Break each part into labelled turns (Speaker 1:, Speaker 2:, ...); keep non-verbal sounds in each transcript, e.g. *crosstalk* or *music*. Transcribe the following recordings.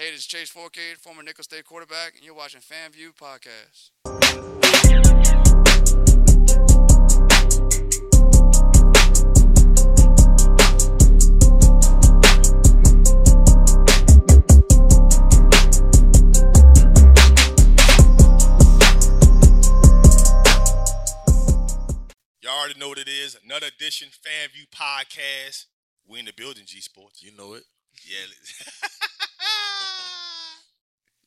Speaker 1: Hey, this is Chase Fourcade, former Nicholls State quarterback, and you're watching FanView Podcast.
Speaker 2: Y'all already know what it is. Another edition, FanView Podcast. We in the building, G Sports.
Speaker 3: You know it.
Speaker 2: Yeah. *laughs* *laughs*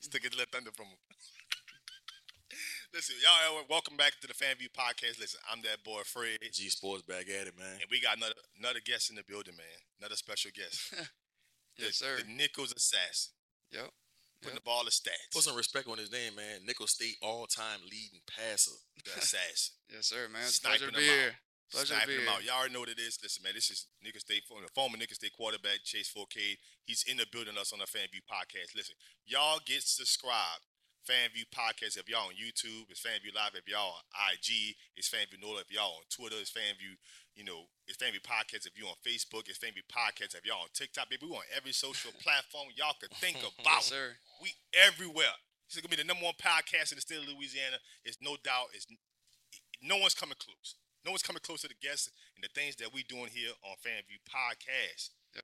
Speaker 2: Stick a little thunder from him. *laughs* Listen, y'all, uh, welcome back to the FanView Podcast. Listen, I'm that boy Fred,
Speaker 3: G Sports back at it, man.
Speaker 2: and we got another another guest in the building, man. Another special guest. *laughs*
Speaker 1: Yes,
Speaker 2: the,
Speaker 1: sir.
Speaker 2: The Nicholls Assassin.
Speaker 1: Yep.
Speaker 2: Putting the ball of stats.
Speaker 3: Put some respect on his name, man. Nicholls State all-time leading passer.
Speaker 2: the assassin. *laughs*
Speaker 1: Yes, sir, man. It's
Speaker 2: Sniping
Speaker 1: to be here.
Speaker 2: Sniping
Speaker 1: be
Speaker 2: out. Y'all already know what it is. Listen, man, this is Nicholls State, former former Nicholls State quarterback, Chase Fourcade. He's in the building us on the FanView podcast. Listen, y'all get subscribed. FanView podcast. If y'all on YouTube, it's FanView Live. If y'all on IG, it's FanView Nola. If y'all on Twitter, it's FanView. You know, it's FanView podcast. If you on Facebook, it's FanView podcast. If y'all on TikTok, baby, we on every social platform y'all could think *laughs* about.
Speaker 1: Yes, sir.
Speaker 2: We everywhere. This is gonna be the number one podcast in the state of Louisiana. It's no doubt. It's no one's coming close. No one's coming close to the guests and the things that we doing here on FanView Podcast.
Speaker 1: Yep.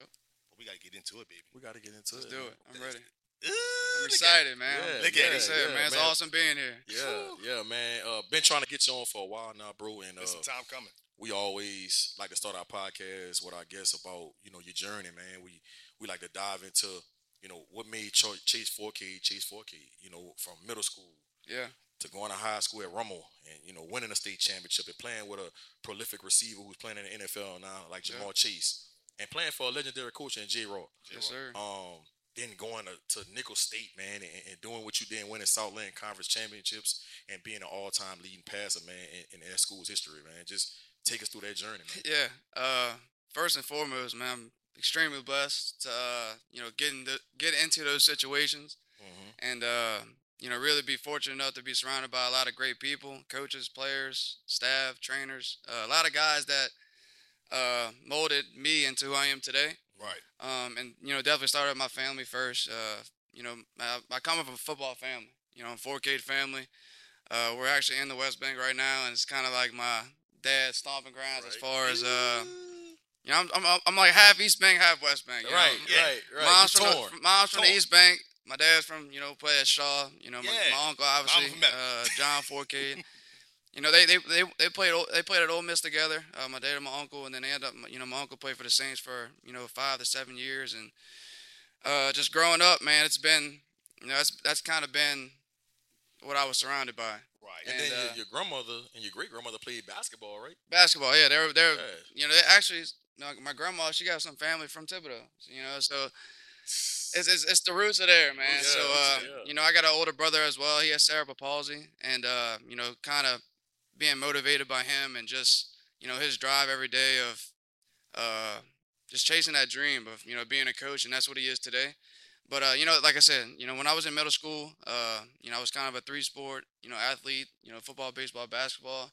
Speaker 2: But we gotta get into it, baby.
Speaker 3: We got to get into
Speaker 1: Let's
Speaker 3: it.
Speaker 1: do it. I'm ready.
Speaker 2: Ooh,
Speaker 1: I'm excited, man.
Speaker 3: Yeah,
Speaker 2: Look at it.
Speaker 3: Yeah,
Speaker 1: man. It's
Speaker 3: man.
Speaker 1: awesome being here.
Speaker 3: Yeah, yeah, man. Uh, been trying to get you on for a while now, bro. And uh,
Speaker 2: It's some time coming.
Speaker 3: we always like to start our podcast with our guests about you know your journey, man. We we like to dive into you know what made Ch- Chase Fourcade Chase Fourcade. You know from middle school
Speaker 1: Yeah.
Speaker 3: To going to high school at Rummel and you know winning a state championship and playing with a prolific receiver who's playing in the NFL now, like
Speaker 1: Yeah.
Speaker 3: Ja'Marr Chase, and playing for a legendary coach in Jay Roth.
Speaker 1: Yes, sir.
Speaker 3: Um, then going to, to Nicholls State, man, and, and doing what you did, winning Southland Conference championships, and being an all-time leading passer, man, in, in that school's history, man. Just take us through that journey, man.
Speaker 1: Yeah. Uh, first and foremost, man, I'm extremely blessed to uh, you know get into get into those situations
Speaker 3: Mm-hmm.
Speaker 1: and uh, you know really be fortunate enough to be surrounded by a lot of great people, coaches, players, staff, trainers, uh, a lot of guys that uh, molded me into who I am today.
Speaker 2: Right.
Speaker 1: Um, and you know, definitely started with my family first. Uh, you know, I, I come from a football family. You know, I'm Fourcade family. Uh, we're actually in the West Bank right now, and it's kind of like my dad's stomping grounds as far as uh, you know, I'm, I'm I'm like half East Bank, half West Bank. you know?
Speaker 3: Right, right, right. You
Speaker 1: from, the, mom's from the East Bank. My dad's from you know play at Shaw. You know, my,
Speaker 2: Yeah.
Speaker 1: my uncle obviously, uh, John Fourcade. *laughs* You know, they they they, they played they played at Ole Miss together. Uh, my dad and my uncle, and then they ended up. You know, my uncle played for the Saints for you know five to seven years, and uh, just growing up, man, it's been you know that's that's kind of been what I was surrounded by.
Speaker 2: Right.
Speaker 3: And,
Speaker 1: and,
Speaker 3: then
Speaker 1: uh,
Speaker 3: your, your grandmother and your great grandmother played basketball, right?
Speaker 1: Basketball, yeah, they're they're
Speaker 3: Yeah.
Speaker 1: you know they actually. You know, my grandma, she got some family from Thibodaux, you know, so it's, it's, it's the roots are there, man.
Speaker 3: Yeah,
Speaker 1: so, uh,
Speaker 3: there.
Speaker 1: you know, I got an older brother as well. He has cerebral palsy, and uh, you know, kind of being motivated by him and just you know his drive every day of uh, just chasing that dream of you know being a coach, and that's what he is today. But uh, you know, like I said, you know, when I was in middle school, uh, you know, I was kind of a three-sport, you know, athlete, you know, football, baseball, basketball,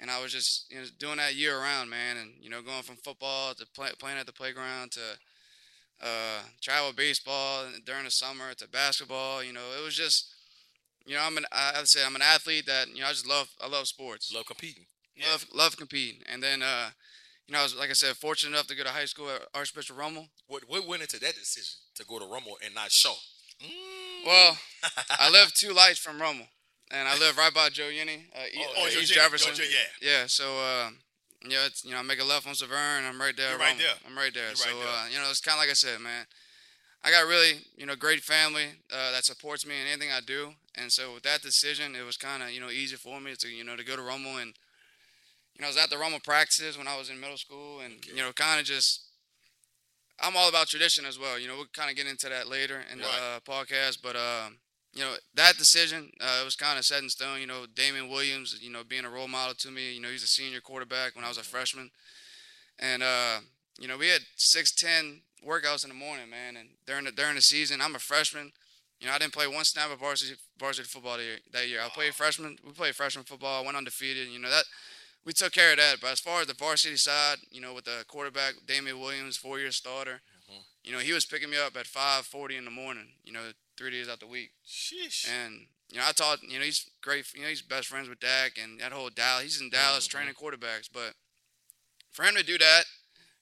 Speaker 1: and I was just you know doing that year round, man, and you know, going from football to play, playing at the playground to uh, travel baseball during the summer to basketball. You know, it was just, you know, I'm an I I'd say I'm an athlete that you know I just love I love sports,
Speaker 3: Love competing.
Speaker 2: Yeah.
Speaker 1: love love competing, and then uh, you know I was like I said fortunate enough to go to high school at Archbishop Rummel.
Speaker 3: What what went into that decision to go to Rummel and not Shaw?
Speaker 2: Mm.
Speaker 1: Well, *laughs* I live two lights from Rummel, and I live right by Joe Yenni, uh,
Speaker 2: Oh,
Speaker 1: uh,
Speaker 2: Joe
Speaker 1: East Jefferson.
Speaker 2: Joe yeah.
Speaker 1: Yeah, so uh, yeah, it's, you know, I make a left on Severn. I'm right there.
Speaker 2: You're right there.
Speaker 1: I'm right there.
Speaker 2: You're
Speaker 1: so
Speaker 2: right there.
Speaker 1: Uh, you know, it's kind of like I said, man. I got really, you know, great family uh, that supports me in anything I do, and so with that decision, it was kind of, you know, easy for me to, you know, to go to Rummel and, you know, I was at the Rummel practices when I was in middle school, and you know, kind of just. I'm all about tradition as well. You know, we'll kind of get into that later in the uh, podcast, but um, you know that decision uh, it was kind of set in stone. You know, Damian Williams, you know, being a role model to me. You know, he's a senior quarterback when I was a freshman, and uh, you know we had six ten workouts in the morning, man. And during the during the season, I'm a freshman. You know, I didn't play one snap of varsity varsity football that year. That year. I played freshman. We played freshman football. I went undefeated. You know that we took care of that. But as far as the varsity side, you know, with the quarterback Damian Williams, four year starter, you know, he was picking me up at 5:40 in the morning. You know, three days out the week.
Speaker 2: Sheesh.
Speaker 1: And you know, I taught. You know, he's great. You know, he's best friends with Dak and that whole Dallas. He's in Dallas
Speaker 3: Mhm.
Speaker 1: training quarterbacks. But for him to do that,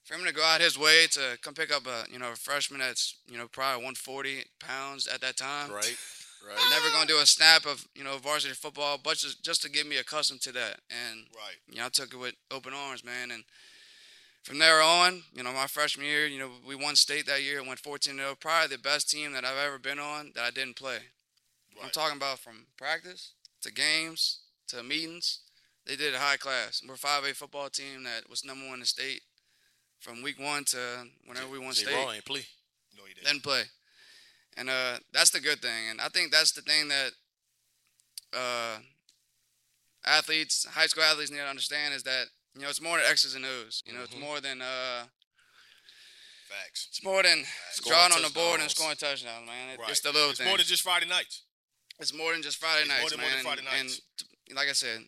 Speaker 1: for him to go out his way to come pick up a you know a freshman that's you know probably 140 pounds at that time,
Speaker 3: Right. Right. *laughs*
Speaker 1: never gonna do a snap of you know varsity football, but just just to get me accustomed to that. And
Speaker 2: right.
Speaker 1: you know, I took it with open arms, man. And from there on, you know, my freshman year, you know, we won state that year and went 14 0. Probably the best team that I've ever been on that I didn't play. I'm talking about from practice to games to meetings. They did a high class. We're a 5A football team that was number one in the state from week one to whenever we won
Speaker 3: J.
Speaker 1: state
Speaker 3: Raw ain't play.
Speaker 2: No, he didn't.
Speaker 1: then play. And uh, that's the good thing. And I think that's the thing that uh, athletes, high school athletes, need to understand is that you know it's more than X's and O's. You know,
Speaker 3: Mhm.
Speaker 1: it's more than uh,
Speaker 2: Facts.
Speaker 1: it's more than
Speaker 3: Scoring
Speaker 1: drawing on the board and scoring touchdowns, man. It-
Speaker 2: Right.
Speaker 1: It's the little
Speaker 2: It's
Speaker 1: things.
Speaker 2: more than just Friday nights.
Speaker 1: it's more than just Friday
Speaker 2: It's more
Speaker 1: nights,
Speaker 2: than-
Speaker 1: man.
Speaker 2: more than Friday
Speaker 1: and,
Speaker 2: nights.
Speaker 1: and like I said,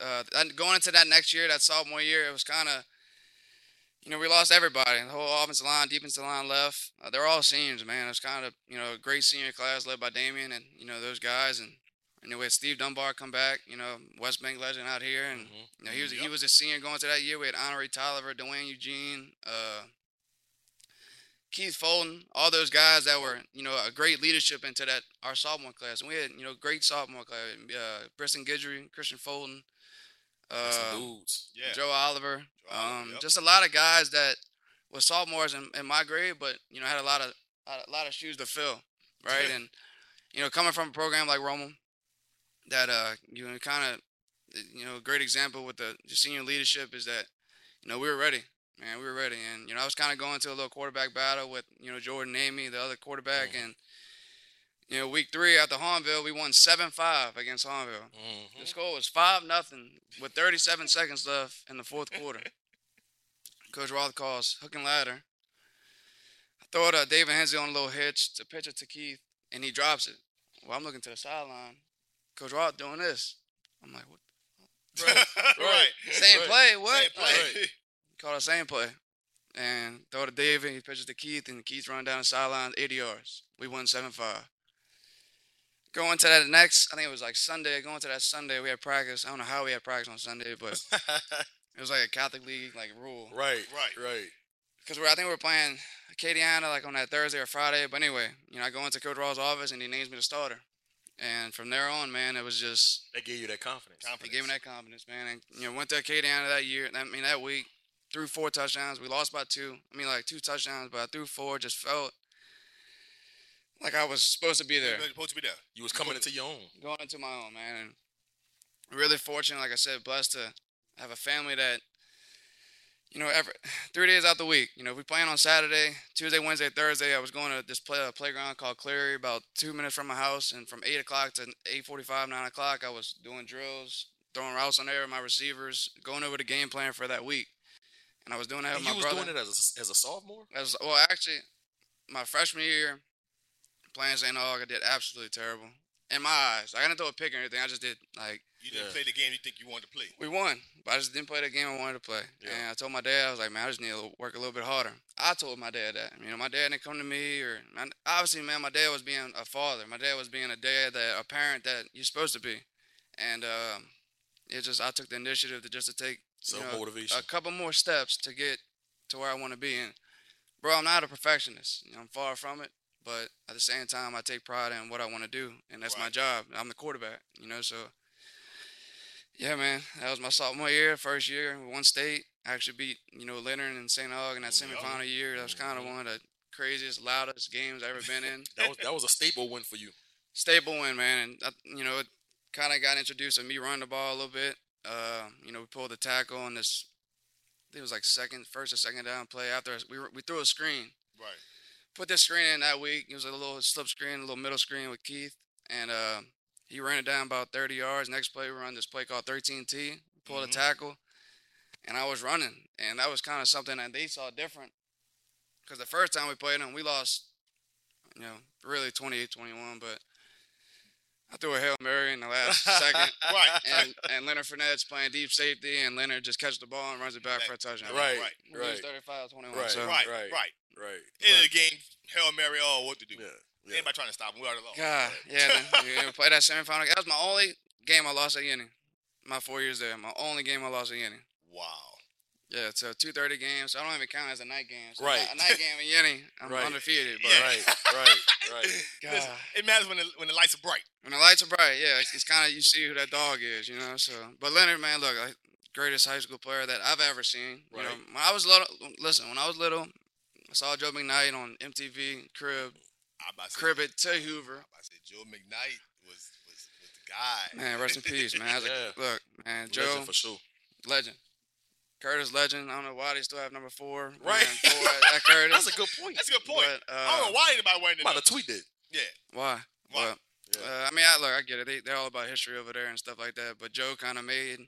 Speaker 1: uh, going into that next year, that sophomore year, it was kind of. You know, we lost everybody. The whole offensive line, defensive line left. Uh, they're all seniors, man. It was kind of, you know, a great senior class led by Damien and, you know, those guys. And, you know, we had Steve Dunbar come back, you know, West Bank legend out here. And,
Speaker 3: Mhm.
Speaker 1: you know, he was he was a senior going to that year. We had Honoré Tolliver, Dwayne Eugene, uh, Keith Fulton, all those guys that were, you know, a great leadership into that our sophomore class. And we had, you know, great sophomore class. Uh, Briston Guidry, Christian Fulton, uh,
Speaker 3: dudes.
Speaker 2: Yeah.
Speaker 1: Joe Oliver.
Speaker 2: Joe Oliver,
Speaker 1: um,
Speaker 2: yep.
Speaker 1: Just a lot of guys that were sophomores in, in my grade, but you know had a lot of a lot of shoes to fill, right? and you know, coming from a program like Rummel, that uh, you know, kind of, you know, a great example with the, the senior leadership is that, you know, we were ready, man, we were ready, and you know, I was kind of going to a little quarterback battle with you know Jordan Amy, the other quarterback,
Speaker 3: Mhm.
Speaker 1: and you know, week three after Hahnville, we won seven five against Hahnville.
Speaker 3: Mhm.
Speaker 1: The score was five nothing with 37 seconds left in the fourth quarter. *laughs* Coach Roth calls hook and ladder. I throw it to David Hensley on a little hitch to pitch it to Keith, and he drops it. Well, I'm looking to the sideline. Coach Roth doing this. I'm like, what? *laughs*
Speaker 2: right.
Speaker 1: Same
Speaker 3: Right.
Speaker 1: play? What?
Speaker 2: Same play.
Speaker 1: Like, call the same play. And throw to David. He pitches to Keith, and Keith run down the sideline 80 yards. We won 7 5. Going to that next, I think it was like Sunday. Going to that Sunday, we had practice. I don't know how we had practice on Sunday, but *laughs* it was like a Catholic league like rule.
Speaker 3: right.
Speaker 2: Right.
Speaker 3: Right.
Speaker 1: Because I think we were playing Acadiana like on that Thursday or Friday. But anyway, you know, I go into Coach Roth's office and he names me the starter. And from there on, man, it was just
Speaker 3: they gave you that confidence.
Speaker 1: They gave me that confidence, man. And you know, went to Acadiana that year. I mean, that week, threw four touchdowns. We lost by two. I mean, like two touchdowns, but I threw four. Just felt like I was supposed to be there,
Speaker 2: You're supposed to be there.
Speaker 3: You was coming into your own.
Speaker 1: going into my own, man. And really fortunate, like I said, blessed to have a family that, you know, every *sighs* three days out the week. You know, if we playing on Saturday, Tuesday, Wednesday, Thursday. I was going to this play, uh, playground called Cleary, about two minutes from my house, and from eight o'clock to eight forty-five, nine o'clock, I was doing drills, throwing routes on there with my receivers, going over the game plan for that week. And I was doing that
Speaker 3: And
Speaker 1: with
Speaker 3: you
Speaker 1: my
Speaker 3: was
Speaker 1: brother.
Speaker 3: doing it as a, as a sophomore.
Speaker 1: As well, actually, my freshman year playing St. Aug, I did absolutely terrible in my eyes. I didn't throw a pick or anything. I just did like
Speaker 2: You didn't
Speaker 3: Yeah.
Speaker 2: play the game you think you wanted to play.
Speaker 1: we won, but I just didn't play the game I wanted to play.
Speaker 3: Yeah.
Speaker 1: And I told my dad, I was like, man, I just need to work a little bit harder. I told my dad that. You know, my dad didn't come to me, or man, obviously, man, my dad was being a father. My dad was being a dad that a parent that you're supposed to be, and um, it just I took the initiative to just to take you know,
Speaker 3: motivation.
Speaker 1: a couple more steps to get to where I want to be. And bro, I'm not a perfectionist. You know, I'm far from it. But at the same time, I take pride in what I want to do, and that's my job. I'm the quarterback. You know, so yeah, man, that was my sophomore year, first year, one state. I actually beat you know Leonard and St. Aug in that
Speaker 2: Yeah.
Speaker 1: semifinal year. That was kind of one of the craziest, loudest games I've ever been in.
Speaker 3: that was that was a staple win for you.
Speaker 1: Staple win, man, and I, you know, it kind of got introduced to me running the ball a little bit. Uh, you know, we pulled the tackle on this. I think it was like second, first or second down play after we were, we threw a screen.
Speaker 2: Right.
Speaker 1: Put this screen in that week. It was a little slip screen, a little middle screen with Keith, and uh, he ran it down about 30 yards. Next play, we run this play called 13T. Pulled
Speaker 2: Mhm.
Speaker 1: a tackle, and I was running, and that was kind of something that they saw different. Because the first time we played them, we lost, you know, really 28-21, but I threw a hail mary in the last *laughs* second. *laughs*
Speaker 2: Right.
Speaker 1: And, and Leonard Fournette's playing deep safety, and Leonard just catches the ball and runs it back for a touchdown.
Speaker 3: Right.
Speaker 2: Right.
Speaker 3: Right.
Speaker 1: 35-21.
Speaker 3: Right.
Speaker 1: So,
Speaker 2: right.
Speaker 3: right.
Speaker 2: Right.
Speaker 3: right.
Speaker 2: End of the game, Hail Mary, oh, what to do?
Speaker 3: Yeah. Yeah.
Speaker 2: Anybody trying to stop him? We already lost.
Speaker 1: God, yeah, man. You know, play that semifinal. That was my only game I lost at Yenni. My four years there, my only game I lost at Yenni.
Speaker 2: Wow.
Speaker 1: Yeah, so two thirty games. So I don't even count as a night game. So
Speaker 3: Right.
Speaker 1: A night game in Yenni, I'm
Speaker 3: Right.
Speaker 1: undefeated. But
Speaker 2: Yeah.
Speaker 3: Right, *laughs* right, right.
Speaker 1: God.
Speaker 2: Listen, it matters when the, when the lights are bright.
Speaker 1: when the lights are bright, yeah, it's, it's kind of you see who that dog is, you know. So, but Leonard, man, look, like, greatest high school player that I've ever seen. You know,
Speaker 3: Right.
Speaker 1: when I was little, listen, when I was little, I saw Joe McKnight on MTV Crib,
Speaker 2: I about to say,
Speaker 1: Crib to Hoover.
Speaker 2: I about to say Joe McKnight was was, was the guy.
Speaker 1: Man, rest in peace, man. I was like,
Speaker 3: Yeah.
Speaker 1: look, man, Joe,
Speaker 3: Legend for sure.
Speaker 1: legend. Curtis Legend. I don't know why they still have number four.
Speaker 3: Right.
Speaker 1: Man, four *laughs* at, at Curtis.
Speaker 3: That's a good point.
Speaker 2: That's a good point.
Speaker 1: But,
Speaker 2: I don't
Speaker 1: uh,
Speaker 2: know why anybody wearing the
Speaker 3: I'm about
Speaker 2: number.
Speaker 3: to tweet that.
Speaker 2: Yeah.
Speaker 1: why?
Speaker 2: Why?
Speaker 1: But,
Speaker 3: Yeah.
Speaker 1: uh, I mean, I, look, I get it. They, they're all about history over there and stuff like that. But Joe kind of made.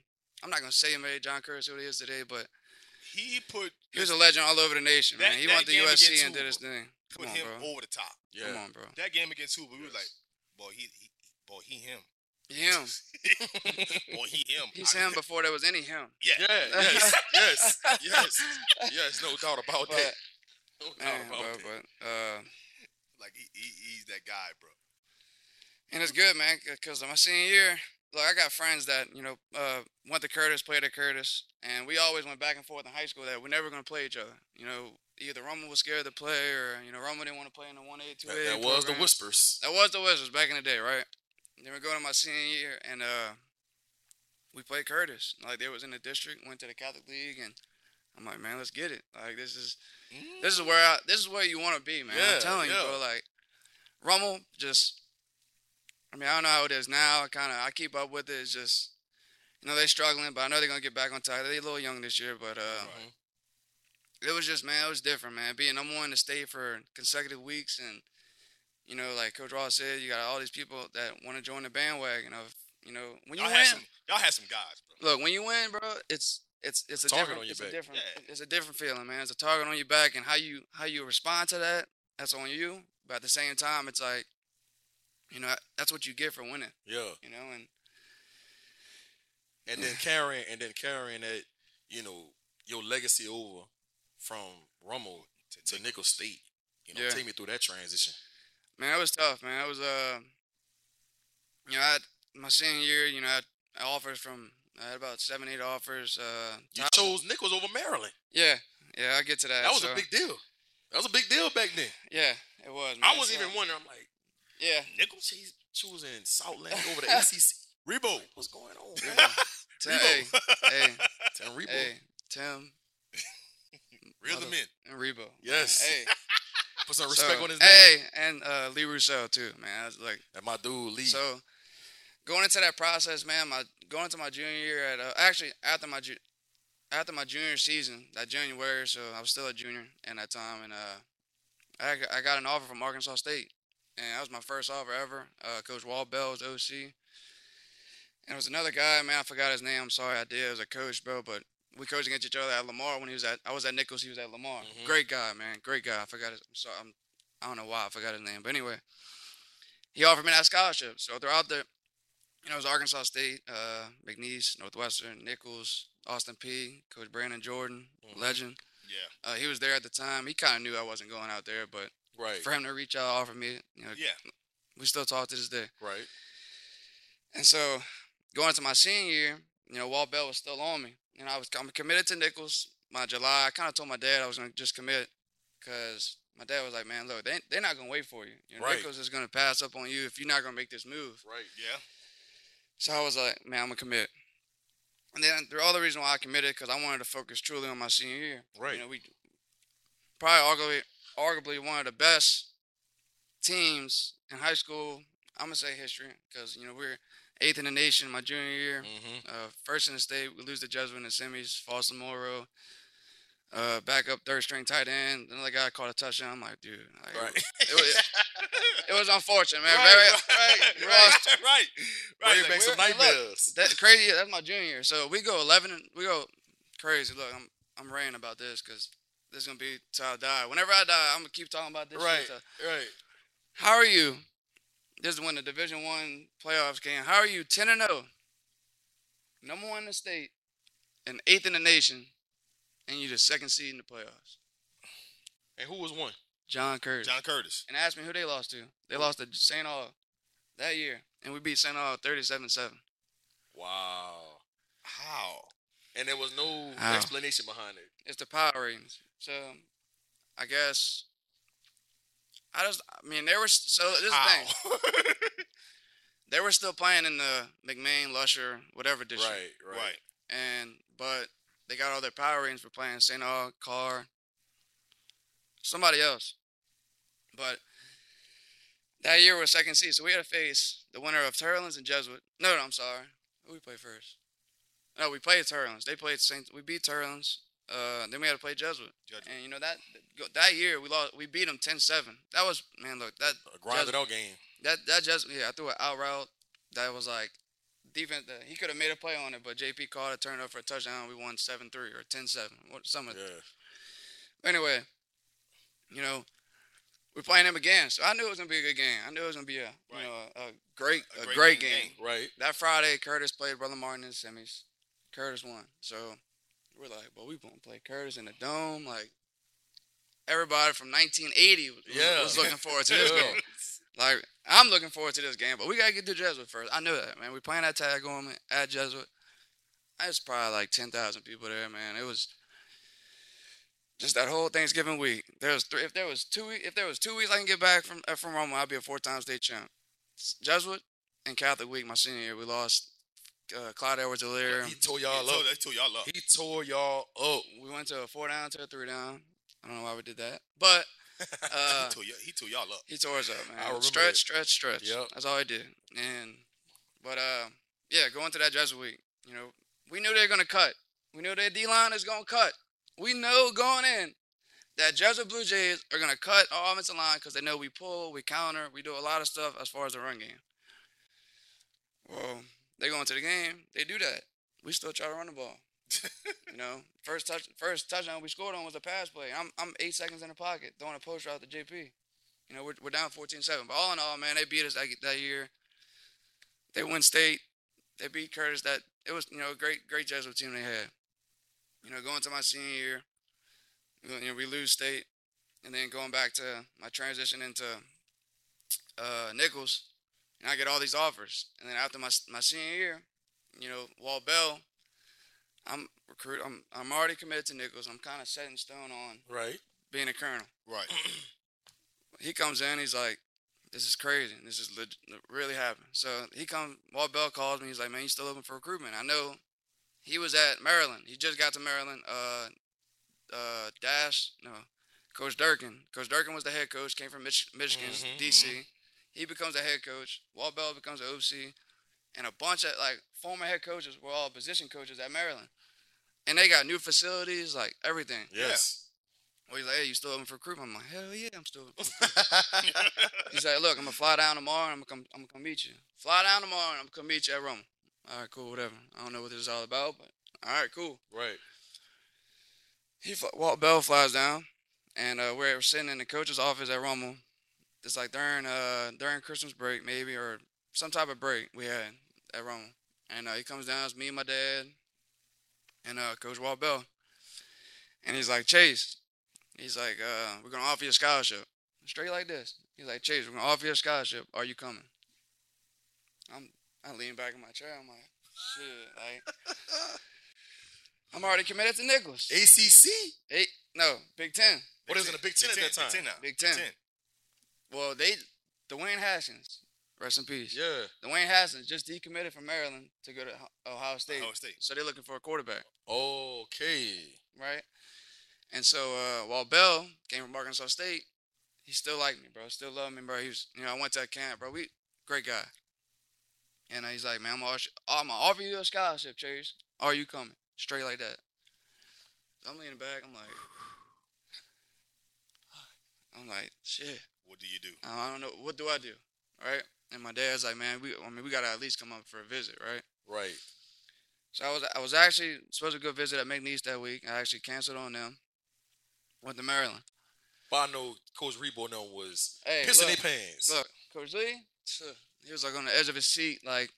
Speaker 1: I'm not gonna say he made John Curtis who he is today, but
Speaker 2: He put
Speaker 1: he was a legend all over the nation,
Speaker 2: That-
Speaker 1: man. He
Speaker 2: that
Speaker 1: went to
Speaker 2: game
Speaker 1: USC
Speaker 2: against
Speaker 1: and did his thing.
Speaker 2: put
Speaker 1: on,
Speaker 2: him
Speaker 1: bro.
Speaker 2: over the top.
Speaker 3: Yeah.
Speaker 1: Come on, bro.
Speaker 2: That game against Hoover, we was
Speaker 3: Yes.
Speaker 2: like, boy, he, he boy, he him.
Speaker 1: Him. *laughs*
Speaker 2: boy, he him.
Speaker 1: He's him before there was any him.
Speaker 2: Yeah.
Speaker 3: Yeah, yes, yes, *laughs* yes, *laughs* yes. No doubt about
Speaker 1: But,
Speaker 3: that. No doubt about
Speaker 1: bro,
Speaker 3: that.
Speaker 1: but uh,
Speaker 2: Like he, he he's that guy, bro.
Speaker 1: and it's good, man, because my senior year, look, I got friends that you know uh, went to Curtis, played at Curtis, and we always went back and forth in high school that we're never gonna play each other. You know, either Roman was scared to play, or you know, Roman didn't want to play in the one A two
Speaker 3: That,
Speaker 1: A.
Speaker 3: that was the whispers.
Speaker 1: That was the whispers back in the day, right? Then we go to my senior year, and uh, we played Curtis. Like they was in the district, went to the Catholic League, and I'm like, man, let's get it. Like this is this is where I, this is where you want to be, man.
Speaker 3: Yeah,
Speaker 1: I'm telling
Speaker 3: yeah.
Speaker 1: you, bro. Like Rummel, just I mean, I don't know how it is now. I kind of I keep up with it. It's just you know they're struggling, but I know they're gonna get back on track. They're a little young this year, but uh,
Speaker 3: Mhm.
Speaker 1: It was just man, it was different, man. Being number one in the state for consecutive weeks, and you know, like Coach Roth said, you got all these people that want to join the bandwagon of you know when you
Speaker 2: Y'all
Speaker 1: win.
Speaker 2: had some y'all had some guys, bro.
Speaker 1: Look, when you win, bro, it's it's it's a
Speaker 3: Target
Speaker 1: different
Speaker 3: on your
Speaker 1: it's a different
Speaker 2: Yeah.
Speaker 1: it's a different feeling, man. It's a target on your back, and how you how you respond to that, that's on you. But at the same time, it's like, you know, that's what you get for winning.
Speaker 3: Yeah,
Speaker 1: You know, and
Speaker 3: and then carrying and then carrying that, you know, your legacy over from Rummel to Nicholls State. You know,
Speaker 1: Yeah.
Speaker 3: take me through that transition.
Speaker 1: man, it was tough, man. It was uh, you know, I had my senior year, you know, I had offers from I had about seven, eight offers. Uh,
Speaker 3: You
Speaker 1: top-
Speaker 3: chose Nicholls over Maryland.
Speaker 1: yeah, yeah, I'll get to that.
Speaker 3: That was
Speaker 1: so-
Speaker 3: a big deal. That was a big deal back then.
Speaker 1: Yeah, it was. Man.
Speaker 3: I was
Speaker 1: So,
Speaker 3: even wondering. I'm like,
Speaker 1: Yeah,
Speaker 3: Nicholls, she's choosing Southland *laughs* over the ACC.
Speaker 2: Rebowe.
Speaker 3: What's going on?
Speaker 1: Tim, *laughs*
Speaker 3: man?
Speaker 1: hey, hey, *laughs*
Speaker 3: Tim Rebowe.
Speaker 1: hey, Tim
Speaker 2: Real the
Speaker 1: Mother- and Rebowe.
Speaker 3: Yes.
Speaker 1: Hey, *laughs*
Speaker 3: Put some
Speaker 1: so,
Speaker 3: respect on his name.
Speaker 1: hey, and uh, Lee Rousseau too, man. I was like,
Speaker 3: And my dude Lee.
Speaker 1: so going into that process, man. My going into my junior year at uh, actually after my ju- after my junior season, that January, so I was still a junior in that time, and uh, I got, I got an offer from Arkansas State, and that was my first offer ever. Uh, Coach Walt Bell was OC, and it was another guy, man. I forgot his name. I'm sorry, I did. It was a coach, bro, but we coached against each other at Lamar when he was at. I was at Nicholls. He was at Lamar.
Speaker 3: Mhm.
Speaker 1: Great guy, man. Great guy. I forgot his. I'm sorry. I'm, I don't know why I forgot his name, but anyway, he offered me that scholarship. So throughout the, you know, it was Arkansas State, uh, McNeese, Northwestern, Nicholls, Austin Peay, Coach Brandon Jordan,
Speaker 3: Mhm.
Speaker 1: legend.
Speaker 2: Yeah.
Speaker 1: Uh, he was there at the time. He kind of knew I wasn't going out there, but
Speaker 3: right.
Speaker 1: for him to reach out, offer me, you know,
Speaker 2: Yeah.
Speaker 1: we still talk to this day.
Speaker 3: Right.
Speaker 1: And so going into my senior year, you know, Walt Bell was still on me. You know, I was I'm committed to Nicholls. My July, I kind of told my dad I was gonna just commit because my dad was like, "Man, look, they they're not gonna wait for you. you know,
Speaker 3: Right.
Speaker 1: Nicholls is gonna pass up on you if you're not gonna make this move."
Speaker 3: Right.
Speaker 2: Yeah.
Speaker 1: So I was like, "Man, I'm gonna commit." And then the other reason why I committed because I wanted to focus truly on my senior year.
Speaker 3: Right.
Speaker 1: You know, we probably arguably arguably one of the best teams in high school. I'm gonna say history because you know we're eighth in the nation my junior year.
Speaker 3: Mm-hmm.
Speaker 1: Uh, first in the state, we lose to Jesuit in the semis. Foster Morrow, uh, back up third string tight end. Another guy caught a touchdown. I'm like, dude, like,
Speaker 3: Right.
Speaker 1: It, was, it was unfortunate, man.
Speaker 2: right,
Speaker 1: Very,
Speaker 2: right, right, *laughs* *laughs* right, right, right. Like,
Speaker 3: some
Speaker 1: we're- look,
Speaker 3: nightmares.
Speaker 1: That's crazy. That's my junior year. So we go 11. And, we go crazy. Look, I'm I'm ranting about this because this is gonna be till I die. Whenever I die, I'm gonna keep talking about this. shit
Speaker 3: Right.
Speaker 1: till-
Speaker 3: Right.
Speaker 1: How are you? This is when the Division One playoffs came. How are you? Ten and zero. Number one in the state, and eighth in the nation, and you're the second seed in the playoffs.
Speaker 3: And who was one?
Speaker 1: John Curtis.
Speaker 2: John Curtis.
Speaker 1: And ask me who they lost to. They lost to St. Aug that year, and we beat St. Aug 37-7.
Speaker 3: Wow.
Speaker 2: How?
Speaker 3: And there was no
Speaker 1: How?
Speaker 3: explanation behind it.
Speaker 1: It's the power ratings. So, I guess I just, I mean, they were so. This is the thing. *laughs* *laughs* They were still playing in the McMain, Lusher, whatever district.
Speaker 3: Right, right.
Speaker 2: right.
Speaker 1: and but they got all their power ratings for playing St. Aug, Carr, somebody else. But that year was second seed, so we had to face the winner of Turlands and Jesuit. No, no, I'm sorry. Who we played first? No, we played Turlands. They played Saint. We beat Turlands. Uh, then we had to play Jesuit.
Speaker 2: Jesuit.
Speaker 1: And you know that that year we lost. We beat them 10-7. That was man. Look that
Speaker 3: A grinded out game.
Speaker 1: that that just yeah, I threw an out route that was like defense. That he could have made a play on it, but JP called a turned up for a touchdown. We won seven three or 10-7. What something.
Speaker 3: Yeah.
Speaker 1: Anyway, you know, we're playing them again, so I knew it was gonna be a good game. I knew it was gonna be a you know a, a great
Speaker 2: A
Speaker 1: a,
Speaker 2: great
Speaker 1: great,
Speaker 2: game
Speaker 1: game.
Speaker 3: Right.
Speaker 1: That Friday, Curtis played Brother Martin in the semis. Curtis won, so we're like, well, we gonna play Curtis in the dome, like. Everybody from 1980 was,
Speaker 3: Yeah.
Speaker 1: was looking forward to *laughs* this game. Like I'm looking forward to this game, but we gotta get to Jesuit first. I knew that, man. We playing that tag on at Jesuit. There's probably like ten thousand people there, man. It was just that whole Thanksgiving week. There was three. If there was two, if there was two weeks I can get back from uh, from Roma, I'd be a four-time state champ. Jesuit and Catholic week, my senior year, we lost uh, Clyde Edwards Helaire.
Speaker 3: He tore
Speaker 2: He
Speaker 3: y'all
Speaker 2: told,
Speaker 3: up.
Speaker 2: they told y'all up.
Speaker 3: He tore y'all up.
Speaker 1: We went to a four down to a three down. I don't know why we did that, but *laughs* uh,
Speaker 2: he, told y'all, he told y'all up.
Speaker 1: He tore us up, man.
Speaker 3: I remember
Speaker 1: stretch,
Speaker 3: that.
Speaker 1: stretch, stretch.
Speaker 3: Yep.
Speaker 1: That's all he did. And but uh, yeah, going to that Jesuit week, you know, we knew they were gonna cut. We knew their D line is gonna cut. We know going in that Jesuit Blue Jays are gonna cut our offensive line because they know we pull, we counter, we do a lot of stuff as far as the run game. Well, they go into the game, they do that. We still try to run the ball. *laughs* You know, first touch, first touchdown we scored on was a pass play. I'm I'm eight seconds in the pocket throwing a post route to JP. You know, we're, we're down 14-7. But all in all, man, they beat us that, that year. They win state. They beat Curtis. That it was you know a great great Jesuit team they had. You know, going to my senior year, you know we lose state, and then going back to my transition into uh, Nicholls, and I get all these offers. And then after my my senior year, you know, Walt Bell, I'm recruit. I'm I'm already committed to Nicholls. I'm kind of set in stone on
Speaker 3: Right.
Speaker 1: being a colonel.
Speaker 2: Right. *clears throat*
Speaker 1: He comes in. He's like, "This is crazy. This is leg- really happening." So he comes. Walt Bell calls me. He's like, "Man, you still looking for recruitment?" I know. He was at Maryland. He just got to Maryland. Uh, uh, Dash, no, Coach Durkin. Coach Durkin was the head coach. Came from Mich- Michigan,
Speaker 3: Mhm,
Speaker 1: DC. He becomes a head coach. Walt Bell becomes an OC, and a bunch of like former head coaches were all position coaches at Maryland, and they got new facilities, like everything.
Speaker 3: Yes.
Speaker 1: Well, he's like, "Hey, you still open for recruitment?" I'm like, "Hell yeah, I'm still." looking for *laughs* recruitment." He's like, "Look, I'm gonna fly down tomorrow. and I'm gonna come. I'm gonna come meet you. Fly down tomorrow. and I'm gonna come meet you at Rome." All right, cool, whatever. I don't know what this is all about, but all right, cool.
Speaker 3: right.
Speaker 1: He fl- Walt Bell flies down, and uh, we're sitting in the coach's office at Rummel. It's like during uh during Christmas break, maybe or some type of break we had at Rome, And uh, he comes down, it's me and my dad, and uh, Coach Walt Bell. And he's like, Chase, he's like, uh, we're gonna offer you a scholarship, straight like this. He's like, Chase, we're gonna offer you a scholarship. Are you coming? I'm I lean back in my chair. I'm like, shit, like. *laughs* I'm already committed to Nicholls.
Speaker 3: ACC.
Speaker 1: Eight, no, Big Ten.
Speaker 3: What is in the Big Ten at that time?
Speaker 2: Big Ten now.
Speaker 1: Big Ten. Well, they, Dwayne Haskins, rest in peace.
Speaker 3: Yeah.
Speaker 1: Dwayne Haskins just decommitted from Maryland to go to Ohio State.
Speaker 2: Ohio State.
Speaker 1: So they're looking for a quarterback,
Speaker 3: Okay.
Speaker 1: right? And so uh, Walt Bell came from Arkansas State, he still liked me, bro. Still loved me, bro. He was, you know, I went to that camp, bro. We great guy. And uh, he's like, man, I'm gonna, offer- I'm gonna offer you a scholarship, Chase. Are you coming? Straight like that. So I'm leaning back. I'm like, *sighs* I'm like, shit.
Speaker 2: What do you do?
Speaker 1: I don't know. What do I do? Right? And my dad's like, man, we, I mean, we gotta at least come up for a visit, right?
Speaker 3: Right.
Speaker 1: So I was, I was actually supposed to go visit at McNeese that week. I actually canceled on them. Went to Maryland.
Speaker 3: But I know Coach Rebowe no was
Speaker 1: Hey,
Speaker 3: pissing
Speaker 1: look,
Speaker 3: their pants.
Speaker 1: Look, Coach Lee, he was like on the edge of his seat, like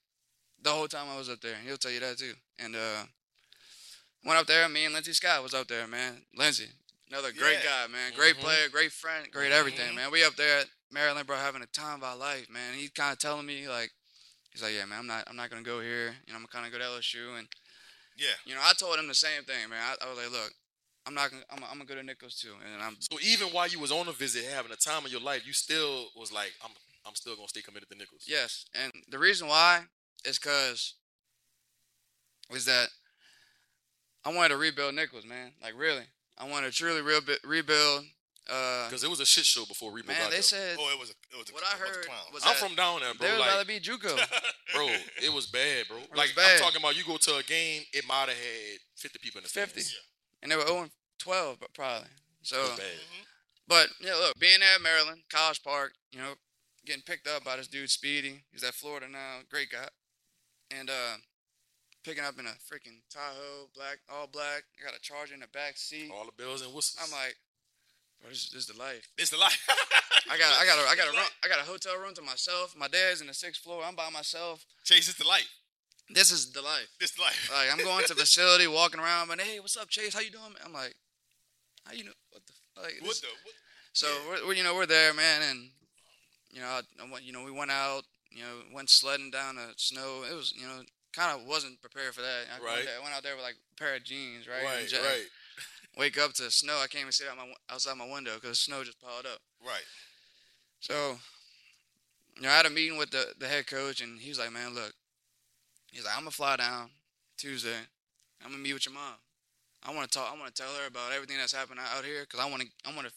Speaker 1: the whole time I was up there. He'll tell you that too. And uh, went up there. Me and Lindsey Scott was up there, man. Lindsey, Another great
Speaker 2: Yeah.
Speaker 1: guy, man. Great
Speaker 3: Mhm.
Speaker 1: player, great friend, great everything,
Speaker 3: Mhm.
Speaker 1: man. We up there at Maryland, bro, having a time of our life, man. He's kind of telling me like, he's like, yeah, man, I'm not, I'm not gonna go here. You know, I'm gonna kind of go to LSU, and
Speaker 2: Yeah.
Speaker 1: you know, I told him the same thing, man. I, I was like, look, I'm not gonna, I'm, I'm gonna go to Nicholls too, and I'm,
Speaker 3: So even while you was on a visit, having a time of your life, you still was like, I'm, I'm still gonna stay committed to Nicholls.
Speaker 1: yes, and the reason why is because is that I wanted to rebuild Nicholls, man. Like really, I want to truly rebuild, rebuild. Uh,
Speaker 3: Because it was a shit show before Rebowe
Speaker 1: man,
Speaker 3: got
Speaker 1: they
Speaker 3: there.
Speaker 1: said
Speaker 2: Oh, it was a it was a,
Speaker 1: What I
Speaker 2: bunch of
Speaker 1: heard was
Speaker 3: I'm from down there,
Speaker 1: they
Speaker 3: bro.
Speaker 1: was
Speaker 3: Like,
Speaker 1: about to be JUCO. *laughs*
Speaker 3: bro, it was bad, bro.
Speaker 1: was
Speaker 3: like
Speaker 1: bad.
Speaker 3: I'm talking about, you go to a game, it might have had 50 people in the
Speaker 1: 50.
Speaker 3: stands.
Speaker 1: and they were 0 12, but probably. So,
Speaker 3: It was bad.
Speaker 2: Mhm.
Speaker 1: but yeah, look, being at Maryland, College Park, you know, getting picked up by this dude Speedy. He's at Florida now, great guy, and uh, picking up in a freaking Tahoe, black, all black. I got a charger in the back seat.
Speaker 3: All the bells and whistles.
Speaker 1: I'm like, bro, this, is- this is the life.
Speaker 2: It's the life. *laughs*
Speaker 1: I got, I got, a, I got a, room. I got a hotel room to myself. My dad's in the sixth floor. I'm by myself.
Speaker 2: Chase, it's the life.
Speaker 1: This is the life.
Speaker 2: This the life.
Speaker 1: Like I'm going to the *laughs* facility, walking around, and hey, what's up, Chase? How you doing? I'm like, how you know? What the? Like,
Speaker 2: what
Speaker 1: this-
Speaker 2: the? What?
Speaker 1: So
Speaker 2: Yeah.
Speaker 1: we're, we're you know we're there, man, and you know I, I went, you know we went out, you know went sledding down the snow. It was you know kind of wasn't prepared for that. I
Speaker 3: Right.
Speaker 1: Went, I went out there with like a pair of jeans, right?
Speaker 3: right,
Speaker 1: jacket.
Speaker 3: right.
Speaker 1: Wake up to snow. I can't even see out my outside my window because snow just piled up.
Speaker 2: Right.
Speaker 1: So you know I had a meeting with the the head coach, and he was like, man, look, he's like I'm gonna fly down Tuesday. I'm gonna meet with your mom. I want to talk. I want to tell her about everything that's happened out here because I want to. I want to.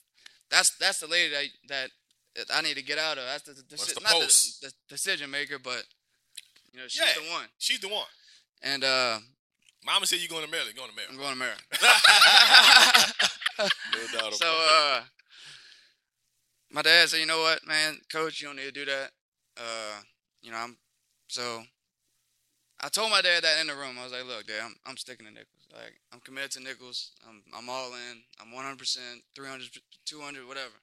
Speaker 1: That's that's the lady that that I need to get out of. That's the, the,
Speaker 3: the
Speaker 1: not the, the decision maker, but you know she's
Speaker 2: Yeah.
Speaker 1: the one.
Speaker 2: She's the one.
Speaker 1: And uh,
Speaker 2: Mama said you're going to Maryland. Going to
Speaker 1: I'm
Speaker 2: Maryland.
Speaker 1: going to Maryland. *laughs* *laughs*
Speaker 3: No doubt
Speaker 1: so uh, my dad said, you know what, man, coach, you don't need to do that. Uh, you know, I'm so. I told my dad that in the room. I was like, look, dad, I'm I'm sticking to Nicholls. Like I'm committed to Nicholls. I'm I'm all in. I'm 100 percent, 300, 200, whatever.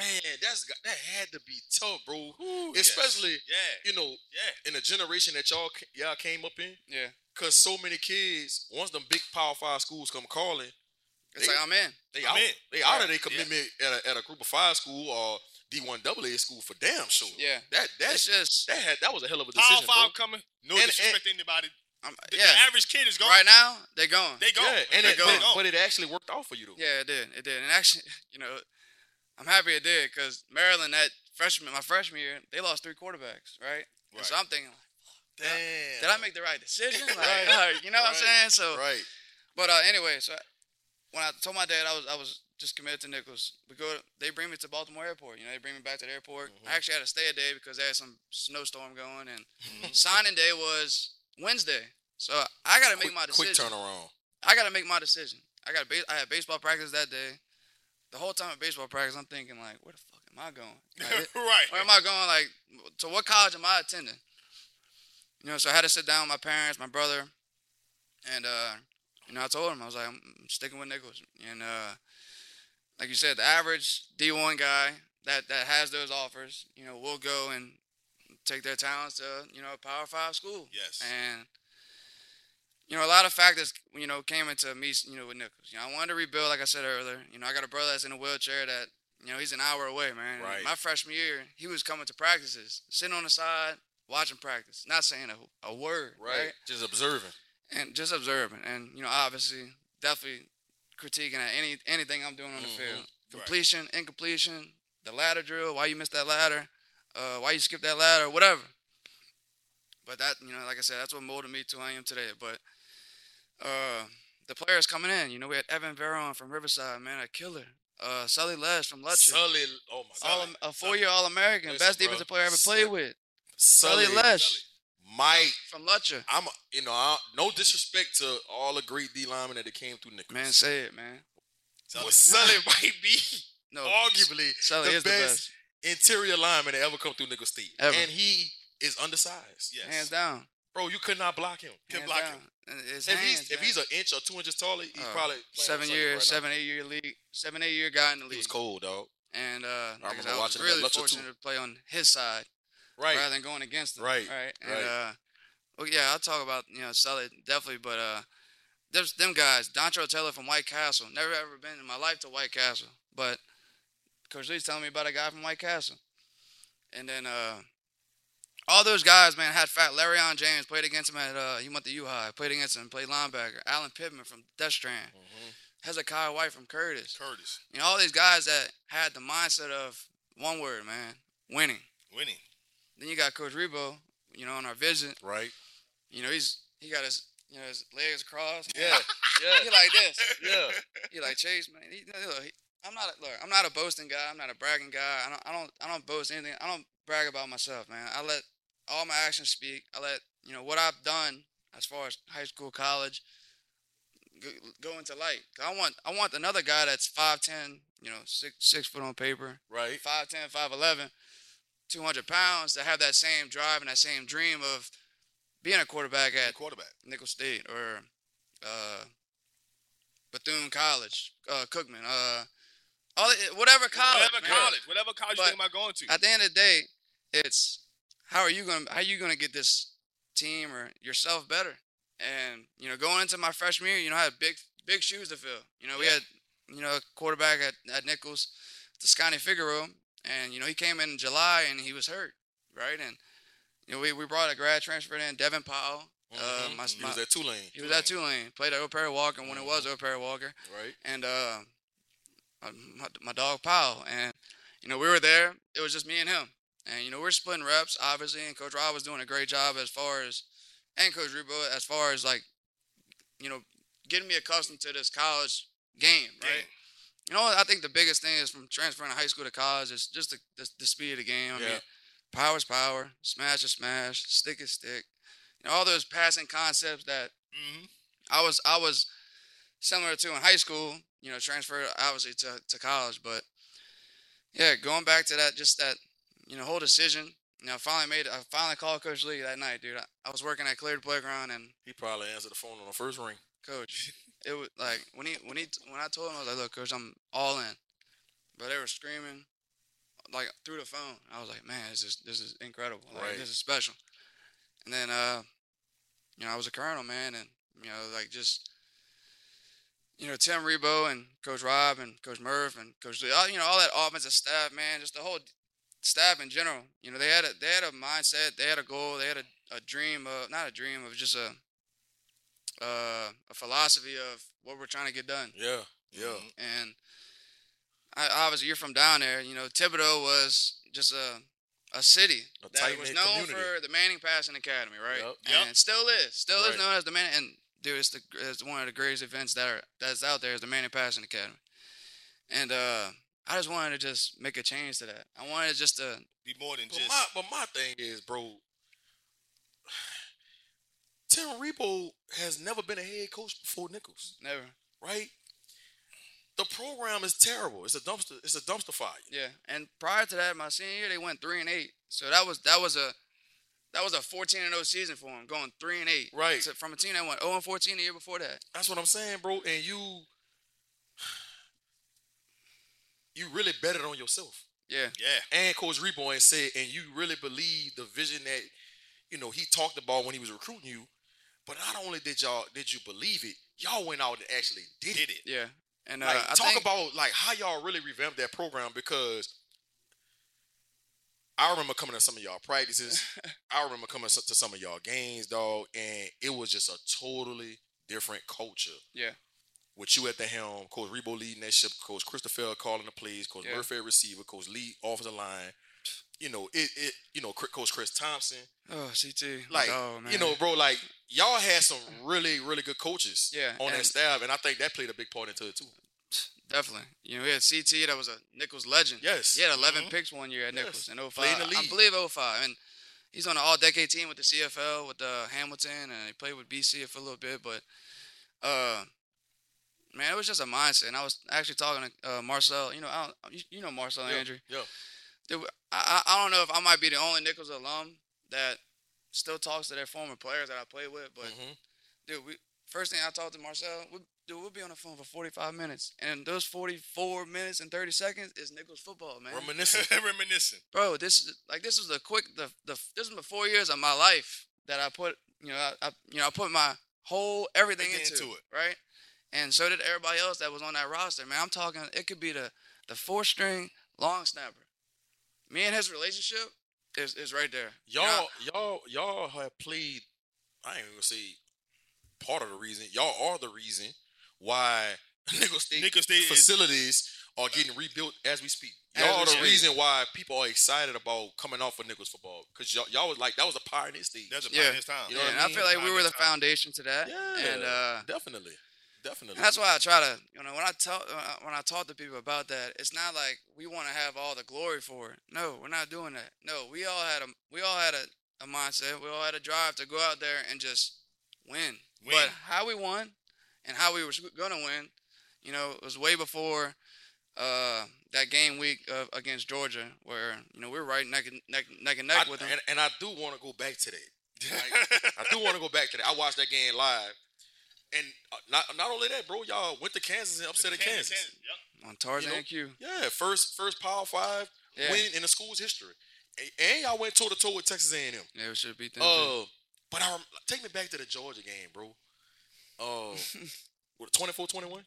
Speaker 3: Man, that's that had to be tough, bro.
Speaker 2: Ooh, yes.
Speaker 3: Especially,
Speaker 2: Yeah.
Speaker 3: you know,
Speaker 2: Yeah.
Speaker 3: in the generation that y'all y'all came up in,
Speaker 1: Yeah,
Speaker 3: cause so many kids, once them big Power Five schools come calling,
Speaker 1: it's
Speaker 3: They-
Speaker 1: like I'm in.
Speaker 3: they
Speaker 2: I'm
Speaker 3: out.
Speaker 2: in.
Speaker 3: They out of their commitment at, a, at a Group of Five school or D one AA school for damn sure.
Speaker 1: Yeah,
Speaker 3: That that
Speaker 1: it's just
Speaker 3: that had that was a hell of a decision.
Speaker 2: Power five
Speaker 3: bro.
Speaker 2: coming. No
Speaker 3: And-
Speaker 2: disrespect to anybody.
Speaker 1: I'm,
Speaker 2: The,
Speaker 1: yeah.
Speaker 2: the average kid is gone.
Speaker 1: Right now, they're going.
Speaker 2: They go.
Speaker 3: Yeah, and
Speaker 2: they
Speaker 3: it,
Speaker 2: go.
Speaker 3: but, but it actually worked out for you though.
Speaker 1: Yeah, it did. It did. And actually, *laughs* you know, I'm happy it did because Maryland that freshman, my freshman year, they lost three quarterbacks, right? And so I'm thinking, like,
Speaker 3: Damn.
Speaker 1: did I make the right decision? *laughs* Like,
Speaker 3: Right.
Speaker 1: like, you know what I'm saying? So,
Speaker 3: right?
Speaker 1: but uh, anyway, so when I told my dad I was I was just committed to Nicholls, we go. They bring me to Baltimore Airport. You know, they bring me back to the airport.
Speaker 3: Mhm.
Speaker 1: I actually had to stay a day because they had some snowstorm going, and
Speaker 3: Mhm.
Speaker 1: signing day was Wednesday. So I got to make
Speaker 3: Quick,
Speaker 1: my decision.
Speaker 3: quick turnaround.
Speaker 1: I got to make my decision. I got I had baseball practice that day. The whole time at baseball practice, I'm thinking like, where the fuck am I going? Like, *laughs*
Speaker 2: right.
Speaker 1: where am I going? Like, to what college am I attending? You know, so I had to sit down with my parents, my brother, and uh, you know, I told him I was like, I'm sticking with Nicholls, and uh, like you said, the average D1 guy that that has those offers, you know, will go and take their talents to you know a Power Five school.
Speaker 2: Yes.
Speaker 1: And you know, a lot of factors, you know, came into me, you know, with Nicholls. You know, I wanted to rebuild, like I said earlier. You know, I got a brother that's in a wheelchair that, you know, he's an hour away, man.
Speaker 3: Right.
Speaker 1: My freshman year, he was coming to practices, sitting on the side, watching practice, not saying a, a word,
Speaker 3: Right.
Speaker 1: right?
Speaker 3: Just observing.
Speaker 1: And just observing, and you know, obviously, definitely critiquing at any anything I'm doing on the
Speaker 3: Mhm.
Speaker 1: field.
Speaker 2: Right.
Speaker 1: Completion, incompletion, the ladder drill, why you missed that ladder, uh, why you skipped that ladder, whatever. But that, you know, like I said, that's what molded me to who I am today. But uh, the players coming in, you know, we had Evan Veron from Riverside, man, a killer. Uh, Sully Laiche from Lutcher,
Speaker 3: Sully, oh my
Speaker 1: all,
Speaker 3: god.
Speaker 1: a four-year All-American,
Speaker 3: Listen,
Speaker 1: best
Speaker 3: bro.
Speaker 1: defensive player I ever
Speaker 3: Sully-
Speaker 1: played with.
Speaker 3: Sully,
Speaker 1: Sully Laiche
Speaker 3: Mike.
Speaker 1: from Lutcher.
Speaker 3: I'm, a- you know, I, no disrespect to all the great D linemen that came through Nicholls.
Speaker 1: Man, say it, man.
Speaker 2: Sully.
Speaker 3: But Sully *laughs* might be
Speaker 1: No,
Speaker 3: arguably
Speaker 1: Sully
Speaker 3: the
Speaker 1: is the
Speaker 3: best,
Speaker 1: best,
Speaker 3: interior lineman that ever come through Nicholls State.
Speaker 1: Ever.
Speaker 3: And he is undersized.
Speaker 2: Yes.
Speaker 1: hands down.
Speaker 3: Bro, you could not block him.
Speaker 2: Can
Speaker 1: hands
Speaker 2: block
Speaker 1: down.
Speaker 2: him.
Speaker 1: His
Speaker 3: If
Speaker 1: hands,
Speaker 3: he's if he's an inch or two inches taller, he's
Speaker 1: Uh,
Speaker 3: probably
Speaker 1: seven years,
Speaker 3: right now.
Speaker 1: seven eight year league, seven eight year guy in the
Speaker 3: He
Speaker 1: league.
Speaker 3: was cold, dog.
Speaker 1: And uh, I, said, I was
Speaker 3: watching him at
Speaker 1: really fortunate to play on his side
Speaker 3: Right.
Speaker 1: rather than going against him.
Speaker 3: Right,
Speaker 1: Right. And
Speaker 3: right.
Speaker 1: uh, well, yeah, I'll talk about you know Sully definitely, but uh, there's them guys. Dontrell Taylor from White Castle. Never ever been in my life to White Castle, but Coach Lee's telling me about a guy from White Castle. And then uh, all those guys, man, had fat. Larry on James played against him at uh, he went to U High. Played against him, played linebacker. Alan Pittman from Destrehan.
Speaker 3: Mhm.
Speaker 1: Hezekiah White from Curtis.
Speaker 2: Curtis
Speaker 1: You know, all these guys that had the mindset of one word, man, winning.
Speaker 2: winning.
Speaker 1: Then you got Coach Rebowe, you know, on our visit.
Speaker 3: Right.
Speaker 1: You know, he's he got his you know his legs crossed.
Speaker 3: Yeah. *laughs* Yeah.
Speaker 1: He like this.
Speaker 3: yeah.
Speaker 1: He like Chase, man. He, look, he, I'm not a, look. I'm not a boasting guy. I'm not a bragging guy. I don't. I don't. I don't boast anything. I don't brag about myself, man. I let all my actions speak. I let you know what I've done as far as high school, college, go, go into light. I want. I want another guy that's five ten. You know, six six foot on paper,
Speaker 3: Right.
Speaker 1: 5'10", 5'11", 200 pounds to have that same drive and that same dream of being a quarterback at
Speaker 2: quarterback.
Speaker 1: Nicholls State or uh, Bethune College, uh, Cookman, uh, all whatever college.
Speaker 2: whatever
Speaker 1: man.
Speaker 2: college, whatever college you think about going to.
Speaker 1: At the end of the day, it's how are you gonna how you gonna get this team or yourself better? And you know, going into my freshman year, you know, I had big big shoes to fill. You know, we
Speaker 2: Yeah.
Speaker 1: had you know a quarterback at, at Nicholls, Toscani Figaro, and you know he came in July and he was hurt, right? And you know we, we brought a grad transfer in, Devin Powell. Uh,
Speaker 3: Mhm.
Speaker 1: my,
Speaker 3: he
Speaker 1: my,
Speaker 3: was at Tulane.
Speaker 1: he was at Tulane. Played at O'Perry Walker when it was
Speaker 3: Mhm.
Speaker 1: O'Perry Walker,
Speaker 3: Right.
Speaker 1: and uh, my, my dog Powell. And you know we were there. It was just me and him. And you know we're splitting reps, obviously. And Coach Rob was doing a great job as far as, and Coach Rebowe as far as like, you know, getting me accustomed to this college game, right?
Speaker 2: Game.
Speaker 1: You know, I think the biggest thing is from transferring to high school to college is just the, the, the speed of the game. I
Speaker 3: Yeah.
Speaker 1: mean, power is power, smash is smash, stick is stick. You know, all those passing concepts that
Speaker 2: hmm
Speaker 1: I was I was similar to in high school, you know, transferred obviously to, to college, but yeah, going back to that, just that, you know, whole decision. You know, I finally made I finally called Coach Lee that night, dude. I, I was working at Cleary Playground and
Speaker 3: He probably answered the phone on the first ring.
Speaker 1: Coach, *laughs* it was like when he when he when I told him I was like, look, Coach, I'm all in, but they were screaming like through the phone. I was like, man, this is this is incredible. Like,
Speaker 3: Right.
Speaker 1: This is special. And then uh, you know, I was a colonel, man, and you know, like just you know, Tim Rebowe and Coach Rob and Coach Murph and Coach Lee, all, you know, all that offensive staff, man, just the whole staff in general. You know, they had a they had a mindset, they had a goal, they had a, a dream of not a dream of just a uh, a philosophy of what we're trying to get done.
Speaker 3: Yeah. Yeah.
Speaker 2: Mhm.
Speaker 1: And I, obviously, you're from down there. You know, Thibodaux was just a a city
Speaker 3: A
Speaker 1: that was known
Speaker 3: community.
Speaker 1: for the Manning Passing Academy, right?
Speaker 3: Yep.
Speaker 2: Yep.
Speaker 1: And still is, still
Speaker 3: Right.
Speaker 1: is known as the Manning. And dude, it's the it's one of the greatest events that are that's out there is the Manning Passing Academy. And uh, I just wanted to just make a change to that. I wanted just to
Speaker 2: Be more than
Speaker 3: But
Speaker 2: just.
Speaker 3: my but my thing is, bro. *sighs* Tim Rebowe has never been a head coach before Nicholls,
Speaker 1: never,
Speaker 3: right? The program is terrible. It's a dumpster. It's a dumpster fire.
Speaker 1: yeah. And prior to that, my senior year, they went three and eight. So that was that was a that was a 14 and 0 season for them, going three and eight.
Speaker 3: Right.
Speaker 1: So from a team that went 0 and 14 the year before that.
Speaker 3: That's what I'm saying, bro. And you, you really betted on yourself.
Speaker 1: Yeah.
Speaker 2: Yeah.
Speaker 3: And Coach Rebowe and said, and you really believe the vision that, you know, he talked about when he was recruiting you. But not only did y'all did you believe it, y'all went out and actually did,
Speaker 2: Did
Speaker 3: it.
Speaker 2: it.
Speaker 1: Yeah. And uh,
Speaker 3: Like
Speaker 1: I
Speaker 3: talk
Speaker 1: think,
Speaker 3: about like how y'all really revamped that program because I remember coming to some of y'all practices. *laughs* I remember coming to some of y'all games, dog, and it was just a totally different culture.
Speaker 1: Yeah.
Speaker 3: With you at the helm, Coach Rebowe leading that ship, Coach Christophel calling the plays, Coach
Speaker 1: Yeah.
Speaker 3: Murphy receiver, Coach Lee offensive line. You know, it, it you know, Coach Chris Thompson.
Speaker 1: oh CT,
Speaker 3: Like,
Speaker 1: oh, man.
Speaker 3: you know, bro, like y'all had some really, really good coaches
Speaker 1: Yeah,
Speaker 3: on that staff, and I think that played a big part into it too.
Speaker 1: definitely. You know, we had CT that was a Nicholls legend.
Speaker 3: Yes.
Speaker 1: He had 11
Speaker 2: Mhm.
Speaker 1: picks one year at
Speaker 3: Yes.
Speaker 1: Nicholls in 05.
Speaker 3: Played in the
Speaker 1: I believe 05. And he's on the all-decade team with the CFL with uh, Hamilton, and he played with BC for a little bit. But, uh, man, it was just a mindset. And I was actually talking to uh, Marcel. You know, I don't, you, know Marcel
Speaker 3: Yeah,
Speaker 1: Andrew.
Speaker 3: yeah.
Speaker 1: Dude, I, I don't know if I might be the only Nicholls alum that still talks to their former players that I played with, but
Speaker 3: Mhm.
Speaker 1: dude, we first thing I talked to Marcel, we, dude, we'll be on the phone for 45 minutes, and those 44 minutes and 30 seconds is Nicholls football, man.
Speaker 3: Reminiscent. *laughs*
Speaker 2: reminiscing,
Speaker 1: Bro, this is like this was the quick the the this was the four years of my life that I put you know I, I you know I put my whole everything
Speaker 2: Everything
Speaker 1: into,
Speaker 2: into
Speaker 1: it, right? And so did everybody else that was on that roster. Man, I'm talking. It could be the the four string long snapper. Me and his relationship is is right there. You
Speaker 3: Y'all,
Speaker 1: know,
Speaker 3: y'all, y'all have played. I ain't even gonna say part of the reason. Y'all are the reason why *laughs* Nicholls State,
Speaker 2: Nicholls State is-
Speaker 3: facilities are getting rebuilt as we speak. Y'all are the
Speaker 1: speak.
Speaker 3: reason why people are excited about coming off of Nicholls football because y'all, y'all was like that was a pioneer stage.
Speaker 2: That's a
Speaker 1: Yeah.
Speaker 2: time.
Speaker 3: You know
Speaker 1: yeah,
Speaker 3: what
Speaker 1: and
Speaker 3: I
Speaker 1: I
Speaker 3: mean?
Speaker 1: feel like we were the
Speaker 2: time.
Speaker 1: foundation to that.
Speaker 3: yeah,
Speaker 1: And uh,
Speaker 3: definitely, definitely.
Speaker 1: And that's why I try to, you know, when I talk uh, when I talk to people about that, it's not like we want to have all the glory for it. No, we're not doing that. No, we all had a we all had a, a mindset. We all had a drive to go out there and just win.
Speaker 2: Win.
Speaker 1: But how we won and how we were gonna win, you know, it was way before uh, that game week of, against Georgia, where you know we were right neck and neck, neck and neck
Speaker 3: I-
Speaker 1: with them.
Speaker 3: and, and I do want to go back to that. *laughs* Like, I do want to go back to that. I watched that game live, and uh, not not only that, bro, y'all went to Kansas and upset at Kansas.
Speaker 2: Yep.
Speaker 1: on Tarzan
Speaker 3: you know,
Speaker 1: Q.
Speaker 3: Yeah, first first Power Five
Speaker 1: Yeah.
Speaker 3: win in the school's history, and, and y'all went toe to toe with Texas A&M.
Speaker 1: Yeah, we should beat them. too.
Speaker 3: Uh, but I take me back to the Georgia game, bro. Uh, *laughs* what 24-21?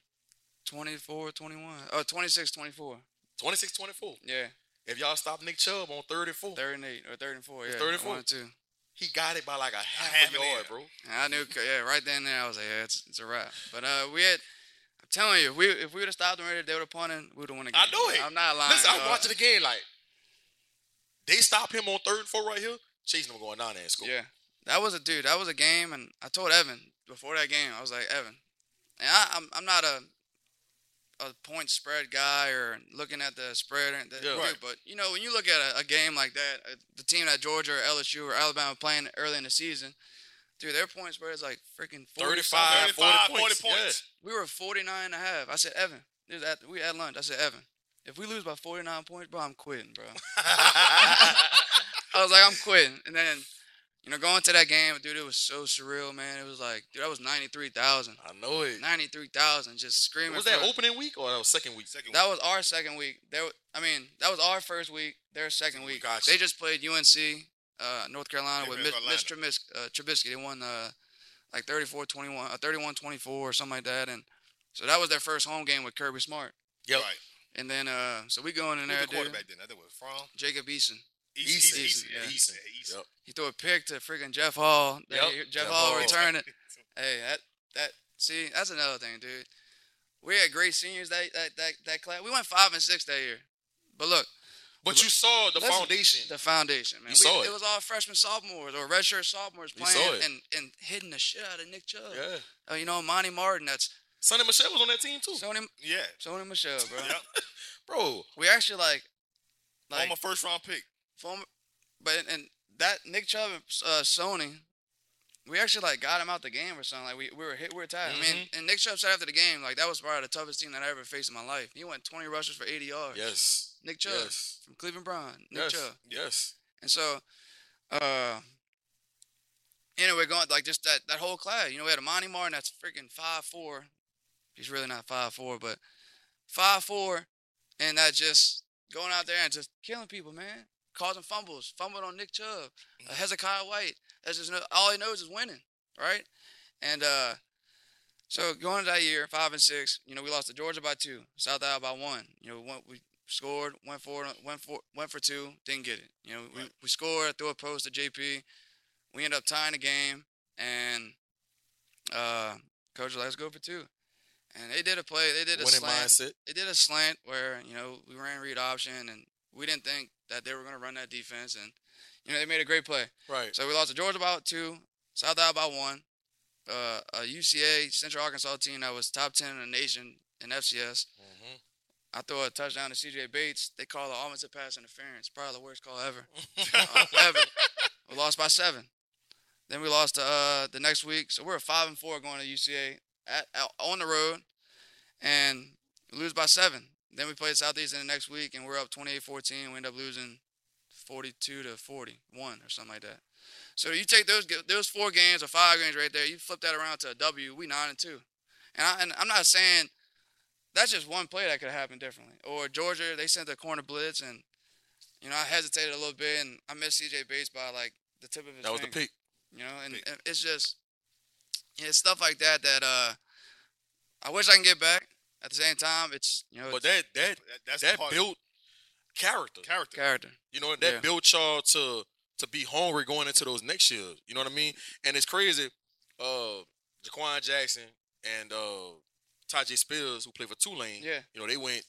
Speaker 1: 24, 21. Oh, 26, 24.
Speaker 3: 26-24.
Speaker 1: Yeah.
Speaker 3: If y'all stop Nick Chubb on third and four,
Speaker 1: Third and eight or third and four. Yeah,
Speaker 3: Third and
Speaker 1: one
Speaker 3: four.
Speaker 1: and two.
Speaker 3: He got it by like a half,
Speaker 2: half
Speaker 3: a yard, bro.
Speaker 1: I knew, yeah, right then and there, I was like, yeah, it's, it's a wrap. But uh, we had, I'm telling you, if we if we would have stopped them right there, they would have punted, we would have won the game.
Speaker 3: I know it.
Speaker 1: I'm not lying.
Speaker 3: Listen, I'm watching the game like they stop him on third and four right here, chasing him going down there and score.
Speaker 1: Yeah, that was a dude. That was a game, and I told Evan before that game, I was like, Evan, and I, I'm I'm not a a point spread guy or looking at the spread, and the,
Speaker 3: Yeah.
Speaker 1: dude,
Speaker 3: Right.
Speaker 1: but you know when you look at a, a game like that, uh, the team that Georgia or LSU or Alabama playing early in the season, dude, their point spread is like freaking 40
Speaker 3: 35, 40 points.
Speaker 2: 40 points.
Speaker 1: We were 49 and a half. I said, Evan, this at, we had lunch. I said, Evan, if we lose by 49 points, bro, I'm quitting, bro. *laughs* I was like, I'm quitting. And then, you know, going to that game, dude, it was so surreal, man. It was like, dude, that was 93,000.
Speaker 3: I know it.
Speaker 1: 93,000 just screaming.
Speaker 3: Was that
Speaker 1: for-
Speaker 3: opening week or that was second week?
Speaker 2: Second
Speaker 1: That was our second week. There, I mean, that was our first week. Their second week.
Speaker 3: Gotcha.
Speaker 1: They just played UNC, uh, North Carolina,
Speaker 2: Yeah,
Speaker 1: with
Speaker 2: North
Speaker 1: Mitch, Mitch Trubisky, uh, Trubisky. They won uh, like 34-21, uh, 31-24 or something like that. And so that was their first home game with Kirby Smart.
Speaker 3: Yep.
Speaker 2: Right.
Speaker 1: And then, uh, so we going in
Speaker 2: Who's
Speaker 1: there,
Speaker 2: the
Speaker 1: dude.
Speaker 2: quarterback then? I think was from
Speaker 1: Jacob Eason.
Speaker 2: East.
Speaker 3: Easton.
Speaker 2: East.
Speaker 1: yeah.
Speaker 2: East. East.
Speaker 3: Yep.
Speaker 1: He threw a pick to freaking Jeff Hall.
Speaker 3: Yep.
Speaker 1: Jeff,
Speaker 3: Jeff
Speaker 1: Hall,
Speaker 3: Hall.
Speaker 1: returned it. *laughs* hey, that that see, that's another thing, dude. We had great seniors that that that, that class. We went five and six that year. But look,
Speaker 3: But you saw the foundation.
Speaker 1: the foundation, man.
Speaker 3: You saw
Speaker 1: we,
Speaker 3: it.
Speaker 1: was all freshmen, sophomores, or redshirt sophomores playing
Speaker 3: it.
Speaker 1: and, and hitting the shit out of Nick Chubb.
Speaker 3: yeah.
Speaker 1: Uh, you know, Monty Martin. That's
Speaker 3: Sony Michel was on that team too.
Speaker 1: Sony
Speaker 2: Yeah.
Speaker 1: Sony Michel, bro. *laughs*
Speaker 2: Yep.
Speaker 3: Bro,
Speaker 1: We actually like like
Speaker 2: Former first round pick.
Speaker 1: Former, but and that Nick Chubb and uh, Sony, we actually like got him out the game or something. Like we, we were hit, we were tired. I mean,
Speaker 3: Mm-hmm.
Speaker 1: and Nick Chubb said after the game, like that was probably the toughest team that I ever faced in my life. He went 20 rushes for 80 yards.
Speaker 3: yes.
Speaker 1: Nick Chubb
Speaker 3: Yes.
Speaker 1: from Cleveland Brown. Nick
Speaker 3: Yes.
Speaker 1: Chubb.
Speaker 3: Yes.
Speaker 1: And so, uh, anyway, going like just that that whole class. You know, we had a Monty Martin that's freaking five four. He's really not five four, but five four, and that just going out there and just killing people, man, causing fumbles, fumbled on Nick Chubb, uh, Hezekiah White. That's just no, all he knows is winning, right? And uh, so going into that year, five and six, you know, we lost to Georgia by two, South Alabama by one. You know, we, went, we scored, went for went for went for two, didn't get it. You know, we,
Speaker 2: Right.
Speaker 1: we scored, threw a post to JP. We ended up tying the game, and uh, coach was "Let's go for two. And they did a play. They did a
Speaker 3: Winning
Speaker 1: slant.
Speaker 3: mindset.
Speaker 1: They did a slant where you know we ran read option, and we didn't think that they were going to run that defense, and you know they made a great play.
Speaker 3: Right.
Speaker 1: So we lost to Georgia by two, South Alabama by one, uh, a UCA Central Arkansas team that was top ten in the nation in FCS.
Speaker 3: Mhm.
Speaker 1: I throw a touchdown to CJ Bates. They call the offensive pass interference. Probably the worst call ever. *laughs* *laughs* Ever. We lost by seven. Then we lost uh, the next week. So we're five and four going to UCA at, out on the road, and we lose by seven. Then we played Southeastern the next week, and we're up 28-14. We end up losing 42 to 41 or something like that. So you take those those four games or five games right there, you flip that around to a W. We nine and two, and, I, and I'm not saying that's just one play that could have happened differently. Or Georgia, they sent the corner blitz, and you know I hesitated a little bit, and I missed CJ Bates by like the tip of his.
Speaker 3: That was the pick.
Speaker 1: You know, and, and it's just yeah, it's stuff like that that uh, I wish I can get back. At the same time, it's you know,
Speaker 3: But that that
Speaker 2: That- that's
Speaker 3: that built character.
Speaker 2: character.
Speaker 1: character.
Speaker 3: You know, that
Speaker 1: Yeah.
Speaker 3: built y'all to to be hungry going into those next years. You know what I mean? And it's crazy. Uh Jha'Quan Jackson and uh Tyjae Spears, who played for Tulane,
Speaker 1: Yeah,
Speaker 3: you know, they went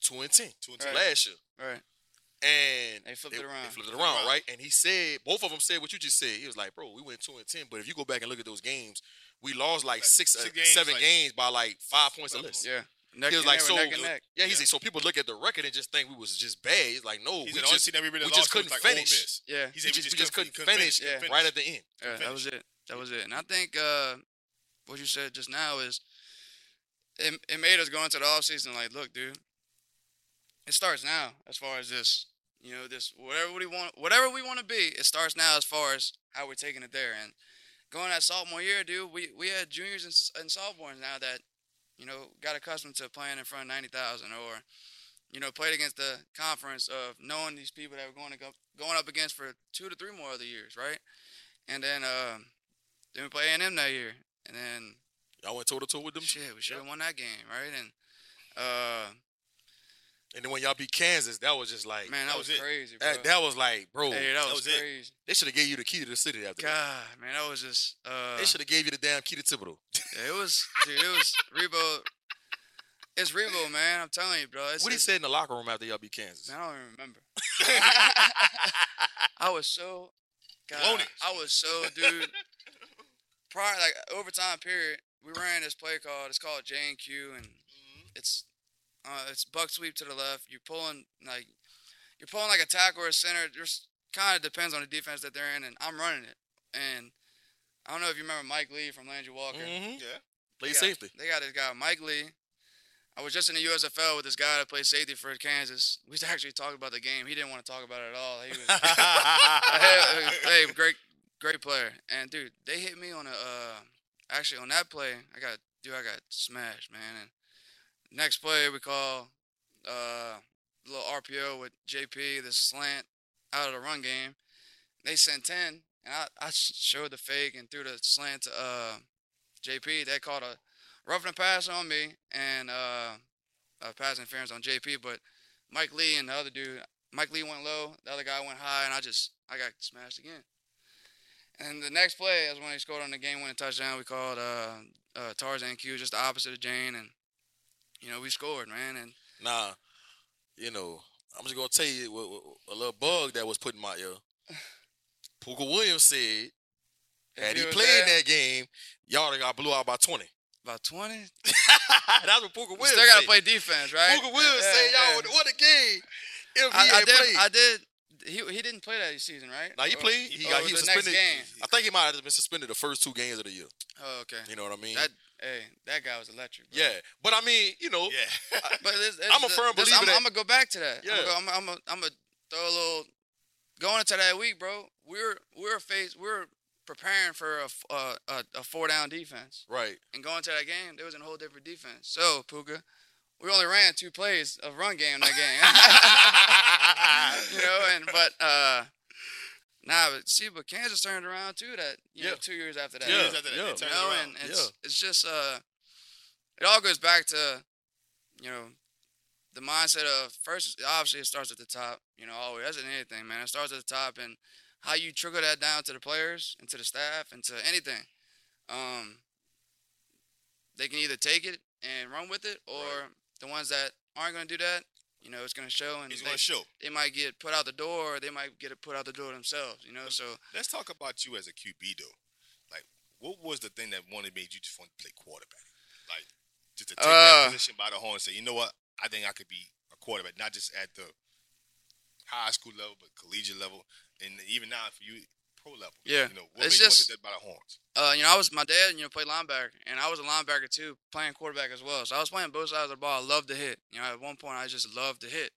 Speaker 3: two and ten
Speaker 2: Two and
Speaker 1: Right.
Speaker 3: last year.
Speaker 1: right.
Speaker 3: And
Speaker 1: They flipped it around.
Speaker 3: They flipped it around,
Speaker 2: around.
Speaker 3: right? And he said, both of them said what you just said. He was like, bro, we went two and ten, but if you go back and look at those games, we lost like
Speaker 2: Like,
Speaker 3: six,
Speaker 2: six
Speaker 3: uh,
Speaker 2: games,
Speaker 3: seven
Speaker 2: like-
Speaker 3: games by like five points or
Speaker 2: Seven
Speaker 3: less.
Speaker 1: Yeah, neck,
Speaker 3: He was like, so
Speaker 1: neck and neck.
Speaker 3: yeah, he
Speaker 2: Yeah.
Speaker 3: said, so people look at the record and just think we was just bad. He's like, no,
Speaker 2: He
Speaker 3: we
Speaker 2: said the only
Speaker 3: just,
Speaker 2: team that we really
Speaker 3: we just couldn't
Speaker 2: like
Speaker 3: finish.
Speaker 1: Yeah,
Speaker 2: He
Speaker 3: we
Speaker 2: said
Speaker 3: just, we just couldn't,
Speaker 2: couldn't
Speaker 3: finish,
Speaker 1: Yeah.
Speaker 3: right at the end.
Speaker 1: yeah, that was it. That was it. And I think uh, what you said just now is it, it made us go into the offseason like, look, dude, it starts now as far as this, you know, this whatever we want, whatever we want to be, it starts now as far as how we're taking it there. And going that sophomore year, dude, we we had juniors and, and sophomores now that, you know, got accustomed to playing in front of ninety thousand or, you know, played against the conference of knowing these people that we're going to go going up against for two to three more other years, right? And then um, then we play A and M that year, and then
Speaker 3: Y'all went toe to toe with them.
Speaker 1: shit, we should have won that game, right? And uh,
Speaker 3: And then when y'all beat Kansas, that was just like,
Speaker 1: man, that,
Speaker 2: that
Speaker 1: was,
Speaker 2: was it.
Speaker 1: crazy, bro.
Speaker 3: that, that was like, bro,
Speaker 1: hey, that,
Speaker 2: that
Speaker 1: was,
Speaker 2: was it.
Speaker 1: crazy.
Speaker 3: they should have gave you the key to the city after that.
Speaker 1: God, man, that was just uh,
Speaker 3: They should have gave you the damn key to Thibodaux.
Speaker 1: yeah, it was, dude, it was *laughs* Rebowe. It's Rebowe, man. I'm telling you, bro. It's,
Speaker 3: What he said in the locker room after y'all beat Kansas?
Speaker 1: Man, I don't even remember. *laughs* I was so, God. I was so, dude. Prior, like overtime period, we ran this play called. It's called J and Q, and it's uh, it's buck sweep to the left. You're pulling like you're pulling like a tackle or a center. Just kind of depends on the defense that they're in, and I'm running it. And I don't know if you remember Mike Lee from Landry Walker.
Speaker 3: Mhm.
Speaker 2: Yeah.
Speaker 3: Play safety.
Speaker 1: They got this guy, Mike Lee. I was just in the USFL with this guy that plays safety for Kansas. We was actually talking about the game. He didn't want to talk about it at all. He was, *laughs* *laughs* hey, hey, great, great player. And dude, they hit me on a, uh, actually on that play, I got, dude, I got smashed, man. And next play we call, uh, a little RPO with JP, this slant out of the run game. They sent ten, and I, I showed the fake and threw the slant to uh, JP. They called a roughing the pass on me and uh, a pass interference on JP. But Mike Lee and the other dude, Mike Lee went low, the other guy went high, and I just I got smashed again. And the next play is when he scored on the game-winning touchdown. We called uh, uh, Tarzan Q, just the opposite of Jane, and you know we scored, man. And
Speaker 3: Nah, you know, I'm just gonna tell you a little bug that was put in my ear. Puka Williams said, had he played
Speaker 1: there,
Speaker 3: that game, y'all got blew out by 20.
Speaker 1: about twenty, *laughs*
Speaker 3: That's what Puka Williams
Speaker 1: still got to
Speaker 3: said.
Speaker 1: play defense, right?
Speaker 3: Puka Williams
Speaker 1: Yeah,
Speaker 3: said, y'all
Speaker 1: yeah.
Speaker 3: would what a game if he
Speaker 1: I, I did.
Speaker 3: played.
Speaker 1: I did. He he didn't play that season, right?
Speaker 3: now he played. He
Speaker 1: or
Speaker 3: got he was suspended.
Speaker 1: game.
Speaker 3: I think he might have been suspended the first two games of the year.
Speaker 1: Oh, okay.
Speaker 3: You know what I mean?
Speaker 1: That hey, that guy was electric. Bro.
Speaker 3: yeah, but I mean, you know,
Speaker 2: Yeah. *laughs*
Speaker 1: But this, this,
Speaker 3: I'm a firm believer
Speaker 1: I'm,
Speaker 3: that-
Speaker 1: I'm gonna go back to that.
Speaker 3: Yeah.
Speaker 1: I'm gonna, I'm gonna, I'm gonna throw a little. Going into that week, bro, we're we're face we're preparing for a, uh, a, a four down defense,
Speaker 3: right.
Speaker 1: and going to that game, there was a whole different defense. So Puka, we only ran two plays of run game that game. *laughs* you know, and but uh, nah, but see, but Kansas turned around too. That you know, two years after that.
Speaker 3: Yeah,
Speaker 2: Years after that,
Speaker 3: yeah.
Speaker 1: You know,
Speaker 2: around.
Speaker 1: and it's
Speaker 3: Yeah.
Speaker 1: it's just uh, it all goes back to, you know, the mindset of first. Obviously, it starts at the top. You know, always that's in anything, man. It starts at the top, and how you trickle that down to the players and to the staff and to anything. Um, they can either take it and run with it, or
Speaker 2: Right.
Speaker 1: the ones that aren't going to do that, you know, it's going to show, and they,
Speaker 2: going to show.
Speaker 1: they might get put out the door, or they might get it put out the door themselves. You know, so
Speaker 2: Let's talk about you as a QB though. Like, what was the thing that wanted made you just want to play quarterback? Like, just to take
Speaker 1: Uh,
Speaker 2: that position by the horn and say, you know what, I think I could be a quarterback, not just at the high school level, but collegiate level, and even now for you, pro level.
Speaker 1: Yeah.
Speaker 2: You know, what
Speaker 1: It's
Speaker 2: made you
Speaker 1: just-
Speaker 2: by the horns?
Speaker 1: uh, you know, I was my dad, you know, played linebacker, and I was a linebacker too, playing quarterback as well. So I was playing both sides of the ball. I loved to hit. You know, at one point I just loved to hit,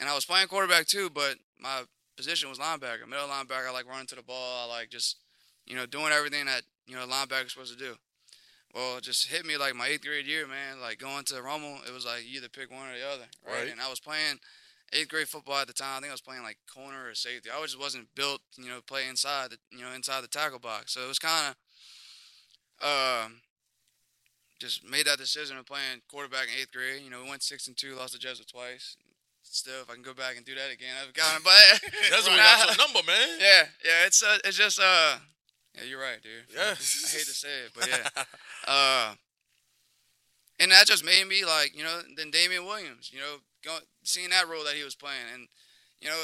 Speaker 1: and I was playing quarterback too, but my position was linebacker, middle linebacker. I like running to the ball. I like just, you know, doing everything that you know a linebacker's supposed to do. Well, it just hit me like my eighth grade year, man. Like going to Rummel, it was like you either pick one or the other, right?
Speaker 3: Right.
Speaker 1: And I was playing eighth grade football at the time. I think I was playing like corner or safety. I just wasn't built, you know, play inside the, you know, inside the tackle box. So it was kind of um, just made that decision of playing quarterback in eighth grade. You know, we went six and two, lost to Jesuit twice. Still, if I can go back and do that again, I've *laughs* *laughs* got it. But
Speaker 3: That's got your number, man.
Speaker 1: yeah, yeah, it's uh, it's just uh, yeah, you're right, dude.
Speaker 3: Yeah.
Speaker 1: I hate to say it, but yeah, *laughs* uh, and that just made me like, you know, then Damian Williams, you know, going seeing that role that he was playing, and you know,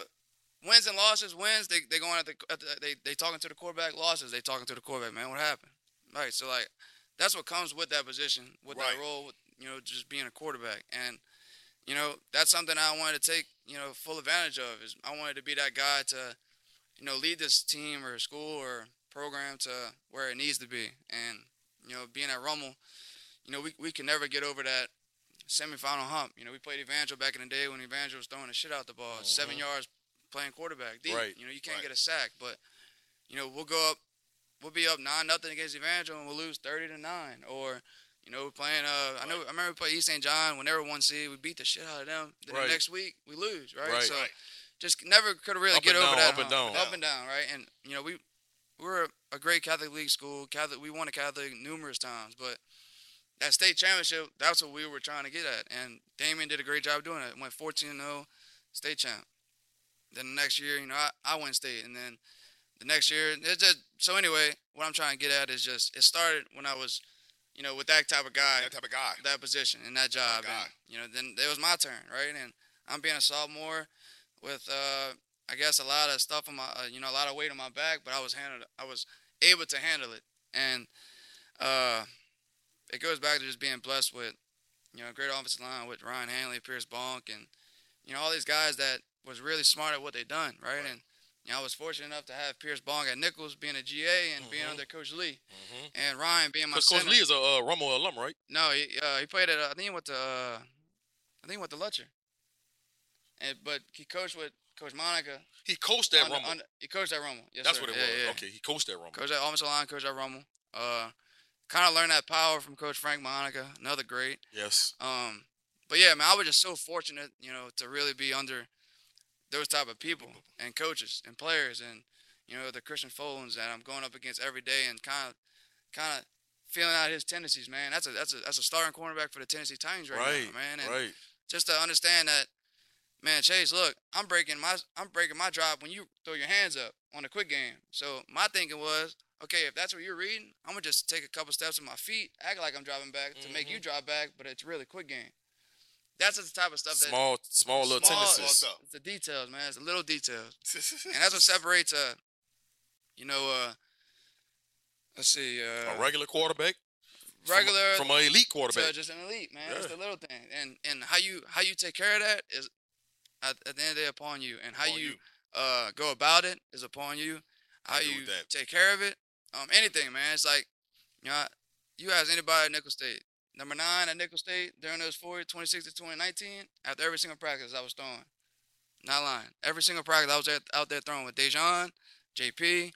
Speaker 1: wins and losses, wins they they going at the, at the they they talking to the quarterback, losses they talking to the quarterback. Man, what happened? Right, so like that's what comes with that position, with
Speaker 2: Right.
Speaker 1: that role, with, you know, just being a quarterback, and you know, that's something I wanted to take, you know, full advantage of. Is I wanted to be that guy to, you know, lead this team or school or program to where it needs to be, and you know, being at Rummel, you know, we we can never get over that semifinal hump. You know, we played Evangel back in the day when Evangel was throwing the shit out the ball, seven yards playing quarterback deep.
Speaker 3: Right.
Speaker 1: You know, you can't
Speaker 2: Right.
Speaker 1: get a sack, but you know, we'll go up, we'll be up nine nothing against Evangel, and we'll lose thirty to nine, or you know, we're playing. Uh, I know. I remember we played East St. John when they were one seed. We beat the shit out of them. Then
Speaker 3: Right.
Speaker 1: the next week we lose, right?
Speaker 3: Right.
Speaker 1: So
Speaker 2: Right.
Speaker 1: just never could really
Speaker 3: Up
Speaker 1: get over
Speaker 3: down,
Speaker 1: that
Speaker 3: up and down.
Speaker 1: up and down, right? And you know, we we were a great Catholic league school. Catholic, we won a Catholic numerous times, but that state championship, that's what we were trying to get at. And Damien did a great job doing it. Went 14 0 state champ. Then the next year, you know, I, I went state, and then the next year, it just so anyway. What I'm trying to get at is just it started when I was, you know, with that type of guy
Speaker 2: That type of guy.
Speaker 1: that position in that job.
Speaker 2: guy.
Speaker 1: And, you know, then it was my turn, right? And I'm being a sophomore with, uh, I guess, a lot of stuff on my, uh, you know, a lot of weight on my back, but I was handled, I was able to handle it, and uh, it goes back to just being blessed with, you know, a great offensive line with Ryan Hanley, Pierce Bonk, and you know all these guys that was really smart at what they done, right?
Speaker 2: Right.
Speaker 1: And you know, I was fortunate enough to have Pierce Bong at Nicholls being a GA and being
Speaker 3: Mhm.
Speaker 1: under Coach Lee,
Speaker 3: Mhm.
Speaker 1: and Ryan being my
Speaker 3: Because Coach
Speaker 1: center.
Speaker 3: Lee is a uh, Rummel alum, right?
Speaker 1: No, he uh, he played at uh, I think he went to uh, I think he went to Lutcher. And but he coached with Coach Monica.
Speaker 3: He coached at
Speaker 1: under-
Speaker 3: Rummel.
Speaker 1: under- he coached at Rummel. Yes,
Speaker 3: That's
Speaker 1: sir.
Speaker 3: what it
Speaker 1: Yeah,
Speaker 3: was.
Speaker 1: yeah.
Speaker 3: Okay, he coached at Rummel.
Speaker 1: Coach at offensive line, coach at Rummel. Uh, kind of learned that power from Coach Frank Monica, another great.
Speaker 3: Yes.
Speaker 1: Um, but yeah, man, I was just so fortunate, you know, to really be under those type of people and coaches and players and you know the Christian Fulton that I'm going up against every day and kind of, kind of feeling out his tendencies, man. That's a that's a that's a starting cornerback for the Tennessee Titans right,
Speaker 3: Right.
Speaker 1: now, man. And
Speaker 3: Right.
Speaker 1: just to understand that, man, Chase, look, I'm breaking my I'm breaking my drop when you throw your hands up on a quick game. So my thinking was, okay, if that's what you're reading, I'm gonna just take a couple steps with my feet, act like I'm driving back to make you drive back, but it's really quick game. That's the type of stuff that
Speaker 3: Small, small little
Speaker 1: Small-
Speaker 3: tendencies.
Speaker 2: Small
Speaker 1: it's the details, man. It's the little details, *laughs* and that's what separates a, you know, uh, let's see, uh,
Speaker 3: a regular quarterback
Speaker 1: regular
Speaker 3: from, an elite
Speaker 1: to
Speaker 3: quarterback.
Speaker 1: just an elite man. It's
Speaker 3: Yeah.
Speaker 1: the little thing, and and how you how you take care of that is at, at the end of the day upon you, and how
Speaker 2: Upon
Speaker 1: you,
Speaker 2: you.
Speaker 1: uh go about it is upon you. How you
Speaker 2: that.
Speaker 1: take care of it, um, anything, man. It's like, you know, you ask anybody at Nicholls State, number nine at Nicholls State during those four years, 2016 to 2019, after every single practice I was throwing, not lying, every single practice I was out- out there throwing with Dai'Jean, JP,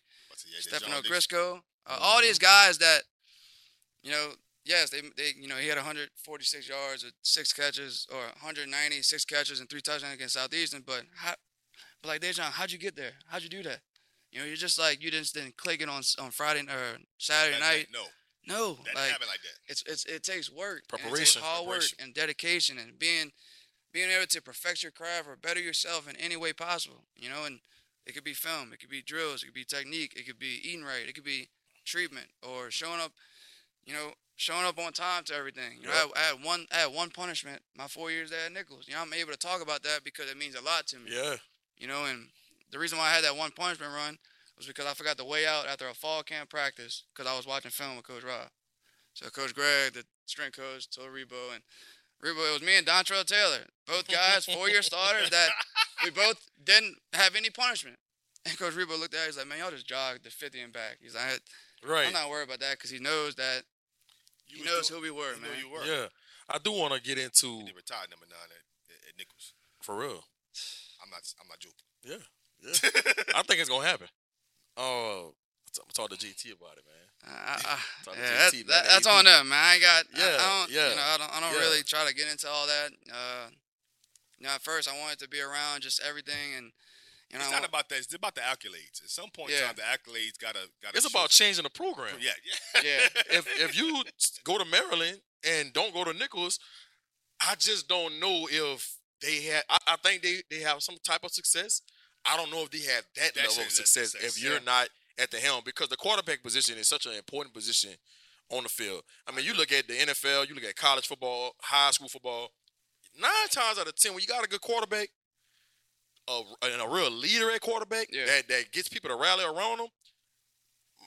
Speaker 2: yeah,
Speaker 1: Stefano Grisco, uh, all these guys that, you know, yes, they, they, you know, he had 146 yards with six catches, or 196 catches and three touchdowns against Southeastern. But how, but like Dai'Jean, how'd you get there? How'd you do that? You know, you're just like you just didn't click it on on Friday or er, Saturday
Speaker 2: that-
Speaker 1: night.
Speaker 2: No,
Speaker 1: No,
Speaker 2: that didn't
Speaker 1: like
Speaker 2: happen like that.
Speaker 1: it's it's it takes work, takes
Speaker 3: Preparation,
Speaker 1: hard
Speaker 3: preparation.
Speaker 1: work, and dedication, and being being able to perfect your craft or better yourself in any way possible. You know, and it could be film, it could be drills, it could be technique, it could be eating right, it could be treatment or showing up. You know, showing up on time to everything. You know, I,
Speaker 3: Yep.
Speaker 1: I had one I had one punishment my four years there at Nicholls. You know, I'm able to talk about that because it means a lot to me.
Speaker 3: Yeah.
Speaker 1: You know, and the reason why I had that one punishment run was because I forgot to weigh out after a fall camp practice because I was watching film with Coach Roth. So Coach Greg, the strength coach, told Rebowe and Rebowe, it was me and Dontrell Taylor, both guys, four-year starters that we both didn't have any punishment. And Coach Rebowe looked at it, he's like, man, y'all just jogged the 50 and back. He's like,
Speaker 3: Right.
Speaker 1: I'm not worried about that because he knows that
Speaker 2: You
Speaker 1: he
Speaker 2: was
Speaker 1: knows
Speaker 2: doing-
Speaker 1: who we were,
Speaker 2: you knew
Speaker 1: man.
Speaker 2: you were.
Speaker 3: Yeah. I do want to get into
Speaker 2: He retired number nine at, at, at Nicholls.
Speaker 3: for real.
Speaker 2: I'm not. I'm not joking.
Speaker 3: Yeah. Yeah. I think it's gonna happen. Oh, I'm talking to GT about it, man. *laughs*
Speaker 1: I, I, yeah,
Speaker 3: JT,
Speaker 1: that,
Speaker 3: man,
Speaker 1: that, that's on them, man. I got,
Speaker 3: Yeah,
Speaker 1: I, don't,
Speaker 3: yeah,
Speaker 1: you know, I don't, I don't
Speaker 3: yeah.
Speaker 1: really try to get into all that. Uh, you know, at first I wanted to be around just everything and, You know,
Speaker 2: It's not about that. It's about the accolades. At some point in
Speaker 1: Yeah.
Speaker 2: time, the accolades gotta gotta.
Speaker 3: It's
Speaker 2: show
Speaker 3: about changing the program.
Speaker 2: Yeah, yeah, *laughs*
Speaker 1: Yeah.
Speaker 3: if if you go to Maryland and don't go to Nicholls, I just don't know if they had. I, I think they they have some type of success. I don't know if they have that
Speaker 2: That's
Speaker 3: level of success
Speaker 2: success,
Speaker 3: if you're
Speaker 2: yeah.
Speaker 3: not at the helm because the quarterback position is such an important position on the field. I mean, you look at the NFL, you look at college football, high school football. Nine times out of ten, when you got a good quarterback, a, and a real leader at quarterback
Speaker 1: Yeah.
Speaker 3: that, that gets people to rally around them,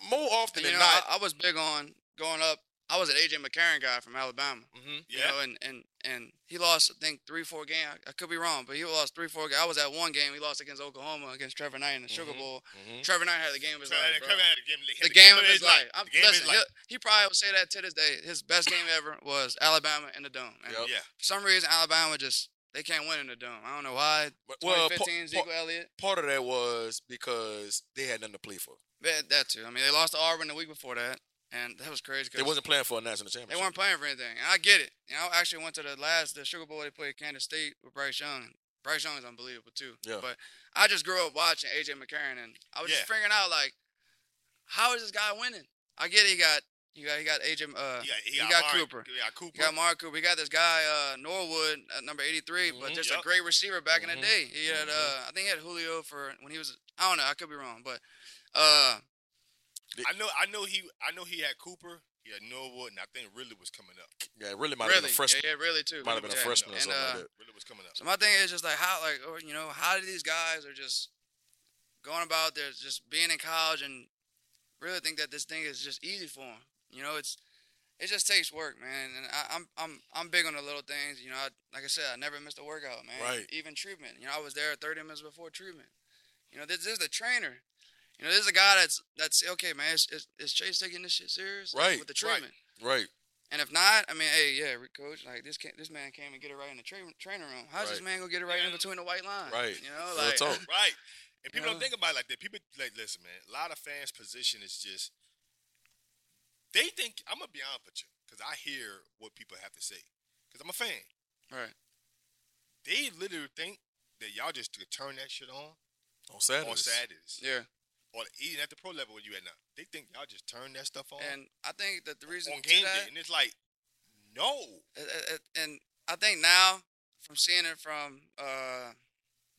Speaker 3: more often
Speaker 1: And,
Speaker 3: than
Speaker 1: know,
Speaker 3: not.
Speaker 1: I, I was big on going up. I was an AJ McCarron guy from Alabama.
Speaker 3: mhm.
Speaker 1: You
Speaker 2: Yeah.
Speaker 1: know, and, and, and he lost, I think, three, four games. I, I could be wrong, but he lost three, four games. I was at one game. He lost against Oklahoma against Trevor Knight in the Sugar
Speaker 3: Mhm.
Speaker 1: Bowl.
Speaker 3: Mhm.
Speaker 1: Trevor Knight had the game of his
Speaker 2: Come
Speaker 1: life. bro.
Speaker 2: come at it, give him the,
Speaker 1: The game of his life. I'm,
Speaker 2: The game
Speaker 1: listen,
Speaker 2: life.
Speaker 1: He, he probably would say that to this day. His best game ever was Alabama in the dome.
Speaker 3: Yep.
Speaker 2: Yeah,
Speaker 1: for some reason, Alabama just they can't win in the dome. I don't know why.
Speaker 3: But- Well,
Speaker 1: 2015,
Speaker 3: pa-
Speaker 1: Zeke
Speaker 3: pa-
Speaker 1: Elliott.
Speaker 3: part of that was because they had nothing to play for.
Speaker 1: That, that too. I mean, they lost to Auburn the week before that, and that was crazy.
Speaker 3: They wasn't playing for a national championship.
Speaker 1: They weren't playing for anything, and I get it. You know, I actually went to the last the Sugar Bowl. They played Kansas State with Bryce Young. Bryce Young is unbelievable too.
Speaker 3: Yeah.
Speaker 1: But I just grew up watching AJ McCarron, and I was just figuring out like, how is this guy winning? I get it. He got he got he got AJ. Uh,
Speaker 2: he got,
Speaker 1: he
Speaker 2: got,
Speaker 1: got
Speaker 2: Mark-
Speaker 1: Cooper.
Speaker 2: He got Cooper.
Speaker 1: he got Mark Cooper. He got this guy uh, Norwood at number eighty three, but
Speaker 3: Mhm.
Speaker 1: just
Speaker 2: Yep.
Speaker 1: a great receiver back in
Speaker 3: Mhm.
Speaker 1: the day. He had
Speaker 3: Mhm.
Speaker 1: uh, I think he had Julio for when he was. I don't know. I could be wrong, but uh,
Speaker 2: I know, I know he, I know he had Cooper. He had Norwood, and I think really was coming up.
Speaker 3: Yeah, really might have
Speaker 1: really,
Speaker 3: been a freshman.
Speaker 1: yeah, yeah, really too.
Speaker 3: Might have been a
Speaker 1: Yeah.
Speaker 3: freshman or
Speaker 1: And,
Speaker 3: something
Speaker 1: uh,
Speaker 3: like that.
Speaker 2: Really was coming up.
Speaker 1: So my thing is just like how like or you know how do these guys are just going about their just being in college and really think that this thing is just easy for them. You know, it's it just takes work, man. And I, I'm I'm I'm big on the little things. You know, I, like I said, I never missed a workout, man.
Speaker 3: Right.
Speaker 1: Even treatment. You know, I was there 30 minutes before treatment. You know, this, this is the trainer. You know, this is a guy that's that's okay, man. Is, is, is Chase taking this shit serious? Like,
Speaker 3: Right,
Speaker 1: with the
Speaker 2: right.
Speaker 1: treatment.
Speaker 3: Right.
Speaker 1: And if not, I mean, hey, yeah, coach, like this can't. this man came and get it right in the tra- training room. How's this man gonna get it right in between the white lines?
Speaker 3: Right.
Speaker 1: You know,
Speaker 3: Real
Speaker 1: like
Speaker 3: talk.
Speaker 2: Right. And people
Speaker 1: You
Speaker 2: don't think about it like that. People like listen, man. A lot of fans' position is just they think I'm gonna be honest with you because I hear what people have to say because I'm a fan.
Speaker 1: right.
Speaker 2: They literally think that y'all just could turn that shit on
Speaker 3: On Saturdays.
Speaker 2: on Saturdays
Speaker 1: Yeah.
Speaker 2: Or even at the pro level where you at now. They think y'all just turn that stuff on
Speaker 1: And I think that the reason
Speaker 2: on game
Speaker 1: that,
Speaker 2: day, and it's like, no,
Speaker 1: and I think now from seeing it from uh,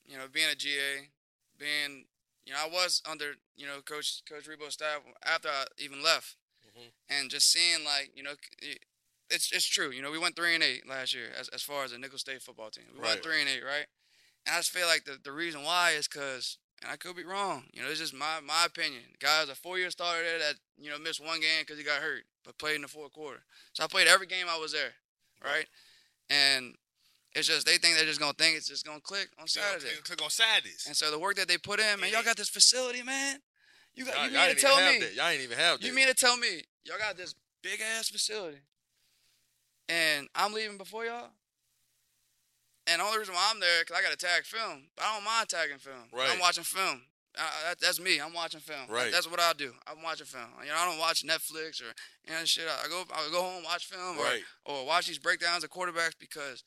Speaker 1: you know being a GA, being you know I was under you know Coach Coach Rebowe's staff after I even left,
Speaker 3: Mhm.
Speaker 1: and just seeing like you know it's it's true. You know we went three and eight last year as as far as the Nicholls State football team. We
Speaker 3: Right.
Speaker 1: went three and eight, right? And I just feel like the the reason why is because. And I could be wrong. You know, it's just my my opinion. The guy was a four year starter there that you know missed one game because he got hurt, but played in the fourth quarter. So I played every game I was there, right? And it's just they think they're just gonna think it's just gonna click on Saturday.
Speaker 2: click, click on Saturdays.
Speaker 1: And so the work that they put in, man, y'all got this facility, man. You got
Speaker 3: Y'all,
Speaker 1: you mean to tell me?
Speaker 3: that. Y'all ain't even have that.
Speaker 1: You mean to tell me y'all got this big ass facility, and I'm leaving before y'all? And the only reason why I'm there because I got to tag film. But I don't mind tagging film.
Speaker 3: Right.
Speaker 1: I'm watching film. That, that's me. I'm watching film. That-
Speaker 3: Right.
Speaker 1: that's what I do. I'm watching film. You know, I don't watch Netflix or you know shit. I go I go home watch film or,
Speaker 3: Right.
Speaker 1: or watch these breakdowns of quarterbacks because,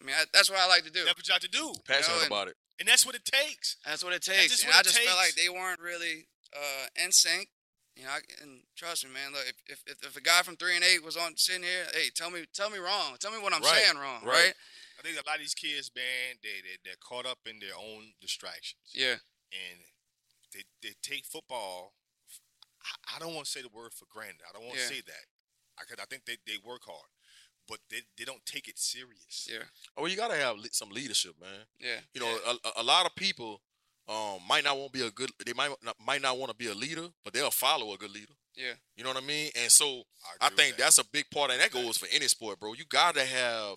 Speaker 1: I mean, I, that's what I like to do.
Speaker 2: That's what you have to do,
Speaker 3: Passionate
Speaker 1: and-
Speaker 3: about it.
Speaker 2: and that's what it takes.
Speaker 1: That's what it takes.
Speaker 2: just
Speaker 1: and
Speaker 2: what
Speaker 1: I
Speaker 2: it
Speaker 1: just felt like they weren't really uh, in sync. You know, I, and trust me, man. Look, if, if if if a guy from three and eight was on sitting here, hey, tell me, tell me wrong. Tell me what I'm
Speaker 3: Right,
Speaker 1: saying wrong,
Speaker 3: right.
Speaker 1: right?
Speaker 2: I think a lot of these kids, man, they, they they're caught up in their own distractions,
Speaker 1: Yeah,
Speaker 2: and they they take football. I, I don't want to say the word for granted. I don't want to
Speaker 1: Yeah.
Speaker 2: say that. I could, I think they, they work hard, but they, they don't take it serious.
Speaker 1: yeah,
Speaker 3: Oh, you gotta have le- some leadership, man.
Speaker 1: yeah,
Speaker 3: You know, a, a lot of people um, might not want to be a good. They might not, might not want to be a leader, but they'll follow a good leader.
Speaker 1: yeah,
Speaker 3: You know what I mean? And so
Speaker 2: I,
Speaker 3: I think
Speaker 2: that.
Speaker 3: that's a big part, and that goes for any sport, bro. You gotta have
Speaker 2: agree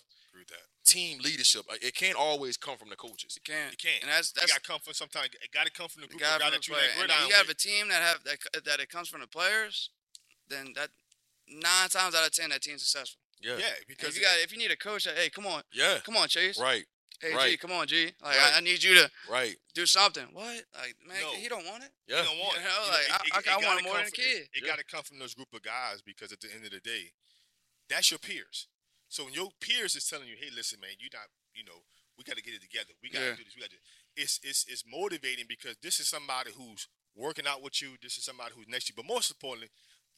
Speaker 2: with that.
Speaker 3: Team leadership. It can't always come from the coaches.
Speaker 1: you can't.
Speaker 2: You can't.
Speaker 1: And that's that's
Speaker 2: got to come from sometimes. It got to come from the group guys
Speaker 1: from
Speaker 2: that you
Speaker 1: player.
Speaker 2: like.
Speaker 1: And
Speaker 2: gridiron
Speaker 1: if you have
Speaker 2: with.
Speaker 1: a team that have that that it comes from the players, then that nine times out of ten that team's successful.
Speaker 3: Yeah,
Speaker 2: yeah,
Speaker 1: And
Speaker 2: because
Speaker 1: if you got if you need a coach that hey, come on,
Speaker 3: yeah,
Speaker 1: come on, Chase.
Speaker 3: right,
Speaker 1: Hey, G, come on, G. Like
Speaker 3: Right.
Speaker 1: I, I need you to
Speaker 3: right,
Speaker 1: do something. What? Like man,
Speaker 2: No.
Speaker 1: he don't want it.
Speaker 3: yeah.
Speaker 2: You don't want
Speaker 1: You
Speaker 2: it.
Speaker 1: know, like, I- I- I
Speaker 2: gotta
Speaker 1: want it more than a kid.
Speaker 2: It,
Speaker 3: Yeah.
Speaker 2: got to come from those group of guys because at the end of the day, that's your peers. So when your peers is telling you, "Hey, listen, man, you not, you know, we got to get it together. We got to
Speaker 1: Yeah.
Speaker 2: do this. We got to." it's it's it's motivating because this is somebody who's working out with you. This is somebody who's next to you. But most importantly,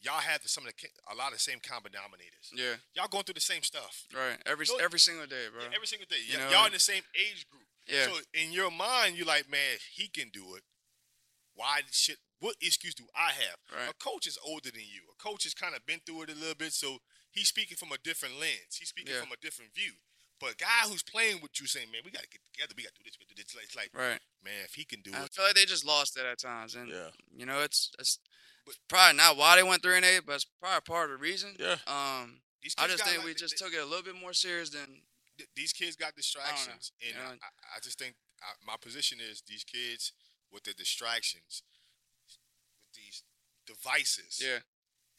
Speaker 2: y'all have the, some of the a lot of the same common denominators.
Speaker 1: Yeah,
Speaker 2: Y'all going through the same stuff
Speaker 1: right. Every every single day, bro.
Speaker 2: every single day.
Speaker 1: You
Speaker 2: Y-
Speaker 1: know,
Speaker 2: y'all in the same age group.
Speaker 1: yeah,
Speaker 2: So in your mind, you're like, man, he can do it. Why shit? What excuse do I have?
Speaker 1: Right.
Speaker 2: A coach is older than you. A coach has kind of been through it a little bit, so he's speaking from a different lens. He's speaking
Speaker 1: Yeah.
Speaker 2: from a different view. But a guy who's playing with you, saying, "Man, we got to get together. We got to do this. We got to do this." It's like,
Speaker 1: right.
Speaker 2: man, if he can do
Speaker 1: I
Speaker 2: it, I
Speaker 1: feel like they just lost it at times, and
Speaker 3: Yeah.
Speaker 1: you know, it's it's probably not why they went three and eight, but it's probably part of the reason.
Speaker 3: Yeah.
Speaker 1: Um,
Speaker 2: these
Speaker 1: I just think
Speaker 2: like,
Speaker 1: we just
Speaker 2: th-
Speaker 1: took it a little bit more serious than
Speaker 2: th- these kids got distractions, and
Speaker 1: you know.
Speaker 2: I, I just think I, my position is these kids with the distractions, with these devices,
Speaker 1: yeah,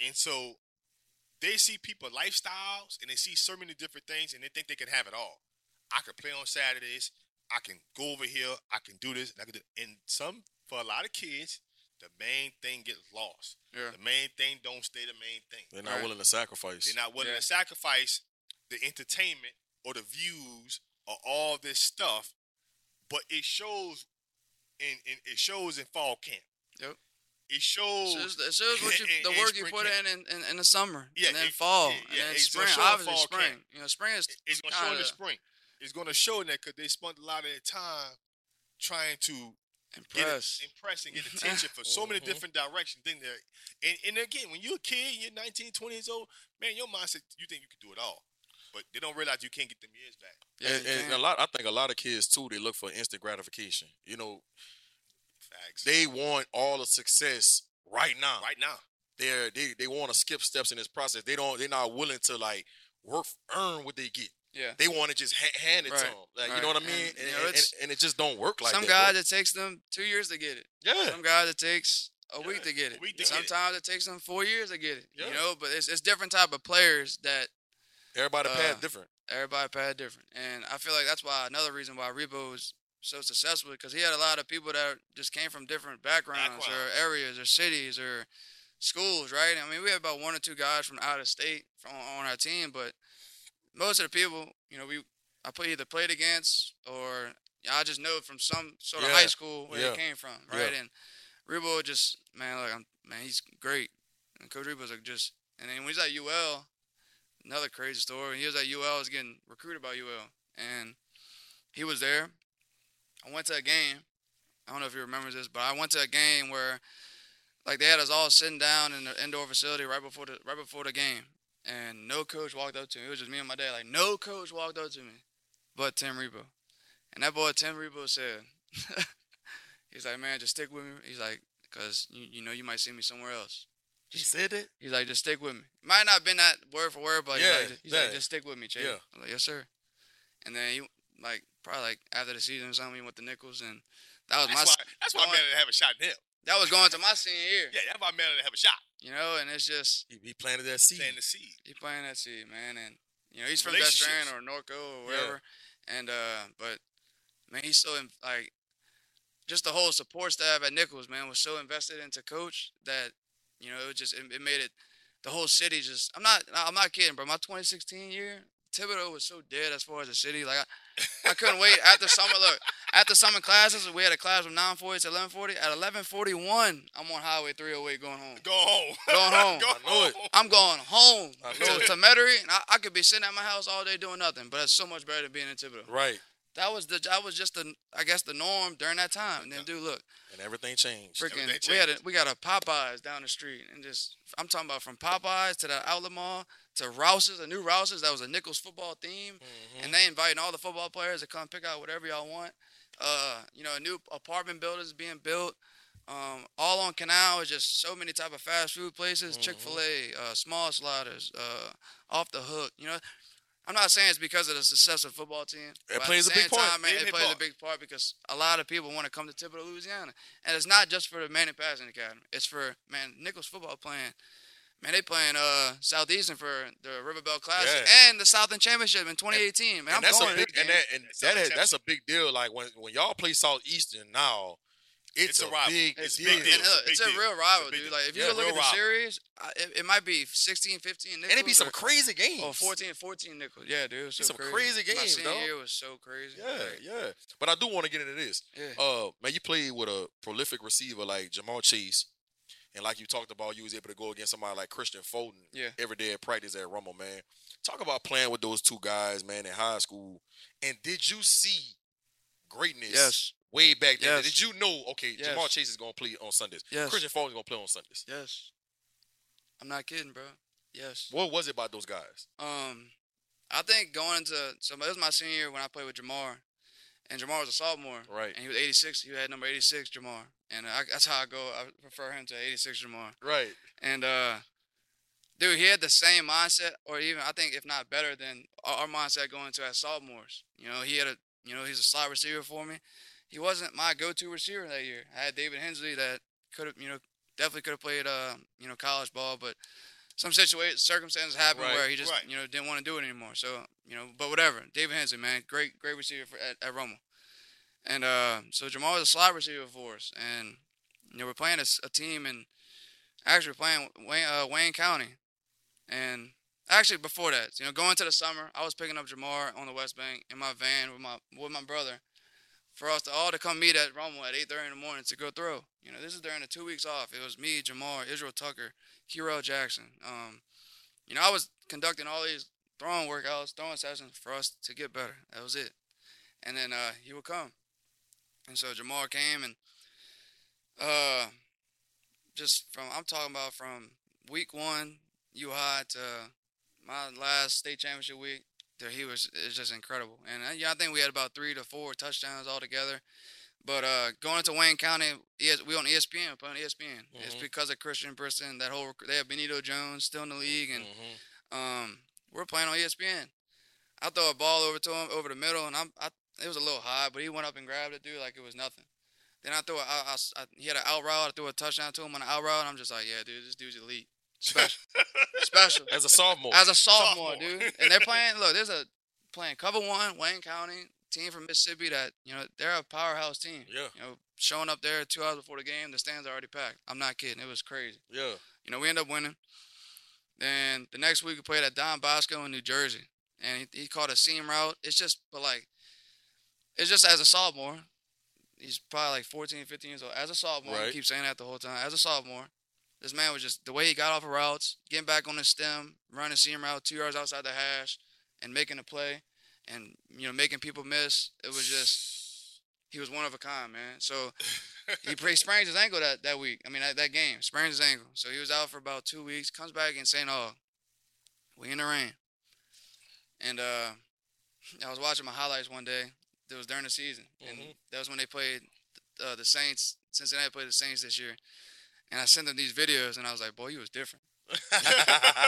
Speaker 2: and so they see people lifestyles and they see so many different things, and they think they can have it all. I can play on Saturdays. I can go over here. I can do this. And, I can do, and some for a lot of kids, the main thing gets lost.
Speaker 1: yeah,
Speaker 2: The main thing don't stay the main thing.
Speaker 3: They're not
Speaker 1: Right.
Speaker 3: willing to sacrifice.
Speaker 2: They're not willing
Speaker 1: Yeah.
Speaker 2: to sacrifice the entertainment or the views or all this stuff, but it shows in, in it shows in fall camp.
Speaker 1: Yep.
Speaker 2: It shows.
Speaker 1: It shows, it shows what *laughs* you,
Speaker 2: in-
Speaker 1: the
Speaker 2: in
Speaker 1: work you put
Speaker 2: camp.
Speaker 1: in, in in in the summer,
Speaker 2: Yeah,
Speaker 1: and then
Speaker 2: it-
Speaker 1: fall,
Speaker 2: yeah,
Speaker 1: and then
Speaker 2: it's
Speaker 1: spring.
Speaker 2: show
Speaker 1: Obviously, spring.
Speaker 2: camp.
Speaker 1: You know, spring is
Speaker 2: it's gonna show in the spring. It's gonna show in that because they spent a lot of their time trying to get impress and get *laughs* attention for so many
Speaker 3: Mhm.
Speaker 2: different directions. Then there, and, and again, when you're a kid, you're 19, 20 years old, man, your mindset you think you can do it all, but they don't realize you can't get them years back.
Speaker 1: Yeah,
Speaker 3: and, and a lot, I think a lot of kids too, they look for instant gratification. You know,
Speaker 2: Facts.
Speaker 3: they want all the success right now.
Speaker 2: right now.
Speaker 3: They're they they want to skip steps in this process. They don't. They're not willing to like work earn what they get.
Speaker 1: yeah.
Speaker 3: They want to just ha- hand it to them. Like,
Speaker 1: right.
Speaker 3: You know what I mean?
Speaker 1: And,
Speaker 3: And,
Speaker 1: you know,
Speaker 3: and- and it just don't work like
Speaker 1: Some
Speaker 3: that.
Speaker 1: guys
Speaker 3: bro.
Speaker 1: it takes them two years to get it.
Speaker 3: yeah.
Speaker 1: Some guys it takes a
Speaker 2: Yeah,
Speaker 1: week to get it.
Speaker 2: to get it.
Speaker 1: Sometimes it takes them four years to get it.
Speaker 3: Yeah.
Speaker 1: You know, but it's it's different type of players that
Speaker 3: Everybody
Speaker 1: uh,
Speaker 3: path different.
Speaker 1: everybody pad different, and I feel like that's why another reason why Rebowe was so successful because he had a lot of people that just came from different backgrounds, or areas or cities or schools, right? I mean, we have about one or two guys from out of state from on our team, but most of the people, you know, we I play either played against or I just know from some sort of
Speaker 3: Yeah.
Speaker 1: high school where
Speaker 3: Yeah.
Speaker 1: they came from, right?
Speaker 3: Yeah.
Speaker 1: And Rebowe just man, like I'm, man, he's great. And Coach Rebowe's like just, and then when he's at UL, another crazy story. He was at UL, was getting recruited by UL, and he was there. I went to a game. I don't know if you remember this, but I went to a game where, like, they had us all sitting down in the indoor facility right before the right before the game, and no coach walked up to me. It was just me and my dad. Like, no coach walked up to me, but Tim Rebowe, and that boy Tim Rebowe said, *laughs* he's like, man, just stick with me. He's like, cause you, you know you might see me somewhere else.
Speaker 3: He said it.
Speaker 1: He's like, just stick with me. Might not have been that word for word, but
Speaker 3: Yeah,
Speaker 1: he's, like, he's like, just stick with me, Chase.
Speaker 3: Yeah.
Speaker 1: I'm like, yes, sir. And then he like probably like after the season or something, he went to Nicholls, and that was
Speaker 2: That's
Speaker 1: my
Speaker 2: why. That's why
Speaker 1: going-
Speaker 2: I'm mad to have a shot in him.
Speaker 1: that was going to my senior year.
Speaker 2: Yeah, that's why I'm mad to have a shot.
Speaker 1: You know, and it's just
Speaker 3: He, he planted that seed.
Speaker 2: Playing the seed.
Speaker 1: he planted that seed, man, and you know he's from
Speaker 2: Relationships.
Speaker 1: Veteran or Norco or wherever, and uh, but man, he's so in, like just the whole support staff at Nicholls, man, was so invested into coach that you know it was just it, it made it the whole city just. I'm not I'm not kidding, bro. My 2016 year, Thibodaux was so dead as far as the city. Like I, I couldn't wait after summer. Look, after summer classes, we had a class from 9:40 to 11:40. At 11:41, I'm on Highway 308 going home.
Speaker 2: Go home.
Speaker 1: Going home. *laughs*
Speaker 2: Go
Speaker 3: I know it.
Speaker 2: home.
Speaker 1: I'm going home
Speaker 3: I
Speaker 1: to,
Speaker 3: know it.
Speaker 1: to Metairie, and I, I could be sitting at my house all day doing nothing, but it's so much better than being in Thibodaux.
Speaker 3: right.
Speaker 1: That was the that was just the I guess the norm during that time. And then, dude, look,
Speaker 3: And everything changed.
Speaker 1: freaking,
Speaker 2: Everything
Speaker 1: we had a, we got a Popeyes down the street, and just I'm talking about from Popeyes to the outlet mall to Rouse's, a new Rouse's that was a Nicholls football theme,
Speaker 3: Mhm.
Speaker 1: and they inviting all the football players to come pick out whatever y'all want. Uh, you know, a new apartment buildings being built. Um, all on Canal is just so many type of fast food places,
Speaker 3: Mhm.
Speaker 1: Chick Fil A, uh, Small Sliders, uh, Off the Hook. You know, I'm not saying it's because of the success of the football team. at
Speaker 3: plays a big part.
Speaker 1: Time, man,
Speaker 2: It
Speaker 1: it
Speaker 2: plays a
Speaker 1: a big part because a lot of people want to come to Thibodaux, Louisiana, and it's not just for the Manning Passing Academy. It's for man Nicholls football playing. Man, they playing uh Southeastern for the Riverbell Classic
Speaker 3: Yeah.
Speaker 1: and the Southern Championship in 2018. man, I'm
Speaker 3: and that's
Speaker 1: going
Speaker 3: a
Speaker 1: to
Speaker 3: big and that and that that's a big deal. Like when when y'all play Southeastern now, It's,
Speaker 2: It's a
Speaker 3: a,
Speaker 2: rival.
Speaker 3: big
Speaker 2: It's a
Speaker 3: deal.
Speaker 2: big deal.
Speaker 1: And look,
Speaker 2: It's a big
Speaker 1: a real rival,
Speaker 2: big
Speaker 1: dude.
Speaker 2: deal.
Speaker 1: Like if you
Speaker 3: Yeah,
Speaker 1: go look at the
Speaker 3: rival.
Speaker 1: series, I- it, it might be 16, 15 Nicholls.
Speaker 3: And it'd be some
Speaker 1: or,
Speaker 3: crazy games.
Speaker 1: or 14, 14 Nicholls. Yeah, dude. It was so
Speaker 3: Some
Speaker 1: crazy.
Speaker 3: crazy games,
Speaker 1: senior
Speaker 3: dog.
Speaker 1: year was so crazy.
Speaker 3: Yeah,
Speaker 1: Like,
Speaker 3: yeah. But I do want to get into this.
Speaker 1: yeah.
Speaker 3: Uh, man, you played with a prolific receiver like Ja'Marr Chase, and like you talked about, you was able to go against somebody like Christian Fulton
Speaker 1: Yeah.
Speaker 3: every day at practice at Rummel, man. Talk about playing with those two guys, man, in high school. And did you see greatness
Speaker 1: Yes.
Speaker 3: Way back then?
Speaker 1: Yes.
Speaker 3: Did you know, okay,
Speaker 1: Yes.
Speaker 3: Ja'Marr Chase is going to play on Sundays.
Speaker 1: Yes.
Speaker 3: Christian is going to play on Sundays.
Speaker 1: Yes. I'm not kidding, bro. Yes.
Speaker 3: What was it about those guys?
Speaker 1: Um, I think going into so it was my senior year when I played with Ja'Marr, and Ja'Marr was a sophomore,
Speaker 3: Right.
Speaker 1: and he was 86. He had number 86, Ja'Marr, and I, that's how I go. I prefer him to 86 Ja'Marr.
Speaker 3: Right.
Speaker 1: And uh, dude, he had the same mindset, or even I think if not better than our, our mindset going into as sophomores. You know, he had a you know he's a slot receiver for me. He wasn't my go-to receiver that year. I had David Hensley that could have you know definitely could have played uh you know college ball, but some situation circumstances happened
Speaker 3: Right,
Speaker 1: where he just
Speaker 2: right.
Speaker 1: you know didn't want to do it anymore. So you know, but whatever. David Hensley, man, great great receiver for, at, at Rummel. And uh, so Ja'Marr was a slot receiver for us, and you know we're playing a team and actually playing Wayne, uh, Wayne County, and actually before that, you know, going to the summer, I was picking up Ja'Marr on the West Bank in my van with my with my brother, for us to all to come meet at Rummel at eight thirty in the morning to go throw. You know, this is during the two weeks off. It was me, Ja'Marr, Israel Tucker, Kiro Jackson. Um, you know, I was conducting all these throwing workouts, throwing sessions for us to get better. That was it. And then uh, he would come, and so Ja'Marr came and uh, just from I'm talking about from week one U High to my last state championship week. He was it's just incredible, and uh, yeah, I think we had about three to four touchdowns altogether. But uh, going into Wayne County, ES, we on ESPN, playing ESPN. It's
Speaker 3: Mhm.
Speaker 1: because of Christian Briston. That whole they have Benito Jones still in the league, and
Speaker 3: Mhm.
Speaker 1: um, we're playing on ESPN. I throw a ball over to him over the middle, and I'm I, it was a little high, but he went up and grabbed it, dude, like it was nothing. Then I threw a, I, I, I, he had an out route. I threw a touchdown to him on an out route, and I'm just like, yeah, dude, this dude's elite, special, *laughs* special.
Speaker 3: As a sophomore.
Speaker 1: As a sophomore,
Speaker 2: Sophomore.
Speaker 1: dude, *laughs* and they're playing. Look, there's a playing cover one, Wayne County team from Mississippi that you know they're a powerhouse team.
Speaker 3: yeah.
Speaker 1: You know, showing up there two hours before the game, the stands are already packed. I'm not kidding. It was crazy.
Speaker 3: Yeah.
Speaker 1: You know, we end up winning. Then the next week we played at Don Bosco in New Jersey, and he, he caught a seam route. It's just, but like, it's just as a sophomore. He's probably like 14, 15 years old. As a sophomore,
Speaker 3: Right.
Speaker 1: I keep saying that the whole time. As a sophomore, this man was just the way he got off of routes, getting back on his stem, running seam route two yards outside the hash, and making a play, and you know making people miss. It was just he was one of a kind, man. So he, *laughs* he sprains his ankle that, that week. I mean, that, that game, sprains his ankle. So he was out for about two weeks. Comes back and saying, "Oh, we in the rain." And uh, I was watching my highlights one day. It was during the season, and
Speaker 3: Mhm.
Speaker 1: that was when they played uh, the Saints. Cincinnati played the Saints this year, and I sent him these videos, and I was like, "Boy, you was different." *laughs*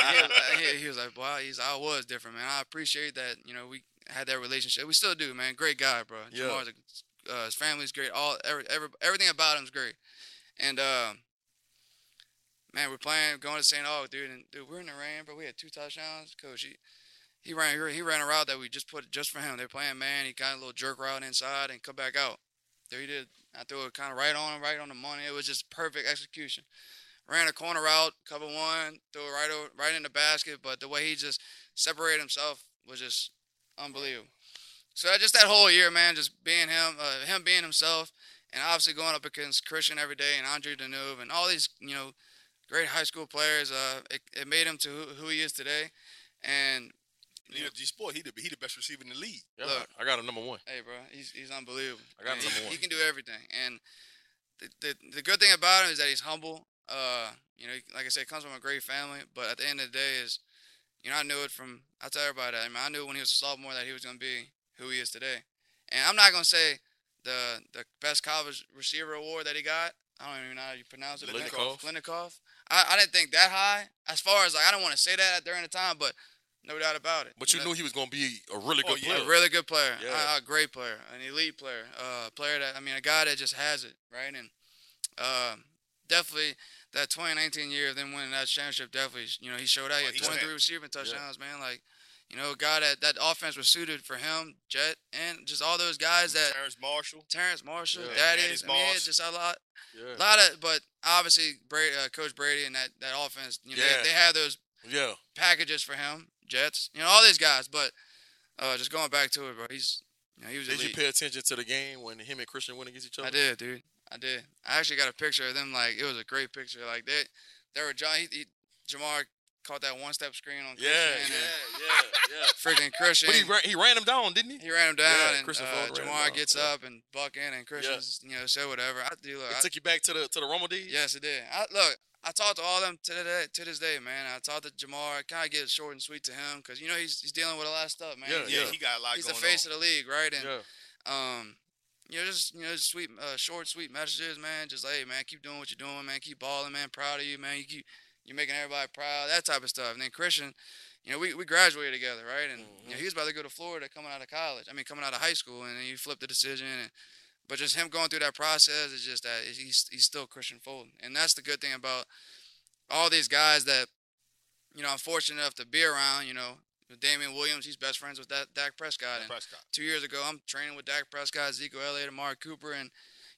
Speaker 1: He, was, he, he was like, "Wow, he's I was different, man. I appreciate that. You know, we had that relationship. We still do, man. Great guy, bro.
Speaker 3: Yeah.
Speaker 1: Ja'Marr's a, uh, his family's great. All every, every everything about him's great. And um, man, we're playing, going to St. Aug, dude. And dude, we're in the rain, but We had two touchdowns. Coach, he he ran he ran a route that we just put just for him. They're playing man. He got a little jerk route inside and come back out. There he did. I threw it kind of right on right on the money. It was just perfect execution. Ran a corner route, cover one, threw it right over, right in the basket. But the way he just separated himself was just unbelievable. So just that whole year, man, just being him, uh, him being himself, and obviously going up against Christian every day and Andre Deneuve and all these, you know, great high school players. Uh, it, it made him to who, who he is today. And
Speaker 2: You know, G Sport, he the he the best receiver in the league.
Speaker 3: Yeah,
Speaker 1: Look.
Speaker 3: I got a number one.
Speaker 1: Hey, bro, he's he's unbelievable.
Speaker 3: I got
Speaker 1: And
Speaker 3: number one.
Speaker 1: he can do everything, and the, the the good thing about him is that he's humble. Uh, you know, like I said, comes from a great family. But at the end of the day, is you know, I knew it from I tell everybody that. I mean, I knew when he was a sophomore that he was gonna be who he is today. And I'm not gonna say the the best college receiver award that he got. I don't even know how you pronounce it.
Speaker 3: Linnikoff.
Speaker 1: Linnikoff. I, I didn't think that high. As far as like, I don't want to say that during the time, but no doubt about it.
Speaker 3: But you
Speaker 1: know?
Speaker 3: knew he was going to be a really
Speaker 2: Oh,
Speaker 3: good
Speaker 2: yeah.
Speaker 3: player.
Speaker 1: A really good player,
Speaker 3: Yeah.
Speaker 1: a, a great player, an elite player, uh, a player that I mean, a guy that just has it, right? And um, definitely that 2019 year of them winning that championship, definitely, you know, he showed out. He
Speaker 2: Oh,
Speaker 1: had
Speaker 2: he's
Speaker 1: 23
Speaker 2: man.
Speaker 1: receiving touchdowns, man. Like You know, a guy that that offense was suited for him, Jet, and just all those guys that
Speaker 2: Terrace Marshall.
Speaker 1: Terrace Marshall,
Speaker 3: Yeah.
Speaker 1: Thaddeus.
Speaker 2: Thaddeus
Speaker 1: I mean,
Speaker 2: Moss.
Speaker 1: just a lot,
Speaker 3: Yeah.
Speaker 1: a lot of. But obviously, Brady, uh, Coach Brady and that that offense, you know,
Speaker 3: Yeah.
Speaker 1: they, they have those
Speaker 3: Yeah.
Speaker 1: packages for him, Jets, you know, all these guys. But uh, just going back to it, bro, he's you know, he was
Speaker 3: Did you pay attention to the game when him and Christian went against each other?
Speaker 1: I did, dude. I did. I actually got a picture of them. Like it was a great picture. Like they, they were John. He, he, Ja'Marr caught that one step screen on
Speaker 3: Yeah,
Speaker 1: Christian. *laughs*
Speaker 3: yeah, yeah, yeah.
Speaker 1: and freaking Christian.
Speaker 3: But he ran, he ran him down, didn't he?
Speaker 1: he ran him down,
Speaker 3: Yeah,
Speaker 1: and
Speaker 3: Christian
Speaker 1: uh,
Speaker 3: Fulton ran him Ja'Marr
Speaker 1: gets
Speaker 3: yeah.
Speaker 1: up and buck in, and Christian's you know said whatever. I do look.
Speaker 3: It
Speaker 1: I,
Speaker 3: took you back to the to the Rummel days.
Speaker 1: yes, it did. I, look, I talked to all of them to the day, to this day, man. I talked to Ja'Marr. I kind of get short and sweet to him because you know he's he's dealing with a lot of stuff, man.
Speaker 3: Yeah,
Speaker 1: He's-
Speaker 2: Yeah,
Speaker 3: yeah.
Speaker 2: he got a lot
Speaker 1: He's the face
Speaker 2: on.
Speaker 1: of the league, right? And
Speaker 3: yeah.
Speaker 1: um, you know, just you know, just sweet, uh, short, sweet messages, man. Just like, hey, man, keep doing what you're doing, man. Keep balling, man. Proud of you, man. You keep, you're making everybody proud. That type of stuff. And then Christian, you know, we, we graduated together, right? And you know, he was about to go to Florida, coming out of college. I mean, coming out of high school, and then he flipped the decision. And, but just him going through that process is just that he's he's still Christian Fulton, and that's the good thing about all these guys that, you know, I'm fortunate enough to be around. You know, Damian Williams, he's best friends with that Dak Prescott, and
Speaker 2: Prescott.
Speaker 1: two years ago, I'm training with Dak Prescott, Zeke Elliott, and Amari Cooper, and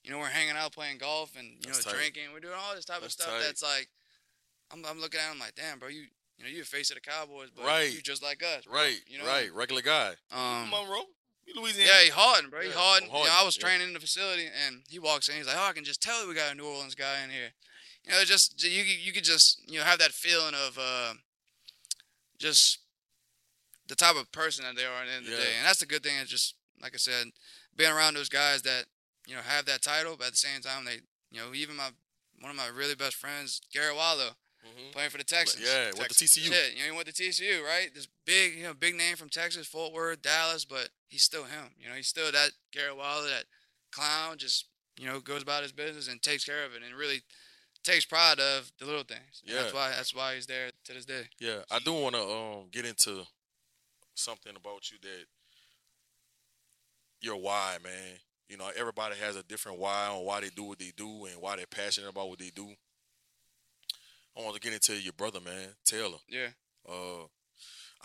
Speaker 1: you know we're hanging out playing golf and you
Speaker 3: That's
Speaker 1: know
Speaker 3: tight.
Speaker 1: drinking. We're doing all this type
Speaker 3: That's
Speaker 1: of stuff
Speaker 3: tight.
Speaker 1: that's like, I'm, I'm looking at him like, damn, bro, you you know you're the face of the Cowboys, but
Speaker 3: Right.
Speaker 1: you just like us, bro,"
Speaker 3: Right,
Speaker 1: You know,
Speaker 3: right, regular guy.
Speaker 1: Um,
Speaker 2: Monroe. Louisiana.
Speaker 1: yeah, he Harden, bro. He
Speaker 3: Yeah,
Speaker 1: You know, I
Speaker 3: Houghton,
Speaker 1: was
Speaker 3: yeah.
Speaker 1: training in the facility, and he walks in. He's like, "Oh, I can just tell we got a New Orleans guy in here." You know, just you you could just you know have that feeling of uh, just the type of person that they are at the end of the day, and that's the good thing. Is just like I said, being around those guys that you know have that title, but at the same time they you know even my one of my really best friends, Garret Wallow,
Speaker 3: Mhm.
Speaker 1: playing for the Texans.
Speaker 3: Yeah, with the
Speaker 2: Texas.
Speaker 3: TCU.
Speaker 1: Shit, you know, he went to TCU, right? This big, you know, big name from Texas, Fort Worth, Dallas, but he's still him. You know, he's still that Garrett Wilder, that clown, just you know, goes about his business and takes care of it, and really takes pride of the little things. And that's why that's why he's there to this day.
Speaker 3: Yeah, I do want to um get into something about you that your why, man. You know, everybody has a different why on why they do what they do and why they're passionate about what they do. I want to get into your brother, man, Taylor.
Speaker 1: Yeah,
Speaker 3: Uh,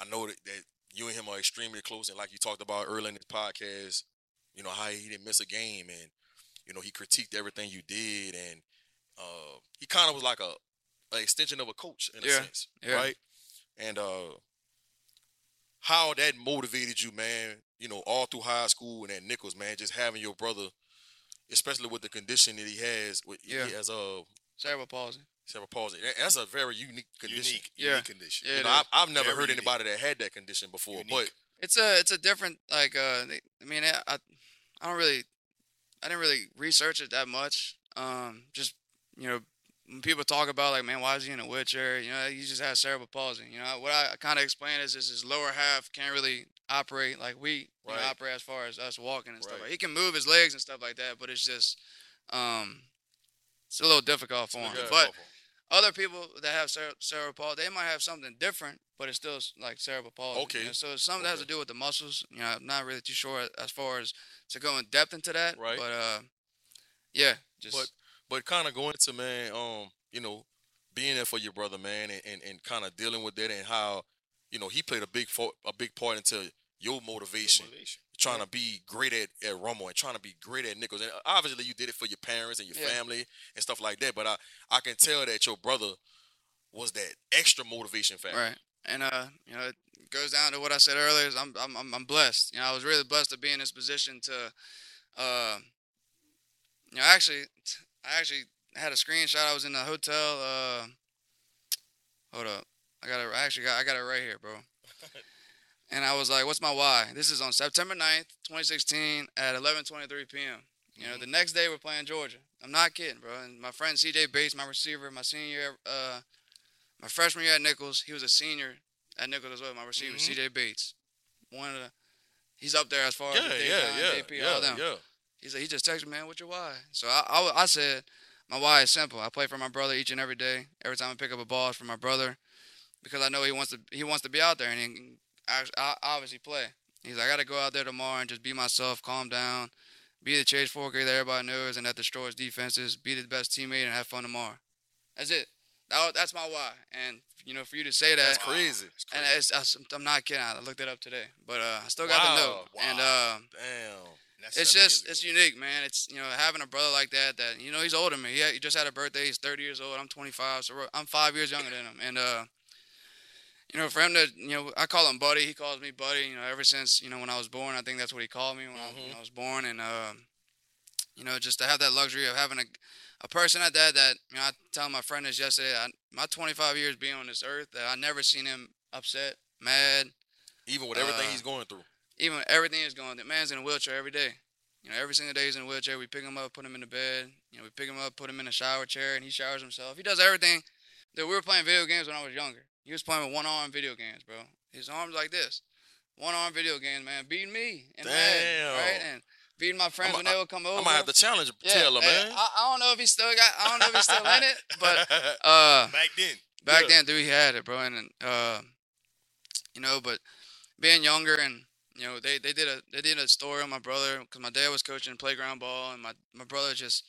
Speaker 3: I know that, that you and him are extremely close, and like you talked about earlier in this podcast, you know how he didn't miss a game, and you know he critiqued everything you did, and uh, he kind of was like a, a extension of a coach in a
Speaker 1: Yeah,
Speaker 3: sense,
Speaker 1: yeah.
Speaker 3: right? And uh, how that motivated you, man. You know, all through high school and at Nicholls, man, just having your brother, especially with the condition that he has, with
Speaker 1: Yeah.
Speaker 3: he has a
Speaker 1: cerebral palsy.
Speaker 3: Cerebral palsy. That- That's a very unique condition.
Speaker 2: Unique,
Speaker 1: Yeah.
Speaker 2: unique condition.
Speaker 1: Yeah,
Speaker 3: You
Speaker 1: it
Speaker 3: know,
Speaker 1: is.
Speaker 3: I've, I've never
Speaker 2: Very
Speaker 3: heard
Speaker 2: unique.
Speaker 3: anybody that had that condition before.
Speaker 2: Unique.
Speaker 3: But
Speaker 1: It's a it's a different like uh they- I mean I I I don't really I didn't really research it that much. Um, just you know when people talk about like man why is he in a wheelchair? You know he just has cerebral palsy. You know what I kind of explain is is his lower half can't really operate like we you know,
Speaker 3: Right.
Speaker 1: operate as far as us walking and stuff.
Speaker 3: Right.
Speaker 1: Like, he can move his legs and stuff like that, but it's just um it's a little difficult for him.
Speaker 3: Yeah.
Speaker 1: But other people that have cere- cerebral palsy, they might have something different, but it's still like cerebral palsy. you
Speaker 3: Okay.
Speaker 1: know? So it's something that has to do with the muscles. You know, I'm not really too sure as far as to go in depth into that.
Speaker 3: Right.
Speaker 1: But uh, yeah, just
Speaker 3: But- but kind of going to man, um, you know, being there for your brother, man, and, and, and kind of dealing with that and how, you know, he played a big fo- a big part into your motivation,
Speaker 2: Motivation.
Speaker 3: Trying to be great at at Rummel and trying to be great at Nicholls. And obviously, you did it for your parents and your
Speaker 1: Yeah.
Speaker 3: family and stuff like that. But I I can tell that your brother was that extra motivation factor.
Speaker 1: right. And uh, you know, it goes down to what I said earlier. Is I'm I'm I'm- I'm blessed. You know, I was really blessed to be in this position to, uh, you know, actually, I actually had a screenshot. I was in the hotel. Uh, hold up, I got it. I actually got I got it right here, bro. *laughs* and I was like, "What's my why?" This is on September 9th, 2016, at 11:23 p.m. You know, the next day we're playing Georgia. I'm not kidding, bro. And my friend C.J. Bates, my receiver, my senior, uh, my freshman year at Nicholls, he was a senior at Nicholls as well. My receiver,
Speaker 3: Mhm.
Speaker 1: C.J. Bates, one of the, he's up there as far
Speaker 3: Yeah,
Speaker 1: as the
Speaker 3: yeah,
Speaker 1: Dayton,
Speaker 3: yeah, yeah,
Speaker 1: all them.
Speaker 3: yeah.
Speaker 1: He's like, he just texted me, man, what's your why? So I, I, I said, my why is simple. I play for my brother each and every day. Every time I pick up a ball, it's for my brother, because I know he wants to. He wants to be out there and he can act- I- obviously play. He's like, I got to go out there tomorrow and just be myself, calm down, be the Chase Fourcade that everybody knows and that destroys defenses, be the best teammate, and have fun tomorrow. That's it. That, that's my why. And you know, for you to say that,
Speaker 3: That's crazy.
Speaker 1: and it's, I'm not kidding. I looked it up today, but uh, I still got the
Speaker 3: Wow,
Speaker 1: note. And uh,
Speaker 3: Damn.
Speaker 2: That's
Speaker 1: it's just it's unique, man. It's you know having a brother like that. That you know he's older than me. He, he just had a birthday. He's 30 years old. I'm 25, so I'm five years younger than him. And uh, you know, for him to you know, I call him buddy. He calls me buddy. You know, ever since you know when I was born, I think that's what he called me when, I, when I was born. And uh, you know, just to have that luxury of having a a person like that. That you know, I tell my friend this yesterday. I, my 25 years being on this earth, that I never seen him upset, mad,
Speaker 3: Even with everything
Speaker 1: Uh,
Speaker 3: he's going through.
Speaker 1: even everything he's going. The man's in a wheelchair every day. You know, every single day he's in a wheelchair. We pick him up, put him in the bed. You know, we pick him up, put him in a shower chair, and he showers himself. He does everything. Dude, we were playing video games when I was younger. He was playing with one arm video games, bro. His arms like this, one arm video games, man, beating me and
Speaker 3: Damn.
Speaker 1: right, and beating my friends when they would come over.
Speaker 3: I might have to challenge
Speaker 1: Yeah,
Speaker 3: Taylor, man.
Speaker 1: I, I don't know if he's still got. I don't know if he's still in it, *laughs* but uh,
Speaker 2: back then.
Speaker 1: back
Speaker 3: Yeah.
Speaker 1: then, dude, he had it, bro. And uh, you know, but being younger and you know, they, they did a they did a story on my brother because my dad was coaching playground ball, and my my brother just,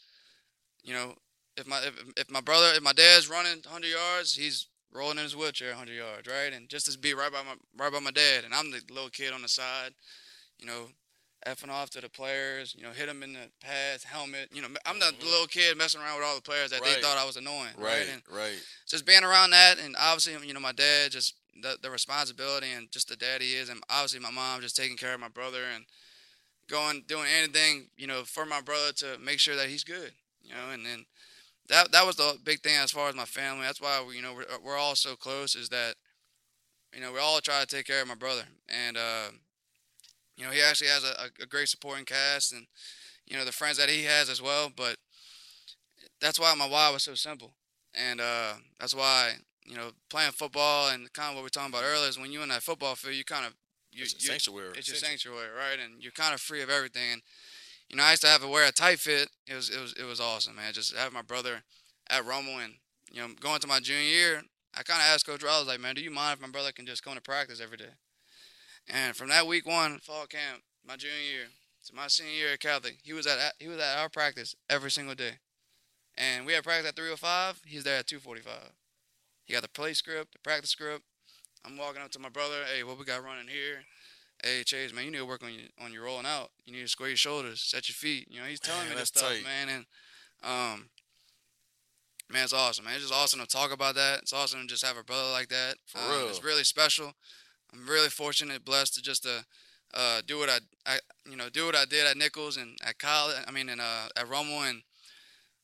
Speaker 1: you know, if my if, if my brother if my dad's running 100 yards, he's rolling in his wheelchair 100 yards, right? And just to be right by my right by my dad, and I'm the little kid on the side, you know. Effing off to the players, you know, hit them in the pads, helmet. You know, I'm the
Speaker 3: Mhm.
Speaker 1: little kid messing around with all the players that
Speaker 3: Right.
Speaker 1: they thought I was annoying, right?
Speaker 3: right,
Speaker 1: And
Speaker 3: right.
Speaker 1: just being around that and obviously you know my dad just the, the responsibility and just the dad he is and obviously my mom just taking care of my brother and going doing anything you know for my brother to make sure that he's good you know and then that that was the big thing as far as my family that's why we, you know we're, we're all so close is that you know we all try to take care of my brother and uh, you know he actually has a, a, great supporting cast and you know the friends that he has as well but that's why my why was so simple and uh, that's why you know playing football and kind of what we are talking about earlier is when you're in that football field, you kind of you,
Speaker 3: It's a
Speaker 1: you
Speaker 3: sanctuary.
Speaker 1: it's your sanctuary, right? And you're kind of free of everything. And you know, I used to have to wear a tight fit. It was it was it was awesome, man. Just having my brother at Rummel and you know going to my junior year, I kind of asked Coach Roth, I was like, man, do you mind if my brother can just come to practice every day? And from that week one fall camp, my junior year to my senior year at Catholic, he was at he was at our practice every single day. And we had practice at 305. He's there at 245. He got the play script, the practice script. I'm walking up to my brother. Hey, what we got running here? Hey, Chase, man, you need to work on your on your rolling out. You need to square your shoulders, set your feet. You know, he's telling
Speaker 3: Man,
Speaker 1: me this stuff,
Speaker 3: tight.
Speaker 1: man. And um, man, it's awesome, man. It's just awesome to talk about that. It's awesome to just have a brother like that.
Speaker 3: For
Speaker 1: Um,
Speaker 3: real.
Speaker 1: It's really special. I'm really fortunate, blessed to just to uh, do what I, I, you know, do what I did at Nicholls and at college. I mean, and uh, at Rummel and.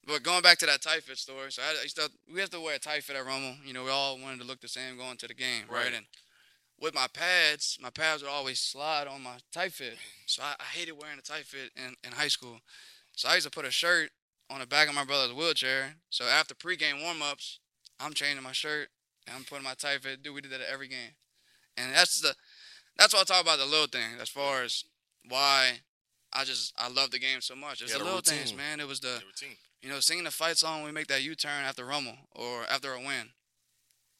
Speaker 1: But going back to that tight fit story, so I, I used to, we have to wear a tight fit at Rummel. You know, we all wanted to look the same going to the game, right?
Speaker 3: Right.
Speaker 1: And with my pads, my pads would always slide on my tight fit. So I, I hated wearing a tight fit in, in high school. So I used to put a shirt on the back of my brother's wheelchair. So after pregame warm ups, I'm changing my shirt and I'm putting my tight fit. Dude, we did that at every game. And that's the that's what I talk about the little thing as far as why I just I love the game so much. It's
Speaker 3: Yeah,
Speaker 1: the little things, man. It was the
Speaker 2: The routine.
Speaker 1: you know, singing the fight song when we make that U turn after Rummel or after a win,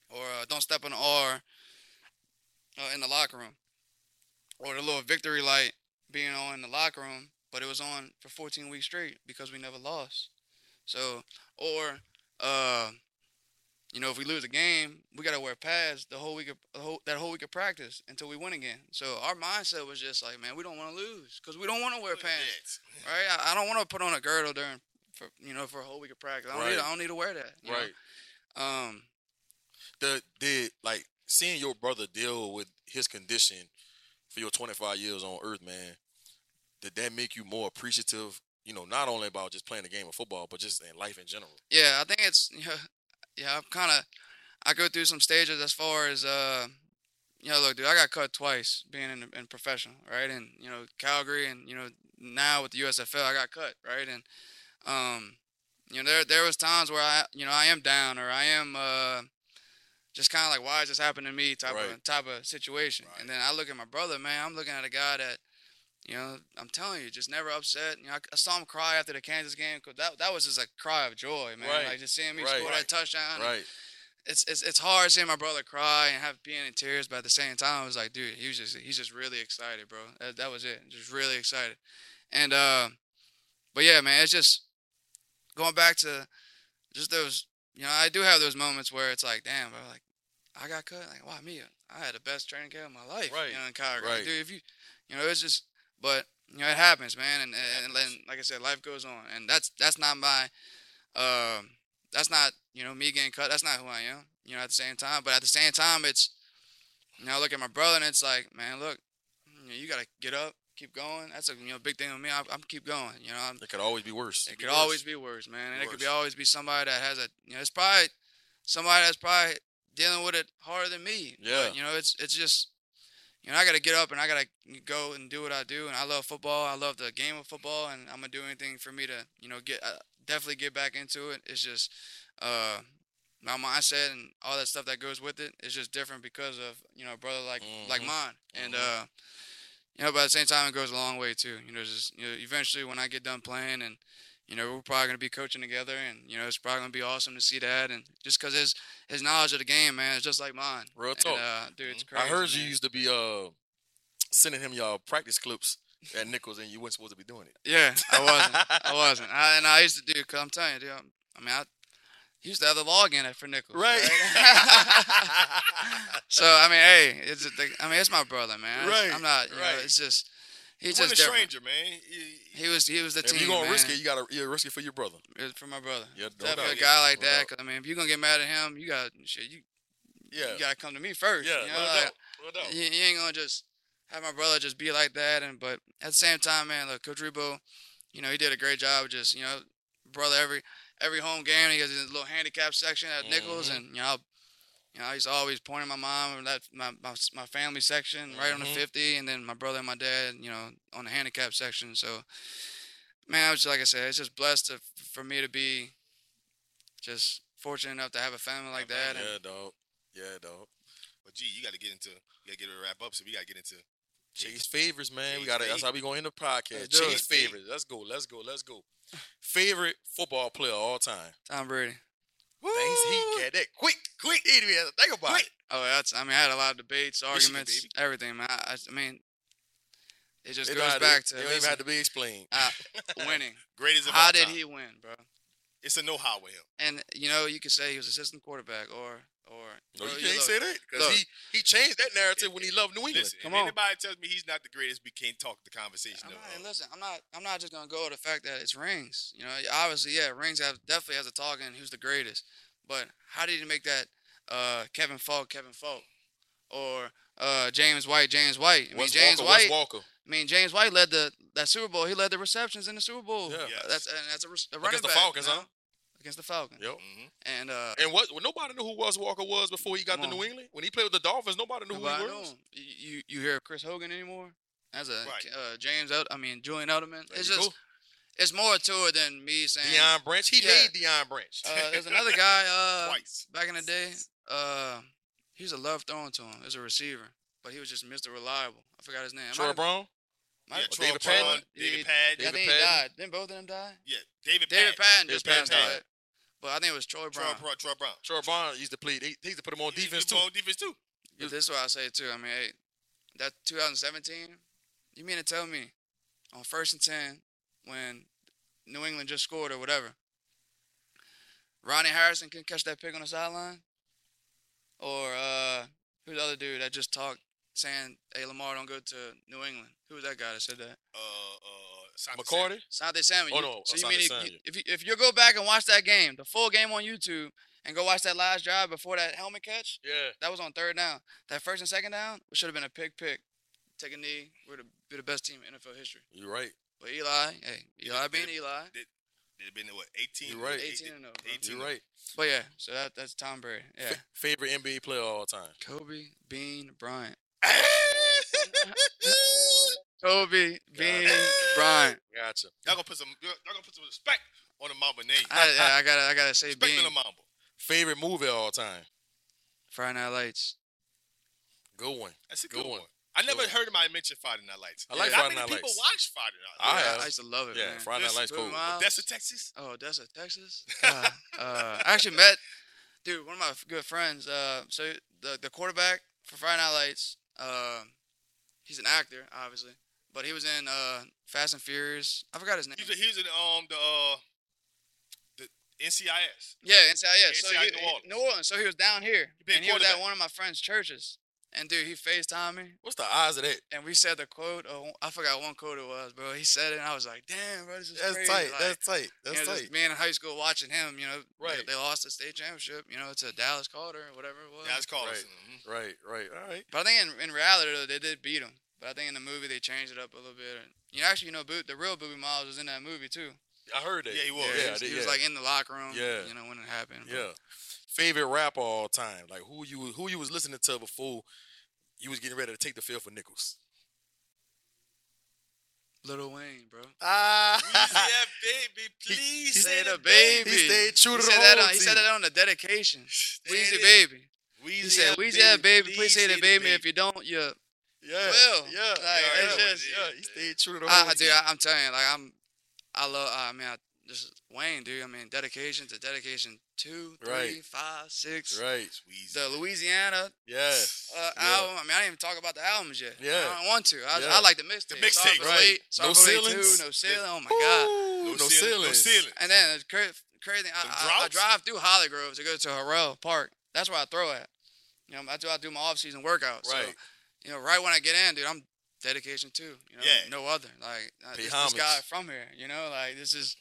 Speaker 1: or uh, don't step on the R uh, in the locker room, or the little victory light being on in the locker room, but it was on for 14 weeks straight because we never lost. So, or uh, you know, if we lose a game, we gotta wear pads the whole week of the whole, that whole week of practice until we win again. So our mindset was just like, man, we don't want to lose because we don't want to wear pants right? I, I don't want to put on a girdle during, for you know, for a whole week of practice. I don't, need, I don't need to wear that. you know?
Speaker 3: Right.
Speaker 1: Um.
Speaker 3: The did like seeing your brother deal with his condition for your 25 years on Earth, man. Did that make you more appreciative? You know, not only about just playing the game of football, but just in life in general.
Speaker 1: Yeah, I think it's yeah, yeah. I'm kind of I go through some stages as far as uh, you know, look, dude, I got cut twice being in in professional, right? And you know, Calgary, and you know, now with the USFL, I got cut, right? And um, you know, there there was times where I, you know, I am down or I am uh, just kind of like, why is this happening to me? Type of type of situation.
Speaker 2: Right.
Speaker 1: And then I look at my brother, man. I'm looking at a guy that. You know, I'm telling you, just never upset. You know, I, I saw him cry after the Kansas game. 'cause that that was just a cry of joy, man.
Speaker 3: Right.
Speaker 1: Like just seeing me
Speaker 3: Right.
Speaker 1: score
Speaker 2: Right.
Speaker 1: that touchdown.
Speaker 3: Right.
Speaker 1: It's, it's it's hard seeing my brother cry and have being in tears, but at the same time, I was like, dude, he was just he's just really excited, bro. That, that was it, just really excited. And uh, but yeah, man, it's just going back to just those you know, I do have those moments where it's like, damn, bro, like I got cut. Like, wow, me, I had the best training camp of my life.
Speaker 3: Right.
Speaker 1: You know, in Calgary.
Speaker 3: Right.
Speaker 1: Dude, if you, you know, it's just, but you know, it happens, man, and and, and, like I said, life goes on, and that's that's not my, um, that's not you know me getting cut. That's not who I am. You know, at the same time, but at the same time, it's, you know, I look at my brother and it's like, man, look, you, know, you gotta get up, keep going. That's a you know big thing with me. I, I'm keep going. You know, I'm,
Speaker 3: It could always be worse.
Speaker 1: it
Speaker 2: be
Speaker 1: could always be worse, man. And it could be always be somebody that has a you know, it's probably somebody that's probably dealing with it harder than me. But,
Speaker 3: Yeah.
Speaker 1: you know, it's it's just you know, I gotta get up and I gotta go and do what I do and I love football. I love the game of football and I'm gonna do anything for me to, you know, get uh, definitely get back into it. It's just uh my mindset and all that stuff that goes with it is just different because of, you know, a brother like like
Speaker 3: Mhm.
Speaker 1: mine. And
Speaker 3: Mhm.
Speaker 1: uh you know, but at the same time, it goes a long way too. You know, just you know, eventually when I get done playing, and you know, we're probably gonna be coaching together, and you know, it's probably gonna be awesome to see that. And just because his his knowledge of the game, man, is just like mine.
Speaker 3: Real
Speaker 1: And,
Speaker 3: talk.
Speaker 1: uh, dude, it's crazy.
Speaker 3: I heard you used to be uh sending him y'all practice clips at Nicholls, and you weren't supposed to be doing it.
Speaker 1: Yeah, I wasn't. I *laughs* wasn't. I, and I used to do, cause I'm telling you, dude. I'm, I mean, I used to have the log in it for Nicholls. Right. *laughs* So I mean, hey, it's I mean, it's my brother, man.
Speaker 3: Right,
Speaker 1: I'm not. You
Speaker 3: right.
Speaker 1: know, it's just he's just
Speaker 2: a
Speaker 1: different.
Speaker 2: stranger, man. He-
Speaker 1: He was he was the
Speaker 3: if
Speaker 1: team.
Speaker 3: you're gonna
Speaker 1: man.
Speaker 3: risk it, you gotta you risk it for your brother.
Speaker 1: It's for my brother.
Speaker 3: Yeah, no
Speaker 1: Definitely
Speaker 3: doubt.
Speaker 1: a guy like
Speaker 3: No
Speaker 1: that. 'cause, I mean, if you're gonna get mad at him, you got shit. You
Speaker 3: Yeah,
Speaker 1: you gotta come to me first.
Speaker 3: yeah,
Speaker 1: you know,
Speaker 3: no
Speaker 1: like,
Speaker 3: doubt, no
Speaker 1: you, you ain't gonna just have my brother just be like that. And but at the same time, man, look, Coach Rebowe, you know, he did a great job. Just you know, brother, every every home game, he has his little handicap section at Nicholls,
Speaker 3: Mhm.
Speaker 1: and you know. You know, I used to always pointing my mom and that my, my my family section right on the
Speaker 3: Mhm.
Speaker 1: fifty, and then my brother and my dad, you know, on the handicap section. So, man, I was like I said, it's just blessed to, for me to be just fortunate enough to have a family like
Speaker 2: Yeah,
Speaker 1: that.
Speaker 2: man,
Speaker 1: and
Speaker 3: Yeah, dog. Yeah, dog.
Speaker 2: But gee, you got to get into, you got to get it to wrap up. So we got to get into
Speaker 3: Chase favorites, man. we got That's how we gonna end the podcast.
Speaker 1: Let's
Speaker 3: Chase
Speaker 2: it.
Speaker 3: favorites. Let's go. Let's go. Let's go. Favorite football player of all time.
Speaker 1: Tom Brady.
Speaker 3: Thanks, he got that quick, quick. Even think about
Speaker 2: Quick.
Speaker 3: it.
Speaker 1: Oh, that's. I mean, I had a lot of debates, arguments, everything, man. I, I, mean, it just
Speaker 3: It
Speaker 1: goes back
Speaker 3: to, it don't even have to be explained.
Speaker 1: uh, *laughs* winning.
Speaker 2: greatest of
Speaker 1: How did
Speaker 2: time.
Speaker 1: he win, bro?
Speaker 2: It's a no how with him.
Speaker 1: And you know, you could say he was assistant quarterback, or or
Speaker 3: No,
Speaker 1: or
Speaker 3: you
Speaker 1: you
Speaker 3: can't
Speaker 1: look-
Speaker 3: say that because he he changed that narrative when he loved New England.
Speaker 2: Listen,
Speaker 1: Come
Speaker 2: if
Speaker 1: on.
Speaker 2: anybody tells me he's not the greatest, we can't talk the conversation.
Speaker 1: I'm not, and listen, I'm not. I'm not just gonna go with the fact that it's rings. You know, obviously, yeah, rings have definitely has a talking. Who's the greatest? But how did he make that uh, Kevin Faulk, Kevin Faulk, or uh, James White, James White? I mean,
Speaker 3: Wes
Speaker 1: James
Speaker 3: Walker,
Speaker 1: White.
Speaker 3: Wes Walker
Speaker 1: I mean, James White led the that Super Bowl. He led the receptions in the Super Bowl.
Speaker 3: Yeah.
Speaker 2: Yes.
Speaker 1: That's and that's a, re- a running
Speaker 3: against the
Speaker 1: back,
Speaker 3: Falcons,
Speaker 1: you know?
Speaker 3: huh?
Speaker 1: Against the Falcons.
Speaker 3: Yep.
Speaker 2: mhm.
Speaker 1: And uh,
Speaker 3: And what? Well, nobody knew who Wes Walker was before he got
Speaker 1: Come
Speaker 3: to
Speaker 1: on.
Speaker 3: New England. When he played with the Dolphins, nobody knew who he was.
Speaker 1: You, you you hear Chris Hogan anymore? As a
Speaker 2: Right.
Speaker 1: uh, James. El- I mean Julian Edelman.
Speaker 3: There
Speaker 1: It's
Speaker 3: you
Speaker 1: just it's more to it than me saying.
Speaker 3: Deion Branch. He
Speaker 1: Yeah.
Speaker 3: made Deion Branch.
Speaker 1: Uh, *laughs* there's another guy. Uh,
Speaker 2: Twice.
Speaker 1: back in the day, uh, he was a love throwing to him as a receiver, but he was just Mr. Reliable. I forgot his name.
Speaker 3: Troy
Speaker 1: Might-
Speaker 3: Brown.
Speaker 1: might-
Speaker 2: Yeah,
Speaker 3: Or
Speaker 2: Troy
Speaker 3: David
Speaker 2: Brown,
Speaker 3: Patten?
Speaker 2: David
Speaker 1: Yeah,
Speaker 2: Patten.
Speaker 1: I
Speaker 3: David
Speaker 1: think
Speaker 3: Patten.
Speaker 1: he died. Didn't both of them die?
Speaker 2: Yeah, David,
Speaker 1: David Patten
Speaker 3: David
Speaker 1: just passed
Speaker 3: Patten
Speaker 1: away.
Speaker 3: died.
Speaker 1: But I think it was Troy
Speaker 2: Troy,
Speaker 1: Brown.
Speaker 2: Brown. Troy Brown.
Speaker 3: Troy Brown used to play. He, he used to put him on
Speaker 2: He-
Speaker 3: defense
Speaker 2: he
Speaker 3: too.
Speaker 2: on defense too.
Speaker 1: But this is what I say too. I mean, hey, that 2017. You mean to tell me on first and ten when New England just scored or whatever, Rodney Harrison can catch that pick on the sideline, or uh, who's the other dude that just talked saying, "Hey, Lamar, don't go to New England." Who was that guy that said that?
Speaker 2: Uh, uh, Sante
Speaker 3: McCarty.
Speaker 1: Sante Samuel.
Speaker 3: Oh, no,
Speaker 1: So you
Speaker 3: Asante
Speaker 1: mean if
Speaker 3: Samuel.
Speaker 1: you, if you if you go back and watch that game, the full game on YouTube, and go watch that last drive before that helmet catch,
Speaker 3: Yeah.
Speaker 1: that was on third down. That first and second down should have been a pick pick. Take a knee. We're the, be the best team in NFL history.
Speaker 3: You're right.
Speaker 1: But Eli, hey, Eli being Eli,
Speaker 2: They've been what 18.
Speaker 3: You're right.
Speaker 1: 18 and 0.
Speaker 2: 18.
Speaker 3: You're right.
Speaker 1: But yeah, so that that's Tom Brady. Yeah,
Speaker 3: Fa- favorite NBA player of all time.
Speaker 1: Kobe, Bean, Bryant. *laughs* Kobe, Bean, Bryant.
Speaker 3: Gotcha.
Speaker 2: Y'all gonna put some. Y'all gonna put some respect on the Mamba name.
Speaker 1: I, I, I gotta I gotta say *laughs*
Speaker 2: respect
Speaker 1: Bean.
Speaker 2: on the Mamba.
Speaker 3: Favorite movie of all time.
Speaker 1: Friday Night Lights.
Speaker 3: Good one.
Speaker 2: That's a
Speaker 3: Good
Speaker 2: good,
Speaker 3: one.
Speaker 2: one. I never
Speaker 3: Good
Speaker 2: heard anybody mention Friday Night Lights.
Speaker 3: I like
Speaker 2: Not
Speaker 3: Friday
Speaker 2: many
Speaker 3: Night
Speaker 2: people
Speaker 3: Lights.
Speaker 2: watch Friday Night Lights.
Speaker 1: Yeah,
Speaker 3: have.
Speaker 1: I used to love it.
Speaker 3: Yeah,
Speaker 1: man.
Speaker 3: Friday Night Lights
Speaker 1: Boom,
Speaker 3: cool.
Speaker 1: Miles.
Speaker 2: Odessa, Texas.
Speaker 1: Oh, Odessa, Texas. *laughs* Uh, uh, I actually met, dude, one of my good friends. Uh, so the the quarterback for Friday Night Lights. Uh, he's an actor, obviously, but he was in uh, Fast and Furious. I forgot his name.
Speaker 2: He was, he was in um the uh the NCIS.
Speaker 1: Yeah, NCIS. Yeah, so he,
Speaker 2: New Orleans.
Speaker 1: New Orleans. So he was down here,
Speaker 2: He
Speaker 1: and he was at one of my friend's churches. And dude, he Facetimed me,
Speaker 3: What's the odds of that?
Speaker 1: and we said the quote. Of, I forgot one quote it was, bro. He said it, and I was like, "Damn, bro, this is
Speaker 3: That's
Speaker 1: crazy."
Speaker 3: tight.
Speaker 1: Like,
Speaker 3: That's tight.
Speaker 1: you
Speaker 3: That's
Speaker 1: know,
Speaker 3: tight.
Speaker 1: being in high school watching him, you know,
Speaker 3: Right.
Speaker 1: They, they lost the state championship, you know, to Dallas Carter or whatever it was.
Speaker 2: That's called.
Speaker 3: Right.
Speaker 2: Mhm.
Speaker 3: Right, right. All right.
Speaker 1: But I think in, in reality, though, they did beat him. But I think in the movie they changed it up a little bit. You know, actually, you know, Bo- the real Boobie Miles was in that movie too.
Speaker 3: I heard that.
Speaker 2: Yeah, he was.
Speaker 1: Yeah,
Speaker 3: Yeah,
Speaker 1: he was,
Speaker 3: did,
Speaker 1: he was like in the locker room.
Speaker 3: Yeah.
Speaker 1: you know when it happened. but-
Speaker 3: Yeah. Favorite rapper all time? Like who you who you was listening to before you was getting ready to take the field for Nichols?
Speaker 1: Lil Wayne, bro. *laughs*
Speaker 3: Ah,
Speaker 2: baby, *laughs*
Speaker 3: please
Speaker 1: He
Speaker 3: say the
Speaker 1: a baby.
Speaker 3: He stayed true
Speaker 1: He
Speaker 3: to
Speaker 1: said
Speaker 3: the
Speaker 1: that on, he said
Speaker 3: team.
Speaker 1: that on the dedication.
Speaker 2: There
Speaker 1: Weezy
Speaker 2: it is.
Speaker 1: baby.
Speaker 2: Weezy
Speaker 1: He said, "Weezy F, baby, please say the baby. If you don't, you."
Speaker 3: Yeah,
Speaker 1: Will.
Speaker 3: yeah,
Speaker 1: Like,
Speaker 3: yeah,
Speaker 1: it's
Speaker 3: yeah,
Speaker 1: just-
Speaker 3: yeah. He stayed true to the whole
Speaker 1: I,
Speaker 3: team.
Speaker 1: dude, I, I'm telling you, like I'm, I love. I mean, I, just Wayne, dude. I mean, dedication to dedication two, three,
Speaker 3: Right.
Speaker 1: five, six.
Speaker 3: right.
Speaker 2: Weezy.
Speaker 1: The Louisiana
Speaker 3: Yeah.
Speaker 1: uh,
Speaker 3: Yeah.
Speaker 1: album. I mean, I didn't even talk about the albums yet.
Speaker 3: Yeah.
Speaker 1: I don't want to. I,
Speaker 3: Yeah.
Speaker 1: I like the mixtape.
Speaker 2: The mixtape,
Speaker 1: Soft
Speaker 3: right.
Speaker 1: Late, Soft
Speaker 3: No
Speaker 1: Late
Speaker 3: ceilings.
Speaker 1: Two, no ceiling. Oh my god.
Speaker 2: No,
Speaker 3: no
Speaker 2: ceiling. No
Speaker 3: ceilings.
Speaker 2: ceiling.
Speaker 1: And then it's crazy. crazy thing, I, I, I drive through Holly Grove to go to Harrell Park. That's where I throw at. You know, that's where I do my off-season workouts. So,
Speaker 3: Right.
Speaker 1: You know, right when I get in, dude, I'm dedication too. You know,
Speaker 2: Yeah.
Speaker 1: no other. Like
Speaker 3: Pay
Speaker 1: this, this guy from here. You know, like this is.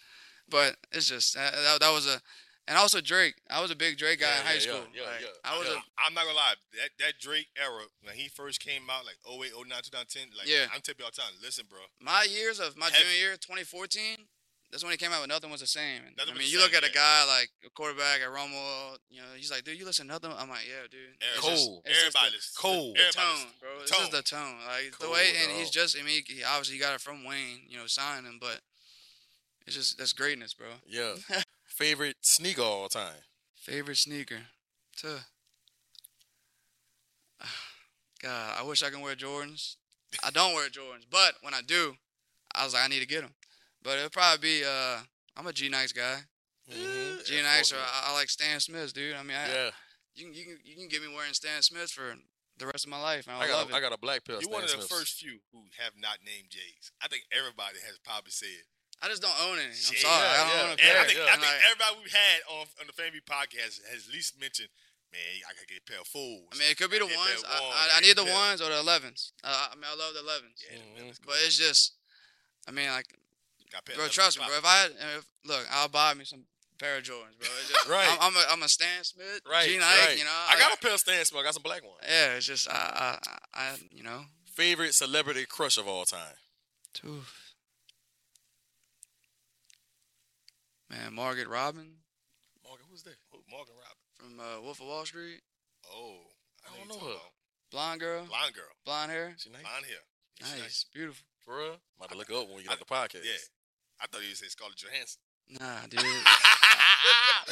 Speaker 1: But it's just uh, that, that was a, and also Drake. I was a big Drake guy
Speaker 3: Yeah,
Speaker 1: in high
Speaker 3: yeah, yeah,
Speaker 1: school.
Speaker 3: yeah,
Speaker 1: Like,
Speaker 3: yeah.
Speaker 1: I was
Speaker 2: Yeah,
Speaker 1: a
Speaker 2: I'm not gonna lie. That that Drake era when he first came out, like 08, 09, 2010, like
Speaker 1: Yeah.
Speaker 2: I'm telling you all the time. Listen, bro.
Speaker 1: my years of my
Speaker 2: Heavy.
Speaker 1: junior year, 2014. That's when he came out with nothing was the same. And, I mean, you look
Speaker 2: Same,
Speaker 1: at a guy like a quarterback at Romo. You know, he's like, dude, you listen to nothing. I'm like, yeah, dude. It's
Speaker 2: Everybody,
Speaker 1: just- just the-
Speaker 2: listen.
Speaker 1: The
Speaker 2: Everybody
Speaker 1: tone, bro.
Speaker 2: The
Speaker 1: This is the tone. Like the way, and he's just. I mean, he obviously got it from Wayne. You know, signing him, but it's just that's greatness, bro.
Speaker 3: Yeah. *laughs* Favorite sneaker all time?
Speaker 1: Favorite sneaker, tuh. *sighs* God, I wish I can wear Jordans. I don't wear Jordans, but when I do, I was like, I need to get them. But it'll probably be. uh I'm a G Nikes guy.
Speaker 3: Mhm.
Speaker 1: G Nikes, or I, I like Stan Smiths, dude. I mean, I,
Speaker 3: Yeah.
Speaker 1: you can you can you can get me wearing Stan Smiths for the rest of my life, and I,
Speaker 3: I got,
Speaker 1: love
Speaker 3: a, I
Speaker 1: it.
Speaker 3: got a black pair of
Speaker 2: You're one of
Speaker 3: Stan
Speaker 2: the
Speaker 3: Smiths.
Speaker 2: first few who have not named J's. I think everybody has probably said.
Speaker 1: I just don't own any. I'm
Speaker 2: Shit,
Speaker 1: sorry,
Speaker 3: yeah,
Speaker 1: I don't
Speaker 3: yeah.
Speaker 1: own a
Speaker 2: And
Speaker 1: pair.
Speaker 2: I think,
Speaker 3: yeah.
Speaker 2: I think
Speaker 1: Like-
Speaker 2: everybody we've had on on the Fan View Podcast has at least mentioned, man, I gotta get a pair of fools.
Speaker 1: I mean, it could be the ones. I,
Speaker 2: one,
Speaker 1: I, I need the
Speaker 2: that.
Speaker 1: ones or the 11s. Uh, I mean, I love the 11s.
Speaker 2: Yeah,
Speaker 3: Mhm.
Speaker 1: But it's just, I mean, like,
Speaker 2: Got a pair
Speaker 1: bro,
Speaker 2: of
Speaker 1: trust me, bro. If I had, if, look, I'll buy me some pair of Jordans, bro. It's just, *laughs*
Speaker 3: Right.
Speaker 1: I'm, I'm a, I'm a Stan Smith,
Speaker 3: Right,
Speaker 1: G Nike,
Speaker 3: right.
Speaker 1: you know.
Speaker 3: I got a pair of Stan Smiths. I got some black ones.
Speaker 1: Yeah, it's just, I, I, I, you know.
Speaker 3: Favorite celebrity crush of all time?
Speaker 1: Oof. Man, Margaret Robin
Speaker 3: Morgan, who's that?
Speaker 2: Who, Morgan Robin.
Speaker 1: from uh, Wolf of Wall Street,
Speaker 2: Oh,
Speaker 3: I
Speaker 2: know
Speaker 3: don't know
Speaker 2: talking
Speaker 3: her.
Speaker 2: about.
Speaker 1: blonde girl,
Speaker 2: Blonde girl.
Speaker 1: blonde hair,
Speaker 3: She nice.
Speaker 2: Blonde hair. Yeah, she
Speaker 1: nice, beautiful.
Speaker 3: For real? I'm about to look up when you get off the podcast.
Speaker 2: Yeah. I thought you said Scarlett Johansson.
Speaker 1: Nah, *laughs* dude.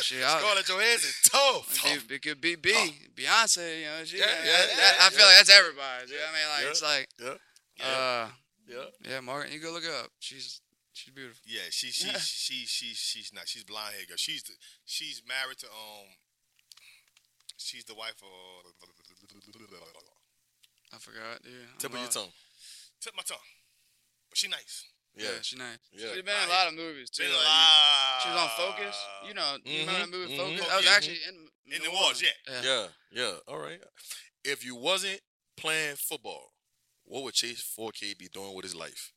Speaker 1: Shit,
Speaker 3: Scarlett Johansson, tough.
Speaker 1: It, it could be B, Beyonce, you know. She,
Speaker 3: Yeah,
Speaker 1: that-
Speaker 3: yeah,
Speaker 1: that-
Speaker 3: yeah,
Speaker 1: I feel
Speaker 3: yeah.
Speaker 1: like that's everybody's. You know what I mean? Like
Speaker 3: Yeah.
Speaker 1: it's like,
Speaker 3: Yeah,
Speaker 1: uh,
Speaker 3: yeah.
Speaker 1: yeah, Margaret, you go look up. She's she's beautiful.
Speaker 2: Yeah, she she she she she's not. She's blonde hair girl. She's the, she's married to um. She's the wife of.
Speaker 1: I forgot, dude. I'm
Speaker 3: Tip of your tongue.
Speaker 2: Tip my tongue, but she nice.
Speaker 1: Yeah,
Speaker 3: Yeah.
Speaker 1: she's nice.
Speaker 3: Yeah.
Speaker 1: She's been in a lot of movies too.
Speaker 2: Been a
Speaker 1: like,
Speaker 2: lot.
Speaker 1: She was on Focus. You know, you remember that movie
Speaker 3: Mhm,
Speaker 1: Focus?
Speaker 3: mhm,
Speaker 1: That was
Speaker 3: mhm.
Speaker 1: actually in
Speaker 2: In
Speaker 1: New
Speaker 2: the wars, yeah.
Speaker 1: Yeah.
Speaker 3: Yeah, yeah. All right. If you wasn't playing football, what would Chase Fourcade be doing with his life?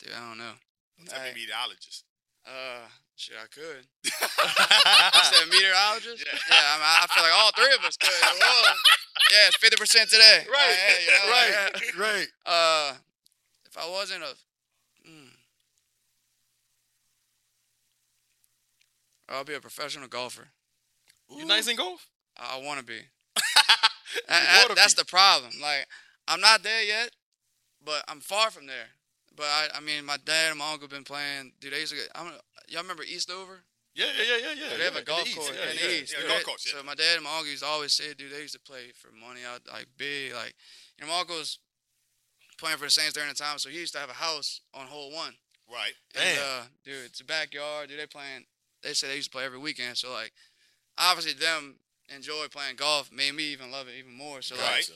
Speaker 1: Dude, I don't know.
Speaker 2: Tell me
Speaker 1: Like,
Speaker 2: meteorologist.
Speaker 1: uh, shit, I could. *laughs* I said meteorologist.
Speaker 2: Yeah.
Speaker 1: Yeah, I, mean, I feel like all three of us could. It. *laughs* Yeah, it's fifty percent today.
Speaker 3: Right,
Speaker 1: Like, hey, you know, like,
Speaker 3: right, right.
Speaker 1: Uh, if I wasn't a, mm, I'll be a professional golfer.
Speaker 3: You nice in golf?
Speaker 1: I, want to be. *laughs* That- that- that's
Speaker 3: be.
Speaker 1: the problem. Like, I'm not there yet, but I'm far from there. But I, I mean, my dad and my uncle been playing. Dude, they used to get. I'm, y'all remember Eastover?
Speaker 3: Yeah, yeah, yeah, yeah, yeah.
Speaker 1: they have a golf
Speaker 3: in the East,
Speaker 1: course
Speaker 3: yeah,
Speaker 1: in
Speaker 3: yeah,
Speaker 1: the East.
Speaker 2: yeah, golf course.
Speaker 1: So my dad and my uncle used to always say, dude, they used to play for money out like big. Like, you know, my uncle was playing for the Saints during the time, so he used to have a house on hole one.
Speaker 2: Right.
Speaker 1: And,
Speaker 3: Damn.
Speaker 1: uh, dude, it's a backyard. Dude, they playing. They say they used to play every weekend. So like, obviously them enjoy playing golf made me even love it even more. So like,
Speaker 2: Right.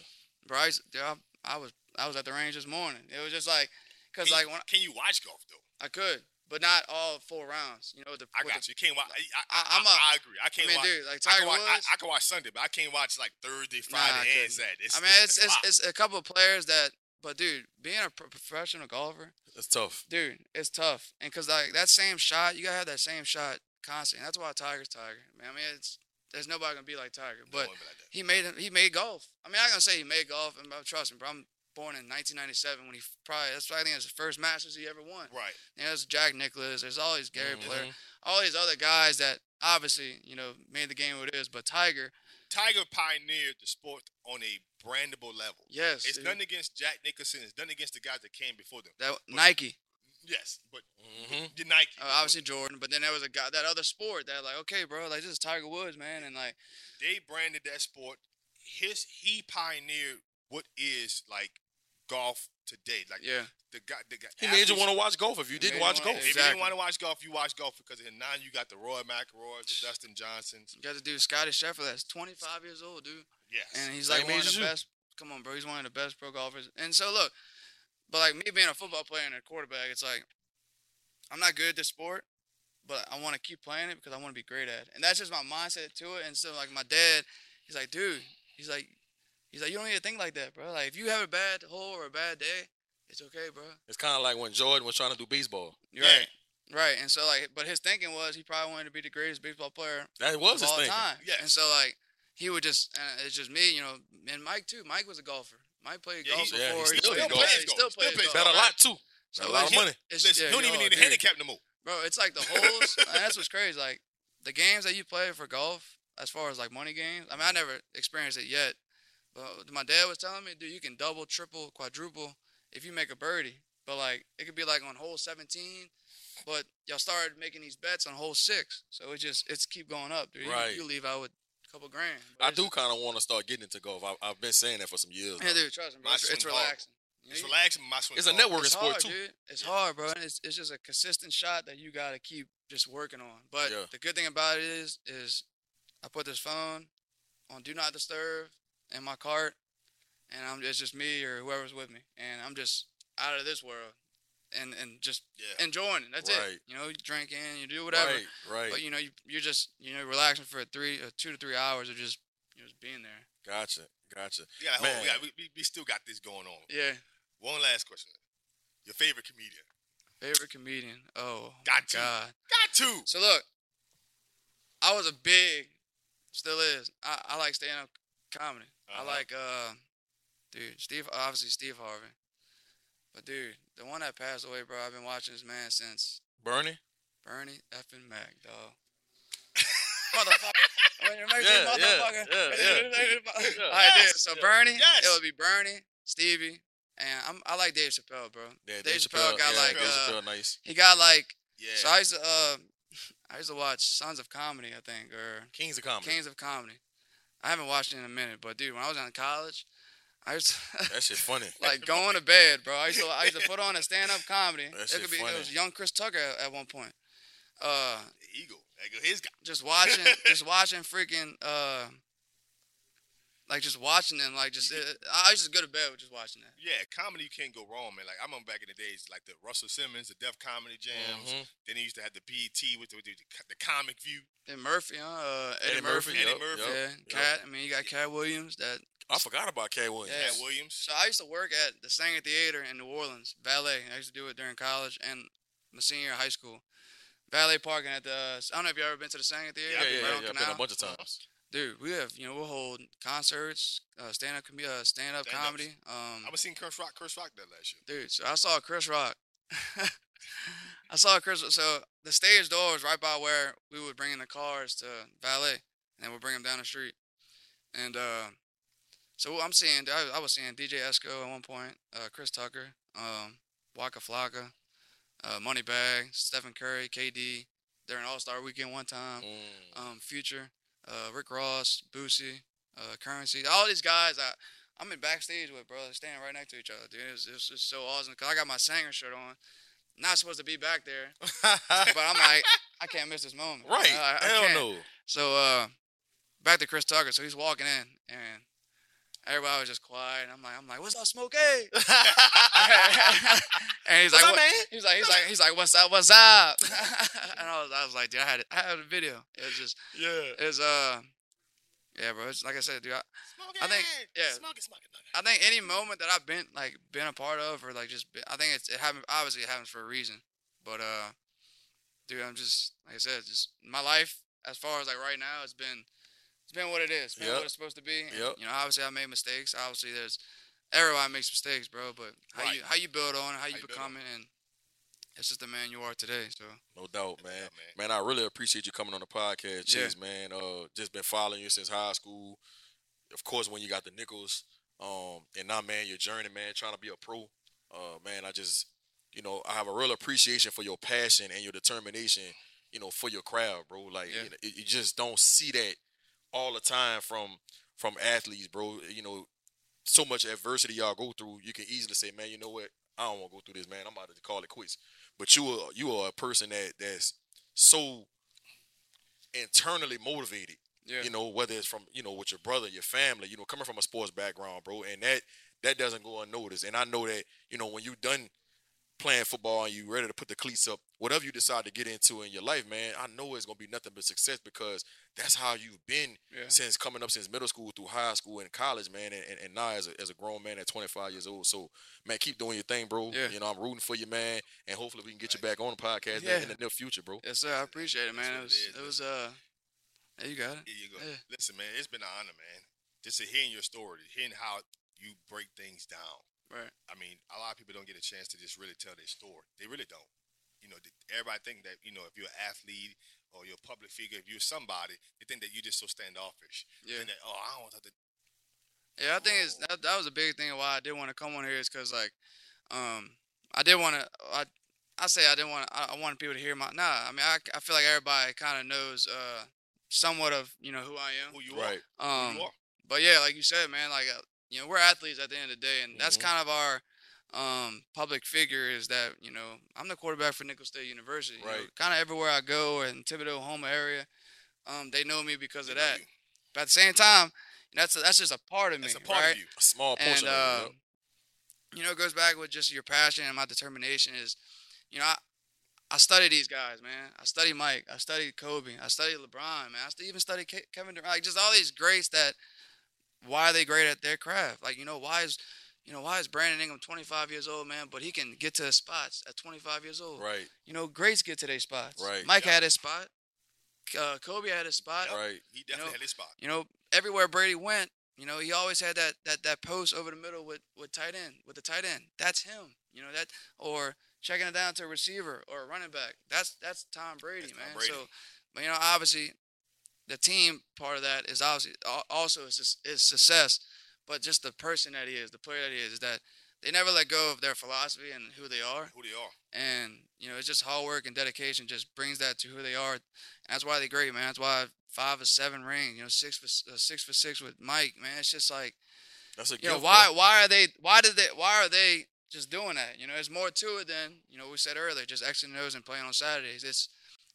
Speaker 1: Bro, I, dude, I, I was I was at the range this morning. It was just like, cause
Speaker 2: Can,
Speaker 1: like
Speaker 2: you,
Speaker 1: when
Speaker 2: can you watch golf though?
Speaker 1: I could, but not all four rounds. You know, the,
Speaker 2: I got
Speaker 1: the-
Speaker 2: you. You can't watch. I, I,
Speaker 1: I-
Speaker 2: I,
Speaker 1: I'm a-
Speaker 2: I agree. I
Speaker 1: I
Speaker 2: can't
Speaker 1: mean,
Speaker 2: watch.
Speaker 1: dude, like
Speaker 2: I can watch.
Speaker 1: Woods.
Speaker 2: I can watch Sunday, but I can't watch like Thursday,
Speaker 1: Nah,
Speaker 2: Friday, and
Speaker 1: couldn't.
Speaker 2: Saturday. It's,
Speaker 1: I mean, it's
Speaker 2: a
Speaker 1: it's, it's a couple of players that, but dude, being a pro- professional golfer,
Speaker 3: It's tough.
Speaker 1: dude, it's tough. And cause like that same shot, you gotta have that same shot constantly. That's why Tiger's Tiger. Man, I mean, it's there's nobody gonna be like Tiger, but
Speaker 2: like
Speaker 1: he made. He made golf. I mean, I'm gonna say he made golf, and trust me, bro. I'm born in 1997 when he probably that's why I think it's the first Masters he ever won.
Speaker 2: right.
Speaker 1: You know, there's Jack Nicklaus. There's all these Gary
Speaker 3: Mhm.
Speaker 1: Player, all these other guys that obviously you know made the game what it is. But Tiger,
Speaker 2: Tiger pioneered the sport on a brandable level.
Speaker 1: yes,
Speaker 2: It's
Speaker 1: dude,
Speaker 2: nothing against Jack Nicholson. It's nothing against the guys that came before them.
Speaker 1: that Nike.
Speaker 2: Yes, but
Speaker 3: Mm-hmm.
Speaker 2: the Nike.
Speaker 1: Uh, obviously Jordan, but then there was a guy, that other sport that like, okay, bro, like this is Tiger Woods, man, and like,
Speaker 2: they branded that sport. His he pioneered what is like golf today. Like
Speaker 1: yeah,
Speaker 2: the guy, the guy.
Speaker 3: He made you want to watch golf if you didn't watch
Speaker 1: wanna-
Speaker 3: golf.
Speaker 2: If you didn't want to watch golf, you watch golf because in now you got the Rory McIlroy, the Dustin Johnsons.
Speaker 1: you got to do Scotty Scheffler, that's 25 years old, dude,
Speaker 2: Yes.
Speaker 1: and he's
Speaker 3: Same
Speaker 1: like one of the
Speaker 3: you.
Speaker 1: best. Come on, bro, he's one of the best pro golfers. And so look, but like me being a football player and a quarterback, it's like I'm not good at this sport, but I want to keep playing it because I want to be great at it, and that's just my mindset to it. And so like my dad, he's like, dude, he's like, he's like, you don't need to think like that, bro. Like if you have a bad hole or a bad day, it's okay, bro.
Speaker 3: It's kind of like when Jordan was trying to do baseball.
Speaker 1: You're
Speaker 2: Yeah.
Speaker 1: Right. Right. And so like but his thinking was he probably wanted to be the greatest baseball player
Speaker 3: That was
Speaker 1: of
Speaker 3: his
Speaker 1: all
Speaker 3: thing.
Speaker 1: time.
Speaker 2: Yes.
Speaker 1: And so like he would just and it's just me, you know, and Mike too. Mike was a golfer. Mike played
Speaker 2: Yeah,
Speaker 1: golf
Speaker 2: he-
Speaker 3: yeah, he still
Speaker 1: played
Speaker 3: plays
Speaker 1: golf.
Speaker 3: golf.
Speaker 1: He still
Speaker 2: Still
Speaker 1: plays
Speaker 2: plays
Speaker 1: golf.
Speaker 3: Bet a lot too.
Speaker 1: So
Speaker 3: a lot of
Speaker 1: it's-
Speaker 3: money.
Speaker 1: It's,
Speaker 2: Listen,
Speaker 1: yeah,
Speaker 2: you don't even
Speaker 1: know,
Speaker 2: need a handicap no more.
Speaker 1: Bro, it's like the holes. *laughs* and that's what's crazy. Like the games that you play for golf, as far as like money games. I mean, I never experienced it yet, but my dad was telling me, dude, you can double, triple, quadruple if you make a birdie. But like it could be like on hole 17, but y'all started making these bets on hole six, so it just it's keep going up, dude. You-
Speaker 3: Right.
Speaker 1: You, leave out with a couple grand.
Speaker 3: I do kind of want to start getting into golf. I, I've been saying that for some years.
Speaker 1: Yeah,
Speaker 3: now.
Speaker 1: dude, trust me, bro. It's, it's relaxing. You
Speaker 2: It's
Speaker 1: you-
Speaker 2: relaxing. My swing.
Speaker 3: It's a networking
Speaker 1: it's
Speaker 3: sport
Speaker 1: hard,
Speaker 3: too.
Speaker 1: dude. It's hard, bro. It's it's just a consistent shot that you gotta keep just working on. But
Speaker 3: Yeah.
Speaker 1: the good thing about it is is I put this phone on do not disturb in my cart, and I'm it's just me or whoever's with me, and I'm just out of this world, and and just
Speaker 2: Yeah.
Speaker 1: enjoying it. That's
Speaker 3: Right.
Speaker 1: it. You know, you drinking, you do whatever,
Speaker 3: Right, right.
Speaker 1: but you know you you're just you know relaxing for three uh, two to three hours of just you know, just being there.
Speaker 3: Gotcha, gotcha.
Speaker 2: We, got,
Speaker 3: Man.
Speaker 2: we, got, we, we- we still got this going on.
Speaker 1: Yeah.
Speaker 2: One last question. Your favorite comedian?
Speaker 1: Favorite comedian? Oh,
Speaker 2: Got
Speaker 1: my
Speaker 2: to.
Speaker 1: God.
Speaker 2: Got to.
Speaker 1: So look, I was a big, still is. I, I like stand up comedy.
Speaker 2: Uh-huh.
Speaker 1: I like, uh, dude, Steve, obviously Steve Harvey. But dude, the one that passed away, bro, I've been watching this man since
Speaker 3: Bernie.
Speaker 1: Bernie effing Mac, dog. *laughs* motherfucker. When you make
Speaker 3: Yeah,
Speaker 1: this
Speaker 3: yeah,
Speaker 1: motherfucker.
Speaker 3: yeah, yeah.
Speaker 1: All right, dude. So
Speaker 2: yeah.
Speaker 1: Bernie,
Speaker 2: Yes.
Speaker 1: it would be Bernie, Stevie, and I'm, I like Dave Chappelle, bro.
Speaker 3: Yeah,
Speaker 1: Dave Chappelle got
Speaker 3: yeah,
Speaker 1: like,
Speaker 3: Dave
Speaker 1: uh,
Speaker 3: Chappelle, nice.
Speaker 1: he got like.
Speaker 2: Yeah.
Speaker 1: So I used to, uh, *laughs* I used to watch Sons of Comedy, I think, or
Speaker 3: Kings of Comedy.
Speaker 1: Kings of Comedy. I haven't watched it in a minute, but dude, when I was in college, I to, *laughs*
Speaker 3: That shit funny. *laughs*
Speaker 1: like going to bed, bro. I used to I used to put on a stand up comedy.
Speaker 3: That
Speaker 1: it
Speaker 3: shit
Speaker 1: could be
Speaker 3: funny.
Speaker 1: it was young Chris Tucker at, at one point. Uh,
Speaker 2: the Eagle. His guy.
Speaker 1: just watching, just watching freaking uh, like just watching them, like just it, I used to go to bed with just watching that.
Speaker 2: Yeah, comedy you can't go wrong, man. Like I remember back in the days, like the Russell Simmons, the Def Comedy Jams.
Speaker 3: Mhm.
Speaker 2: Then he used to have the BET with the, with the, the Comic View.
Speaker 1: And Murphy, huh? Uh, Eddie,
Speaker 3: Eddie Murphy,
Speaker 1: Murphy.
Speaker 2: Eddie Murphy.
Speaker 3: yup,
Speaker 1: Yeah,
Speaker 3: yup.
Speaker 1: Katt. I mean, you got Katt Williams. That
Speaker 3: I forgot about Katt Williams.
Speaker 1: Yeah.
Speaker 2: Katt Williams.
Speaker 1: So I used to work at the Saenger Theater in New Orleans, valet. I used to do it during college and my senior year of high school. Valet parking at the. I don't know if you ever been to the Saenger Theater.
Speaker 3: Yeah,
Speaker 2: I've
Speaker 3: yeah,
Speaker 2: been
Speaker 3: yeah. yeah, I've been a bunch of times.
Speaker 1: Dude, we have you know we'll hold concerts, uh, stand up, com- uh, stand up comedy. Um,
Speaker 2: I was seeing Chris Rock. Chris Rock that last year.
Speaker 1: dude, so I saw Chris Rock. *laughs* I saw Chris. So the stage door was right by where we would bring in the cars to valet, and we'll bring them down the street. And uh, so I'm seeing, I, I was seeing DJ Esco at one point, uh, Chris Tucker, um, Waka Flocka, uh, Moneybag, Stephen Curry, KD. During All Star Weekend one time,
Speaker 3: Mm.
Speaker 1: um, Future, uh, Rick Ross, Boosie, uh, Currency, all these guys I I'm in backstage with, bro. They're standing right next to each other, dude. It's it's just so awesome because I got my Saenger shirt on. Not supposed to be back there, *laughs* but I'm like, I can't miss this moment.
Speaker 3: right.
Speaker 1: I, I
Speaker 3: Hell
Speaker 1: can't.
Speaker 3: no.
Speaker 1: So uh, back to Chris Tucker. So he's walking in, and everybody was just quiet. And I'm like, I'm like, what's up, Smokey? *laughs* *laughs* and he's
Speaker 3: What's
Speaker 1: like,
Speaker 3: up,
Speaker 1: what?
Speaker 3: man?
Speaker 1: He's like, he's like, he's like, what's up, what's up? *laughs* and I was, I was like, dude, I had it, I had a video. It was just,
Speaker 3: Yeah.
Speaker 1: it was, uh, yeah, bro. It's like I said, dude. I, I think- yeah.
Speaker 2: Smoke it, smoke it.
Speaker 1: I think any moment that I've been like been a part of or like just been, I think it's it happens obviously it happens for a reason. But uh dude, I'm just like I said, just my life as far as like right now it's been it's been what it is. It's been
Speaker 3: Yep.
Speaker 1: what it's supposed to be. And,
Speaker 3: Yep.
Speaker 1: You know, obviously I made mistakes. Obviously there's everybody makes mistakes, bro, but how
Speaker 2: Right.
Speaker 1: you how you build on it, how you
Speaker 2: you
Speaker 1: become it and it's just the man you are today. So
Speaker 3: No doubt, man.
Speaker 2: Yeah, man.
Speaker 3: Man, I really appreciate you coming on the podcast,
Speaker 1: Yeah.
Speaker 3: Man. Uh just been following you since high school. Of course, when you got the Nicholls. Um, and now man, your journey, man, trying to be a pro. Uh man, I just you know, I have a real appreciation for your passion and your determination, you know, for your crowd, bro. Like
Speaker 1: Yeah.
Speaker 3: you, know, you you just don't see that all the time from from athletes, bro. You know, so much adversity y'all go through, you can easily say, man, you know what? I don't want to go through this, man. I'm about to call it quits. But you are you are a person that that's so internally motivated.
Speaker 1: yeah.
Speaker 3: You know, whether it's from you know with your brother, your family, you know, coming from a sports background, bro, and that that doesn't go unnoticed. And I know that you know when you're done playing football and you ready to put the cleats up, whatever you decide to get into in your life, man, I know it's gonna be nothing but success because that's how you've been
Speaker 1: Yeah.
Speaker 3: since coming up since middle school through high school and college, man, and, and, and now as a, as a grown man at 25 years old. So, man, keep doing your thing, bro.
Speaker 1: Yeah.
Speaker 3: You know, I'm rooting for you, man, and hopefully we can get you back on the podcast
Speaker 1: Yeah.
Speaker 3: in the near future, bro.
Speaker 1: Yes, sir. I appreciate it, man. It
Speaker 2: what it
Speaker 1: was
Speaker 2: is,
Speaker 1: it was uh yeah, you got it.
Speaker 2: Here you go.
Speaker 1: Yeah.
Speaker 2: Listen, man, it's been an honor, man. Just to hearing your story, hearing how you break things down.
Speaker 1: Right.
Speaker 2: I mean, a lot of people don't get a chance to just really tell their story. They really don't. You know, everybody think that you know if you're an athlete or you're a public figure, if you're somebody, they think that you're just so standoffish.
Speaker 1: Yeah.
Speaker 2: And that oh, I don't have to.
Speaker 1: Yeah, I think it's that, that was a big thing why I did want to come on here is because like, um, I did want to. I I say I didn't want. I, I wanted people to hear my. Nah, I mean I, I feel like everybody kind of knows uh somewhat of you know who I am.
Speaker 2: Who you
Speaker 3: Right.
Speaker 2: are?
Speaker 1: Um,
Speaker 2: Who you are?
Speaker 1: but yeah, like you said, man, like uh, you know we're athletes at the end of the day, and that's
Speaker 3: Mhm.
Speaker 1: kind of our um public figure is that you know I'm the quarterback for Nicholls State University.
Speaker 3: Right.
Speaker 1: Kind of everywhere I go in Thibodaux home area, um, they know me because of that. But at the same time, that's that's just a part of me,
Speaker 2: That's a part
Speaker 1: right?
Speaker 2: of you.
Speaker 3: A small portion
Speaker 1: and uh,
Speaker 3: of it.
Speaker 1: you know, it goes back with just your passion and my determination. Is you know, I, I study these guys, man. I study Mike. I study Kobe. I study LeBron, man. I st- even study Ke- Kevin Durant. Like just all these greats that why are they great at their craft? Like you know, why is you know why is Brandon Ingram 25 years old, man? But he can get to his spots at 25 years old.
Speaker 3: Right.
Speaker 1: You know, greats get to their spots.
Speaker 3: Right.
Speaker 1: Mike
Speaker 2: Yeah.
Speaker 1: had his spot. Uh, Kobe had his spot.
Speaker 3: Right.
Speaker 2: He definitely
Speaker 1: know,
Speaker 2: had his spot.
Speaker 1: You know, everywhere Brady went, you know, he always had that that that post over the middle with with tight end with the tight end. That's him. You know that or checking it down to a receiver or a running back. That's that's Tom Brady,
Speaker 2: That's Tom
Speaker 1: man.
Speaker 2: Brady.
Speaker 1: So, but you know, obviously, the team part of that is obviously also is just- is success, but just the person that he is, the player that he is, is that they never let go of their philosophy and who they are
Speaker 2: Who they are.
Speaker 1: and you know it's just hard work and dedication just brings that to who they are. And that's why they're great, man. That's why five or seven ring, you know, six for uh, six for six with Mike, man. It's just like
Speaker 3: That's a
Speaker 1: you know why
Speaker 3: bro.
Speaker 1: why are they why did they why are they just doing that? You know, there's more to it than you know we said earlier, just X and O's and playing on Saturdays. It's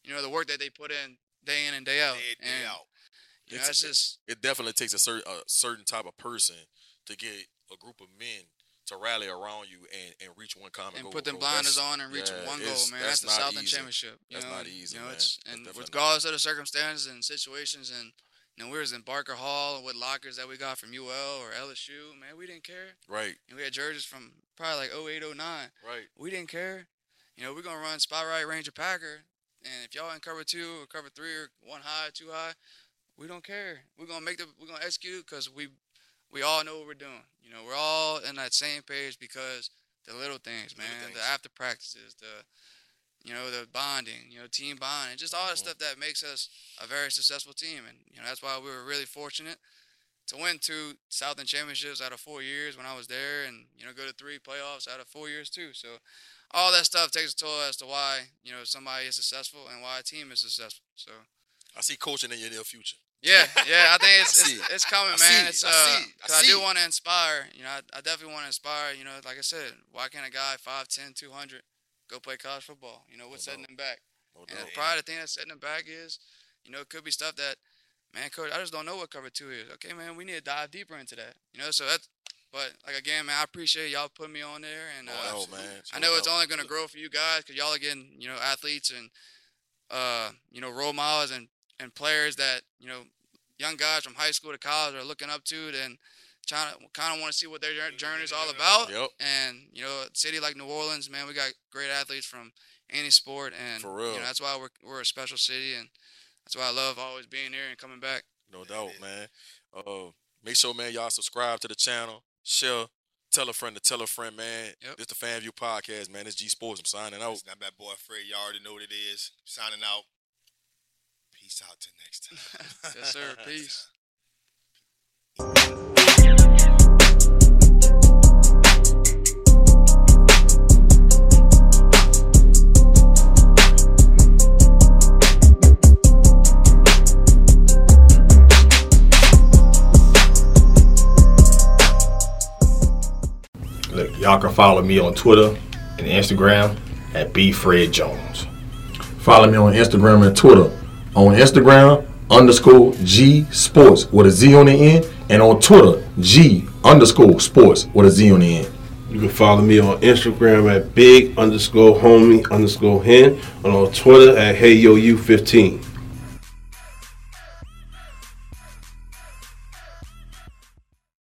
Speaker 1: you know the work that they put in day in and day out,
Speaker 2: Day day
Speaker 1: and
Speaker 2: out.
Speaker 1: Know
Speaker 3: It's-
Speaker 1: it's just
Speaker 3: It definitely takes a certain a certain type of person to get a group of men to rally around you and, and reach one common
Speaker 1: and
Speaker 3: goal.
Speaker 1: put them blinders
Speaker 3: That's-
Speaker 1: on and reach
Speaker 3: yeah,
Speaker 1: one goal, man. That's, the
Speaker 3: not
Speaker 1: Southern
Speaker 3: easy.
Speaker 1: Championship. You
Speaker 3: That's
Speaker 1: know?
Speaker 3: not easy,
Speaker 1: You know,
Speaker 3: man.
Speaker 1: it's
Speaker 3: That's
Speaker 1: and regardless of the circumstances and situations, and you know, we was in Barker Hall with lockers that we got from UL or LSU. Man, we didn't care.
Speaker 3: Right,
Speaker 1: And we had jerseys from probably like 08, 09.
Speaker 3: right.
Speaker 1: We didn't care. You know, we're gonna run spot right Ranger Packer, and if y'all in cover two or cover three or one high, two high, we don't care. We're gonna make the we're gonna execute because we we all know what we're doing. You know, we're all in that same page because the little things,
Speaker 2: Little
Speaker 1: man,
Speaker 2: things.
Speaker 1: the after practices, the you know the bonding, you know, team bonding, just all that
Speaker 3: Mhm.
Speaker 1: stuff that makes us a very successful team, and you know that's why we were really fortunate to win two Southern championships out of four years when I was there, and you know go to three playoffs out of four years too. So all that stuff takes a toll as to why you know somebody is successful and why a team is successful. So
Speaker 3: I see coaching in your near future.
Speaker 1: yeah, yeah, I think *laughs* it's
Speaker 3: I
Speaker 1: it's,
Speaker 3: it.
Speaker 1: it's coming,
Speaker 3: I
Speaker 1: man. It's
Speaker 3: I
Speaker 1: uh.
Speaker 3: I, see
Speaker 1: do want to inspire. You know, I, I definitely want to inspire. You know, like I said, why can't a guy 5'10", 200 go play college football? You know, what's
Speaker 3: No
Speaker 1: setting him back?
Speaker 3: No
Speaker 1: And
Speaker 3: doubt.
Speaker 1: probably the thing that's setting him back is, you know, it could be stuff that man, coach, I just don't know what cover two is. Okay, man, we need to dive deeper into that. You know, so that's. But like again, man, I appreciate y'all putting me on there, and uh,
Speaker 3: Oh, no.
Speaker 1: I know it's only gonna grow for you guys because y'all are getting you know athletes and uh you know role models and and players that you know young guys from high school to college are looking up to and trying to kind of want to see what their journey is all about.
Speaker 3: Yep.
Speaker 1: And you know, a city like New Orleans, man, we got great athletes from any sport, and
Speaker 3: For real.
Speaker 1: you know that's why we're we're a special city, and that's why I love always being here and coming back.
Speaker 3: No doubt, man. Uh, make sure, man, y'all subscribe to the channel, share, tell a friend to tell a friend, man.
Speaker 1: Yep.
Speaker 3: This the Fan View Podcast, man. It's G Sports. I'm signing out.
Speaker 2: It's not that boy Fred. Y'all already know what it is. Signing out. Peace out till next time. *laughs*
Speaker 1: yes, sir. *laughs* Peace.
Speaker 4: Look, y'all can follow me on Twitter and Instagram at bfredjones.
Speaker 5: Follow me on Instagram and Twitter. On Instagram, underscore G Sports with a Z on the end. And on Twitter, G underscore Sports with a Z on the end.
Speaker 6: You can follow me on Instagram at big underscore homie underscore hen and on Twitter at hey yo you 15.